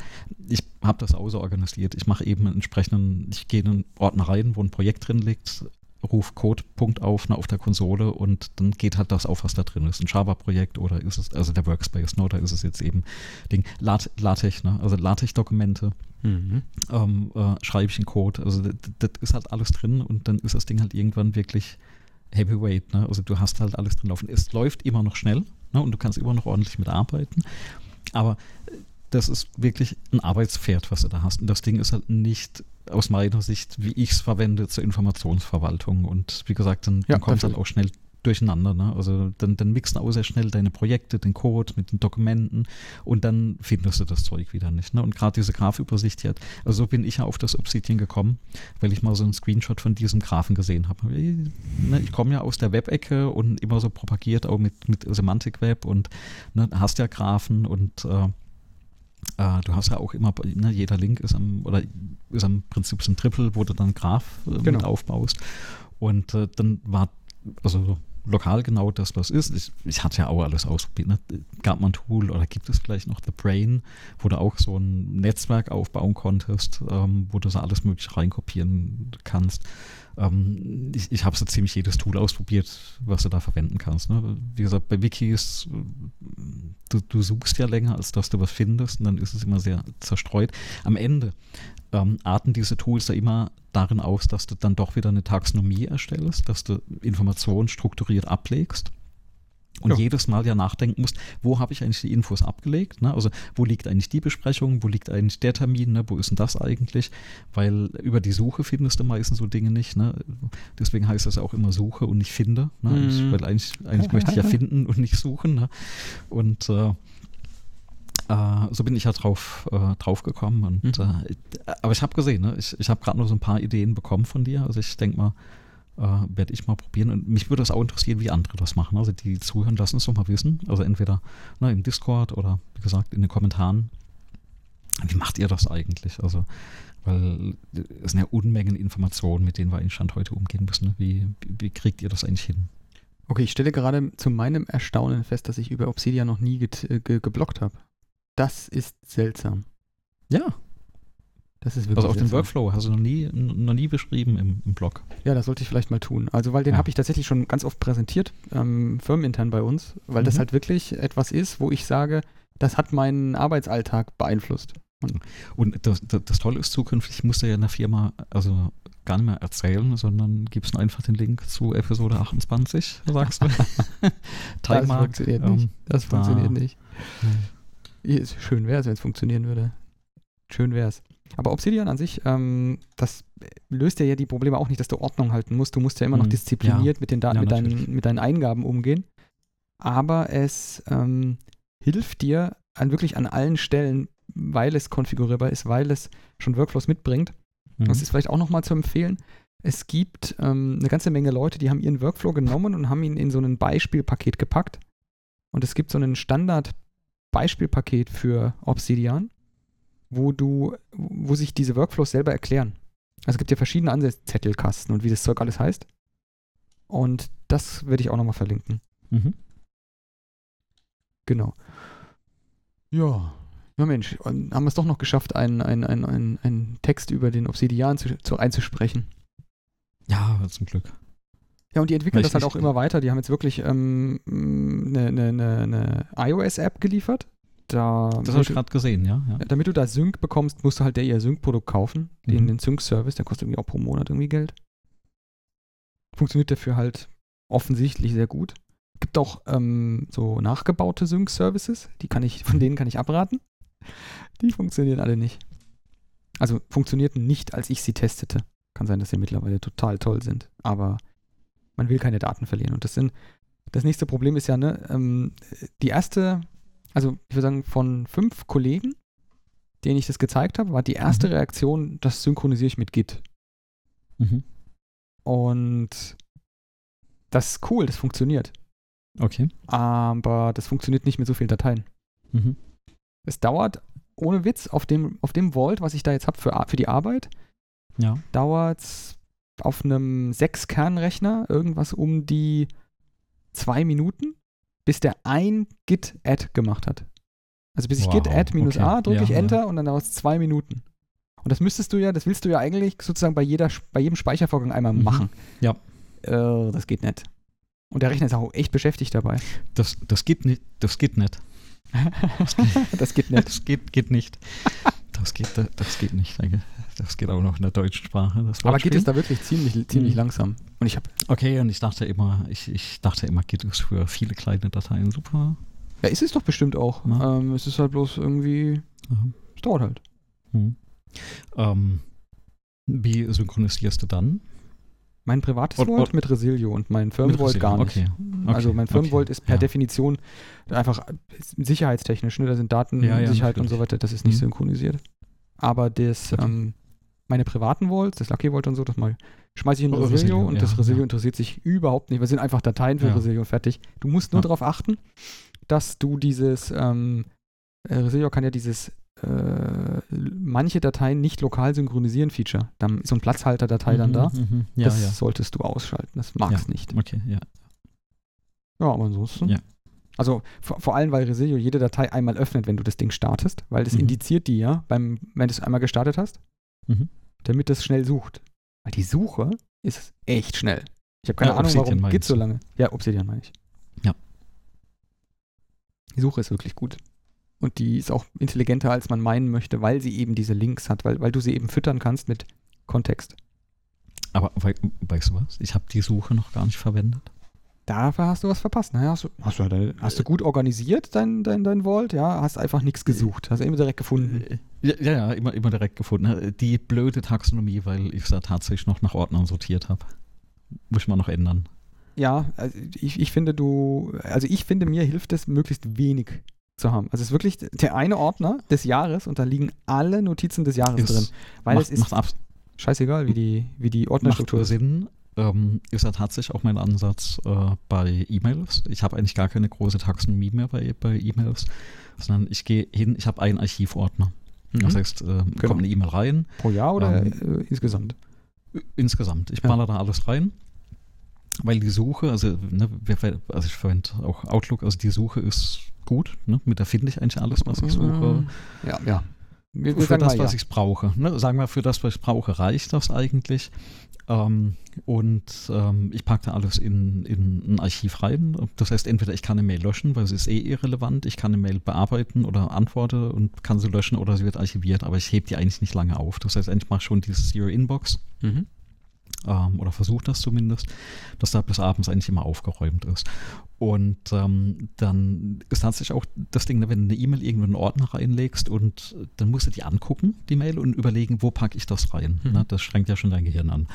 Ich habe das auch so organisiert. Ich mache eben einen entsprechenden, ich gehe in einen Ordner rein, wo ein Projekt drin liegt, ruf Code-Punkt auf ne, auf der Konsole und dann geht halt das auf, was da drin ist. Ein Java-Projekt oder ist es, also der Workspace, ne, oder ist es jetzt eben Ding, Lat LaTeX, ne, also LaTeX-Dokumente Mhm. ähm, äh, schreibe ich einen Code. Also das, das ist halt alles drin und dann ist das Ding halt irgendwann wirklich Heavyweight. Ne? Also du hast halt alles drin laufen. Es läuft immer noch schnell ne? und du kannst immer noch ordentlich mitarbeiten. Aber äh, das ist wirklich ein Arbeitspferd, was du da hast. Und das Ding ist halt nicht aus meiner Sicht, wie ich es verwende, zur Informationsverwaltung. Und wie gesagt, dann, Ja, dann kommt es halt auch schnell durcheinander. Ne? Also dann, dann mixen auch sehr schnell deine Projekte, den Code mit den Dokumenten und dann findest du das Zeug wieder nicht. Ne? Und gerade diese Graph-Übersicht hier, also so bin ich ja auf das Obsidian gekommen, weil ich mal so einen Screenshot von diesem Graphen gesehen habe. Ne, Ich komme ja aus der Web-Ecke und immer so propagiert auch mit, mit Semantic Web und ne, hast ja Graphen und äh, äh, du hast ja auch immer, ne, jeder Link ist am, oder ist am Prinzip so ein Triple, wo du dann Graph äh, Genau. mit aufbaust. Und äh, dann war, also lokal genau das, was ist. Ich, ich hatte ja auch alles ausprobiert. Ne? Gab man ein Tool oder gibt es vielleicht noch The Brain, wo du auch so ein Netzwerk aufbauen konntest, ähm, wo du so alles mögliche reinkopieren kannst. Ähm, ich ich habe so ziemlich jedes Tool ausprobiert, was du da verwenden kannst. Ne? Wie gesagt, bei Wikis, du, du suchst ja länger, als dass du was findest und dann ist es immer sehr zerstreut. Am Ende ähm, arten diese Tools ja immer darin aus, dass du dann doch wieder eine Taxonomie erstellst, dass du Informationen strukturiert ablegst. Und Ja. jedes Mal ja nachdenken musst, wo habe ich eigentlich die Infos abgelegt? Ne? Also wo liegt eigentlich die Besprechung, wo liegt eigentlich der Termin, ne? wo ist denn das eigentlich? Weil über die Suche findest du meistens so Dinge nicht. Ne? Deswegen heißt das ja auch immer Suche und nicht finde. Ne? Mhm. Eigentlich, weil eigentlich, eigentlich möchte ich ja finden und nicht suchen. Ne? Und äh, so bin ich ja drauf, äh, drauf gekommen. Und, Mhm. äh, aber ich habe gesehen, ne? ich, ich habe gerade nur so ein paar Ideen bekommen von dir. Also ich denke mal, äh, werde ich mal probieren. Und mich würde es auch interessieren, wie andere das machen. Also die zuhören, lassen es doch mal wissen. Also entweder ne, im Discord oder wie gesagt in den Kommentaren. Wie macht ihr das eigentlich? Also, weil es sind ja Unmengen Informationen, mit denen wir eigentlich Stand heute umgehen müssen. ne? Wie, wie, kriegt ihr das eigentlich hin? Okay, ich stelle gerade zu meinem Erstaunen fest, dass ich über Obsidian noch nie get, äh, ge, geblockt habe. Das ist seltsam. Ja, Das ist wirklich also auf den. Workflow hast du noch nie, noch nie beschrieben im, im Blog. Ja, das sollte ich vielleicht mal tun. Also, weil den Ja. habe ich tatsächlich schon ganz oft präsentiert, ähm, firmenintern bei uns, weil das Mhm. halt wirklich etwas ist, wo ich sage, das hat meinen Arbeitsalltag beeinflusst. Und, und das, das, das, Tolle ist zukünftig, musst du ja in der Firma also gar nicht mehr erzählen, sondern gibst einfach den Link zu Episode 28, sagst du. das funktioniert ähm, nicht. Das da, funktioniert nicht. Schön wäre es, wenn es funktionieren würde. Schön wäre es. Aber Obsidian an sich, ähm, das löst ja, ja die Probleme auch nicht, dass du Ordnung halten musst. Du musst ja immer noch mhm. diszipliniert ja. mit, den Daten, ja, mit, deinen, mit deinen Eingaben umgehen. Aber es ähm, hilft dir an wirklich an allen Stellen, weil es konfigurierbar ist, weil es schon Workflows mitbringt. Mhm. Das ist vielleicht auch nochmal zu empfehlen. Es gibt ähm, eine ganze Menge Leute, die haben ihren Workflow genommen und haben ihn in so ein Beispielpaket gepackt. Und es gibt so ein Standard-Beispielpaket für Obsidian wo du, wo sich diese Workflows selber erklären. Also es gibt ja verschiedene Ansätze, Zettelkasten und wie das Zeug alles heißt. Und das werde ich auch nochmal verlinken. Mhm. Genau. Ja. Ja, Mensch, haben wir es doch noch geschafft, einen, einen, einen, einen, einen Text über den Obsidian zu, zu einzusprechen. Ja, zum Glück. Ja, und die entwickeln Richtig. das halt auch immer weiter. Die haben jetzt wirklich ähm, eine, eine, eine iOS-App geliefert, da, das habe ich gerade gesehen, ja, ja, Damit du da Sync bekommst, musst du halt der ihr Sync-Produkt kaufen, den, mhm. den Sync-Service, der kostet irgendwie auch pro Monat irgendwie Geld. Funktioniert dafür halt offensichtlich sehr gut. Gibt auch ähm, so nachgebaute Sync-Services, die kann ich, von denen kann ich abraten. Die funktionieren alle nicht. Also funktionierten nicht, als ich sie testete. Kann sein, dass sie mittlerweile total toll sind, aber man will keine Daten verlieren. Und das sind, das nächste Problem ist ja, ne, ähm, die erste also ich würde sagen, von fünf Kollegen, denen ich das gezeigt habe, war die erste mhm. Reaktion, das synchronisiere ich mit Git. Mhm. Und das ist cool, das funktioniert. Okay. Aber das funktioniert nicht mit so vielen Dateien. Mhm. Es dauert, ohne Witz, auf dem, auf dem Vault, was ich da jetzt habe für, für die Arbeit, ja. dauert es auf einem Sechs-Kern-Rechner irgendwas um die zwei Minuten bis der ein Git-Add gemacht hat. Also bis ich wow, Git-Add minus okay. A drücke ja, ich Enter ja. und dann dauert es zwei Minuten. Und das müsstest du ja, das willst du ja eigentlich sozusagen bei, jeder, bei jedem Speichervorgang einmal mhm. machen. Ja. Äh, das geht nicht. Und der Rechner ist auch echt beschäftigt dabei. Das, das geht nicht. Das geht nicht. Das geht, das geht nicht. Das geht, geht nicht. Das geht, das geht nicht. Das geht auch noch in der deutschen Sprache. Aber Git ist da wirklich ziemlich, ziemlich mhm. langsam. Und ich habe. Okay, und ich dachte immer, ich, ich dachte immer, Git ist für viele kleine Dateien super. Ja, ist es doch bestimmt auch. Ähm, es ist halt bloß irgendwie. Es dauert halt. Mhm. Ähm, wie synchronisierst du dann? Mein privates und, Vault mit Resilio und mein Firmenvault gar nicht. Okay. Okay. Also mein Firmenvault okay. ist per ja. Definition einfach sicherheitstechnisch, ne? da sind Daten, ja, ja, Sicherheit und so weiter, das ist nicht mhm. synchronisiert. Aber das, ähm, meine privaten Vaults, das Lucky Vault und so, das mal schmeiße ich in oh, Resilio, Resilio und das Resilio interessiert sich überhaupt nicht. Wir sind einfach Dateien für Resilio fertig. Du musst nur darauf achten, dass du dieses, ähm, äh, Resilio kann ja dieses manche Dateien nicht lokal synchronisieren Feature. Dann ist so ein Platzhalter-Datei mhm, dann da. Mhm, ja, das ja. solltest du ausschalten. Das magst ja, nicht. Okay, ja. Ja, aber ansonsten. Ja. Also vor, vor, allem, weil Resilio jede Datei einmal öffnet, wenn du das Ding startest, weil das mhm. indiziert die ja, beim, wenn du es einmal gestartet hast, mhm. damit das schnell sucht. Weil die Suche ist echt schnell. Ich habe keine Ahnung, Obsidian warum geht so lange. Ja, Obsidian meine ich. Ja. Die Suche ist wirklich gut. Und die ist auch intelligenter, als man meinen möchte, weil sie eben diese Links hat, weil, weil du sie eben füttern kannst mit Kontext. Aber weißt du was? Ich habe die Suche noch gar nicht verwendet. Dafür hast du was verpasst. Naja, hast du, hast du, hast du gut organisiert, dein, dein, dein Vault? Ja, hast einfach nichts gesucht. Hast du immer direkt gefunden. Ja, ja, immer, immer direkt gefunden. Die blöde Taxonomie, weil ich es da tatsächlich noch nach Ordnern sortiert habe. Muss mal noch ändern. Ja, also ich, ich finde, du, also ich finde, mir hilft es, möglichst wenig zu haben. Also es ist wirklich der eine Ordner des Jahres und da liegen alle Notizen des Jahres ist, drin. Weil macht, es ist scheißegal, wie die, wie die Ordnerstruktur macht Sinn, ähm, ist ja tatsächlich auch mein Ansatz äh, bei E-Mails. Ich habe eigentlich gar keine große Taxonomie mehr bei, bei E-Mails, sondern ich gehe hin, ich habe einen Archivordner. Mhm. Das heißt, äh, genau. kommt eine E-Mail rein. Pro Jahr oder ähm, äh, insgesamt? Insgesamt. Ich baller ja. da alles rein. Weil die Suche, also, ne, also ich verwende auch Outlook, also die Suche ist gut. Ne? Mit der finde ich eigentlich alles, was ich suche. Ja, ja. Wir, wir für das, was ja. ich brauche. Ne? Sagen wir, für das, was ich brauche, reicht das eigentlich. Ähm, und ähm, ich packe da alles in, in ein Archiv rein. Das heißt, entweder ich kann eine Mail löschen, weil sie ist eh irrelevant, ich kann eine Mail bearbeiten oder antworte und kann sie löschen oder sie wird archiviert, aber ich hebe die eigentlich nicht lange auf. Das heißt, ich mache schon dieses Zero Inbox. Mhm ähm, oder versucht das zumindest, dass da bis abends eigentlich immer aufgeräumt ist. Und ähm, dann ist tatsächlich auch das Ding, wenn du eine E-Mail irgendwo in einen Ordner reinlegst und dann musst du die angucken, die Mail, und überlegen, wo packe ich das rein. Mhm. Ne? Das strengt ja schon dein Gehirn an.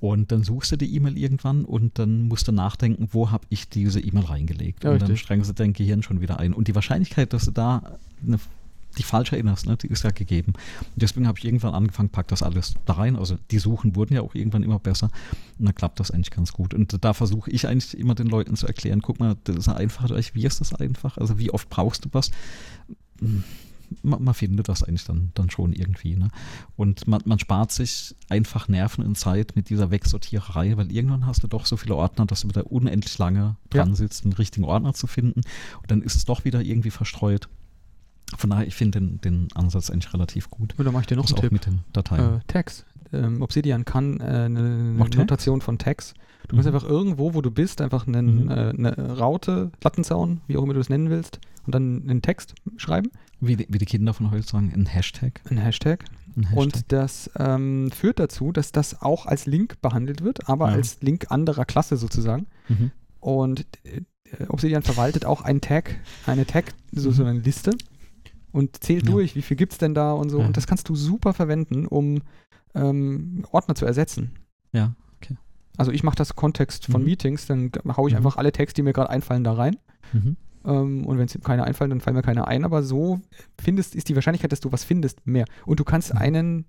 Und dann suchst du die E-Mail irgendwann und dann musst du nachdenken, wo habe ich diese E-Mail reingelegt. Ja, und dann strengst du dein Gehirn schon wieder ein. Und die Wahrscheinlichkeit, dass du da eine dich falsch erinnerst, ne? die ist ja gegeben. Und deswegen habe ich irgendwann angefangen, pack das alles da rein. Also die Suchen wurden ja auch irgendwann immer besser. Und dann klappt das eigentlich ganz gut. Und da versuche ich eigentlich immer den Leuten zu erklären, guck mal, das ist einfach, wie ist das einfach? Also wie oft brauchst du was? Man, man, findet das eigentlich dann, dann schon irgendwie. Ne? Und man, man, spart sich einfach Nerven und Zeit mit dieser Wegsortiererei, weil irgendwann hast du doch so viele Ordner, dass du wieder unendlich lange dran ja. sitzt, einen richtigen Ordner zu finden. Und dann ist es doch wieder irgendwie verstreut. Von daher, ich finde den, den Ansatz eigentlich relativ gut. Und da mache ich dir noch einen Tipp. mit den Dateien. Äh, Tags. Ähm, Obsidian kann äh, eine, eine Notation von Tags. Du mhm. kannst einfach irgendwo, wo du bist, einfach einen, mhm. äh, eine Raute, Lattenzaun, wie auch immer du es nennen willst, und dann einen Text schreiben. Wie die, wie die Kinder von heute sagen, ein Hashtag. Ein Hashtag. Ein Hashtag. Und das ähm, führt dazu, dass das auch als Link behandelt wird, aber ja. als Link anderer Klasse sozusagen. Mhm. Und äh, Obsidian verwaltet auch einen Tag, eine Tag, so, so eine Liste und zählt ja. durch, wie viel gibt es denn da und so. Ja. Und das kannst du super verwenden, um ähm, Ordner zu ersetzen. Ja, okay. Also ich mache das Kontext von mhm. Meetings, dann haue ich mhm. einfach alle Texte, die mir gerade einfallen, da rein. Mhm. Ähm, und wenn es keine einfallen, dann fallen mir keine ein. Aber so findest, ist die Wahrscheinlichkeit, dass du was findest, mehr. Und du kannst mhm. einen,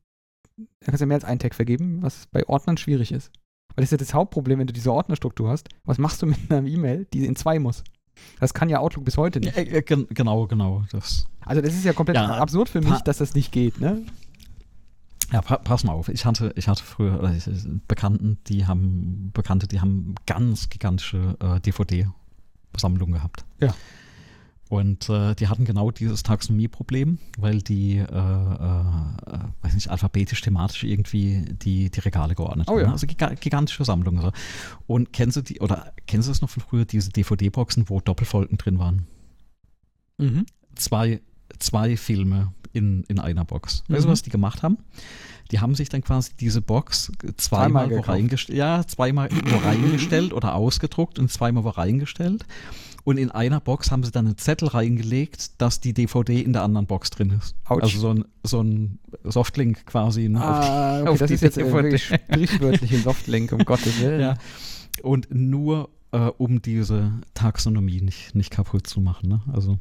du kannst ja mehr als einen Tag vergeben, was bei Ordnern schwierig ist. Weil das ist ja das Hauptproblem, wenn du diese Ordnerstruktur hast. Was machst du mit einer E-Mail, die in zwei muss? Das kann ja Outlook bis heute nicht. Ja, äh, genau, genau. Das. Also das ist ja komplett ja, absurd für mich, dass das nicht geht, ne? Ja, pa pass mal auf. Ich hatte, ich hatte früher äh, Bekannten, die haben Bekannte, die haben ganz gigantische äh, DVD-Sammlungen gehabt. Ja. Und äh, die hatten genau dieses Taxonomie-Problem, weil die, äh, äh, weiß nicht, alphabetisch, thematisch irgendwie die, die Regale geordnet oh, haben. Ja. Also gigantische Sammlungen. So. Und kennst du die, oder kennst du das noch von früher, diese DVD-Boxen, wo Doppelfolgen drin waren? Mhm. Zwei, zwei Filme in, in einer Box. Mhm. Weißt du, was die gemacht haben? Die haben sich dann quasi diese Box zweimal, zweimal reingestellt, ja, zweimal wo reingestellt oder ausgedruckt und zweimal wo reingestellt. Und in einer Box haben sie dann einen Zettel reingelegt, dass die DVD in der anderen Box drin ist. Ouch. Also so ein, so ein Softlink quasi. Ne, ah, okay, auf das ist jetzt DVD. sprichwörtlich ein Softlink, um Gottes Willen. Ja. Und nur äh, um diese Taxonomie nicht, nicht kaputt zu machen. Ne? Also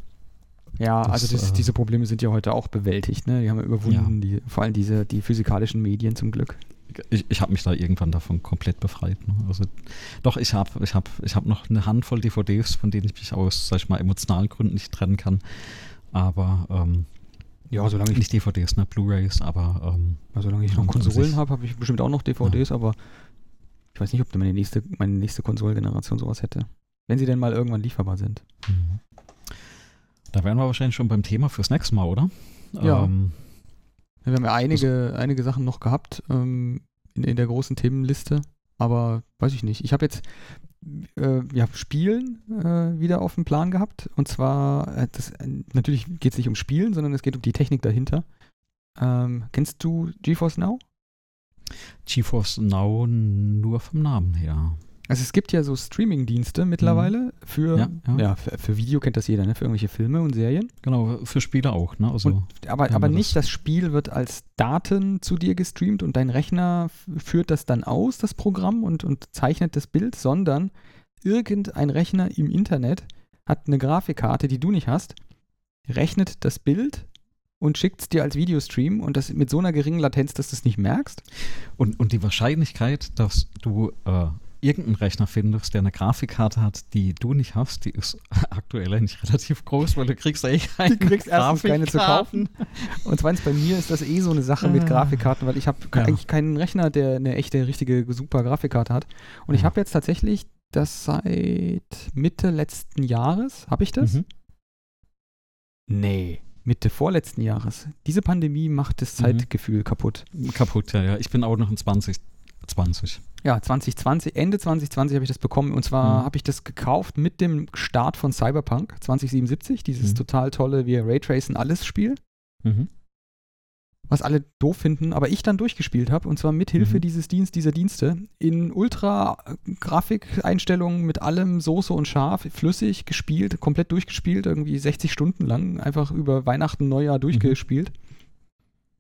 ja, das, also das, äh, diese Probleme sind ja heute auch bewältigt. Ne? Die haben wir überwunden, ja. die, vor allem diese, die physikalischen Medien zum Glück ich, ich habe mich da irgendwann davon komplett befreit. Ne? Also, doch, ich habe ich hab, ich hab noch eine Handvoll DVDs, von denen ich mich aus, sag ich mal, emotionalen Gründen nicht trennen kann. Aber ähm, ja, solange ich nicht DVDs, ne, Blu-rays, aber ähm, solange ich noch Konsolen habe, habe ich bestimmt auch noch DVDs, ja. aber ich weiß nicht, ob meine nächste, meine nächste Konsolengeneration sowas hätte. Wenn sie denn mal irgendwann lieferbar sind. Mhm. Da wären wir wahrscheinlich schon beim Thema fürs nächste Mal, oder? Ja. Ähm, wir haben ja einige, einige Sachen noch gehabt ähm, in, in der großen Themenliste, aber weiß ich nicht. Ich habe jetzt äh, ja, Spielen äh, wieder auf dem Plan gehabt. Und zwar, äh, das, natürlich geht es nicht um Spielen, sondern es geht um die Technik dahinter. Ähm, kennst du GeForce Now? GeForce Now nur vom Namen her. Also es gibt ja so Streaming-Dienste mittlerweile mhm. für, ja, ja. ja für, für, Video kennt das jeder, ne? für irgendwelche Filme und Serien. Genau, für Spiele auch. Ne? Also, und, aber aber nicht, das. das Spiel wird als Daten zu dir gestreamt und dein Rechner führt das dann aus, das Programm, und, und zeichnet das Bild, sondern irgendein Rechner im Internet hat eine Grafikkarte, die du nicht hast, rechnet das Bild und schickt es dir als Videostream und das mit so einer geringen Latenz, dass du es nicht merkst. Und, und die Wahrscheinlichkeit, dass du äh, irgendeinen Rechner findest, der eine Grafikkarte hat, die du nicht hast, die ist aktuell eigentlich relativ groß, weil du kriegst eh keine Du kriegst erstens keine zu kaufen und zweitens bei mir ist das eh so eine Sache mit ah. Grafikkarten, weil ich habe ja. eigentlich keinen Rechner, der eine echte, richtige, super Grafikkarte hat und ja. ich habe jetzt tatsächlich das seit Mitte letzten Jahres, habe ich das? Mhm. Nee. Mitte vorletzten Jahres. Diese Pandemie macht das mhm. Zeitgefühl mhm. kaputt. Kaputt, ja, ja. Ich bin auch noch in 20 20. Ja, 2020, Ende 2020 habe ich das bekommen. Und zwar Mhm. habe ich das gekauft mit dem Start von Cyberpunk 2077, dieses Mhm. total tolle, wir Raytracen alles Spiel, Mhm. was alle doof finden, aber ich dann durchgespielt habe. Und zwar mit Hilfe Mhm. dieses Dienst, dieser Dienste in Ultra-Grafikeinstellungen mit allem Soße und Scharf, flüssig gespielt, komplett durchgespielt, irgendwie 60 Stunden lang, einfach über Weihnachten, Neujahr durchgespielt.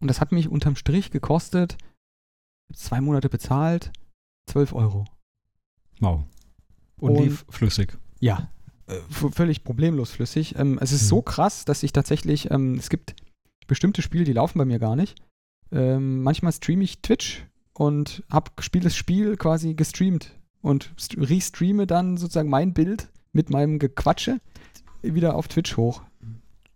Und das hat mich unterm Strich gekostet, zwei Monate bezahlt, 12 Euro. Wow. Und, Und- lief flüssig. Ja, äh, völlig problemlos flüssig. Ähm, es ist Mhm. so krass, dass ich tatsächlich, ähm, es gibt bestimmte Spiele, die laufen bei mir gar nicht. Ähm, manchmal streame ich Twitch und habe spiele das Spiel quasi gestreamt und st- restreame dann sozusagen mein Bild mit meinem Gequatsche wieder auf Twitch hoch.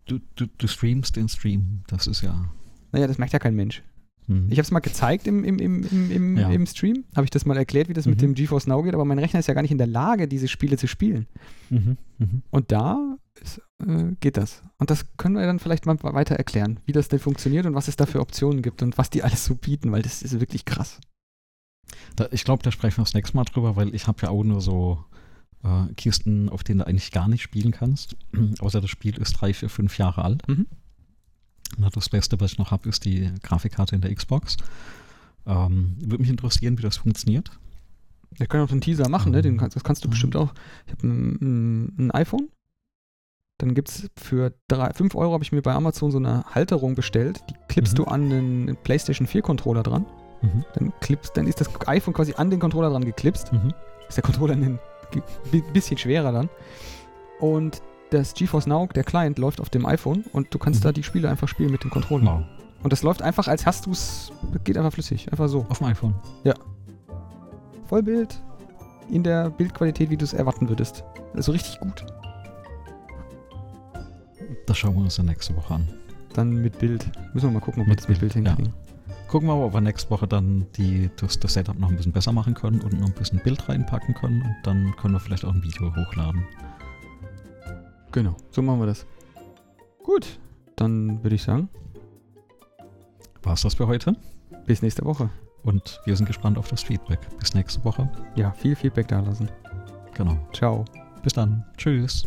Du, du, du streamst den Stream. Das ist ja. Naja, das merkt ja kein Mensch. Hm. Ich habe es mal gezeigt im, im, im, im, Ja. im Stream, habe ich das mal erklärt, wie das mit Mhm. dem GeForce Now geht, aber mein Rechner ist ja gar nicht in der Lage, diese Spiele zu spielen. Mhm. Mhm. Und da ist, äh, geht das. Und das können wir dann vielleicht mal weiter erklären, wie das denn funktioniert und was es da für Optionen gibt und was die alles so bieten, weil das ist wirklich krass. Da, ich glaube, da sprechen wir das nächste Mal drüber, weil ich habe ja auch nur so äh, Kisten, auf denen du eigentlich gar nicht spielen kannst. Außer das Spiel ist drei, vier, fünf Jahre alt. Mhm. Na, das Beste, was ich noch habe, ist die Grafikkarte in der Xbox. Ähm, Würde mich interessieren, wie das funktioniert. Wir können auch einen Teaser machen, ne? Den, kannst- das kannst du bestimmt auch. Ich habe ein, ein, iPhone. Dann gibt es für 5 Euro habe ich mir bei Amazon so eine Halterung bestellt. Die klippst Mhm. du an den PlayStation 4 Controller dran. Mhm. Dann, klippst, dann ist das iPhone quasi an den Controller dran geklipst. Mhm. ist der Controller ein bi- bisschen schwerer dann. Und das GeForce Now, der Client, läuft auf dem iPhone und du kannst Mhm. da die Spiele einfach spielen mit dem Controller. Wow. Und das läuft einfach, als hast du es, geht einfach flüssig, einfach so. Auf dem iPhone. Vollbild in der Bildqualität, wie du es erwarten würdest. Also richtig gut. Das schauen wir uns dann nächste Woche an. Dann mit Bild. Müssen wir mal gucken, ob wir Mit das mit Bild Bild, ja. hinkriegen. Gucken wir mal, ob wir nächste Woche dann die, das, das Setup noch ein bisschen besser machen können und noch ein bisschen Bild reinpacken können. Und dann können wir vielleicht auch ein Video hochladen. Genau, so machen wir das. Gut, dann würde ich sagen, War es das für heute? bis nächste Woche. Und wir sind gespannt auf das Feedback. Bis nächste Woche. Ja, viel Feedback da lassen. Genau. Ciao. Bis dann. Tschüss.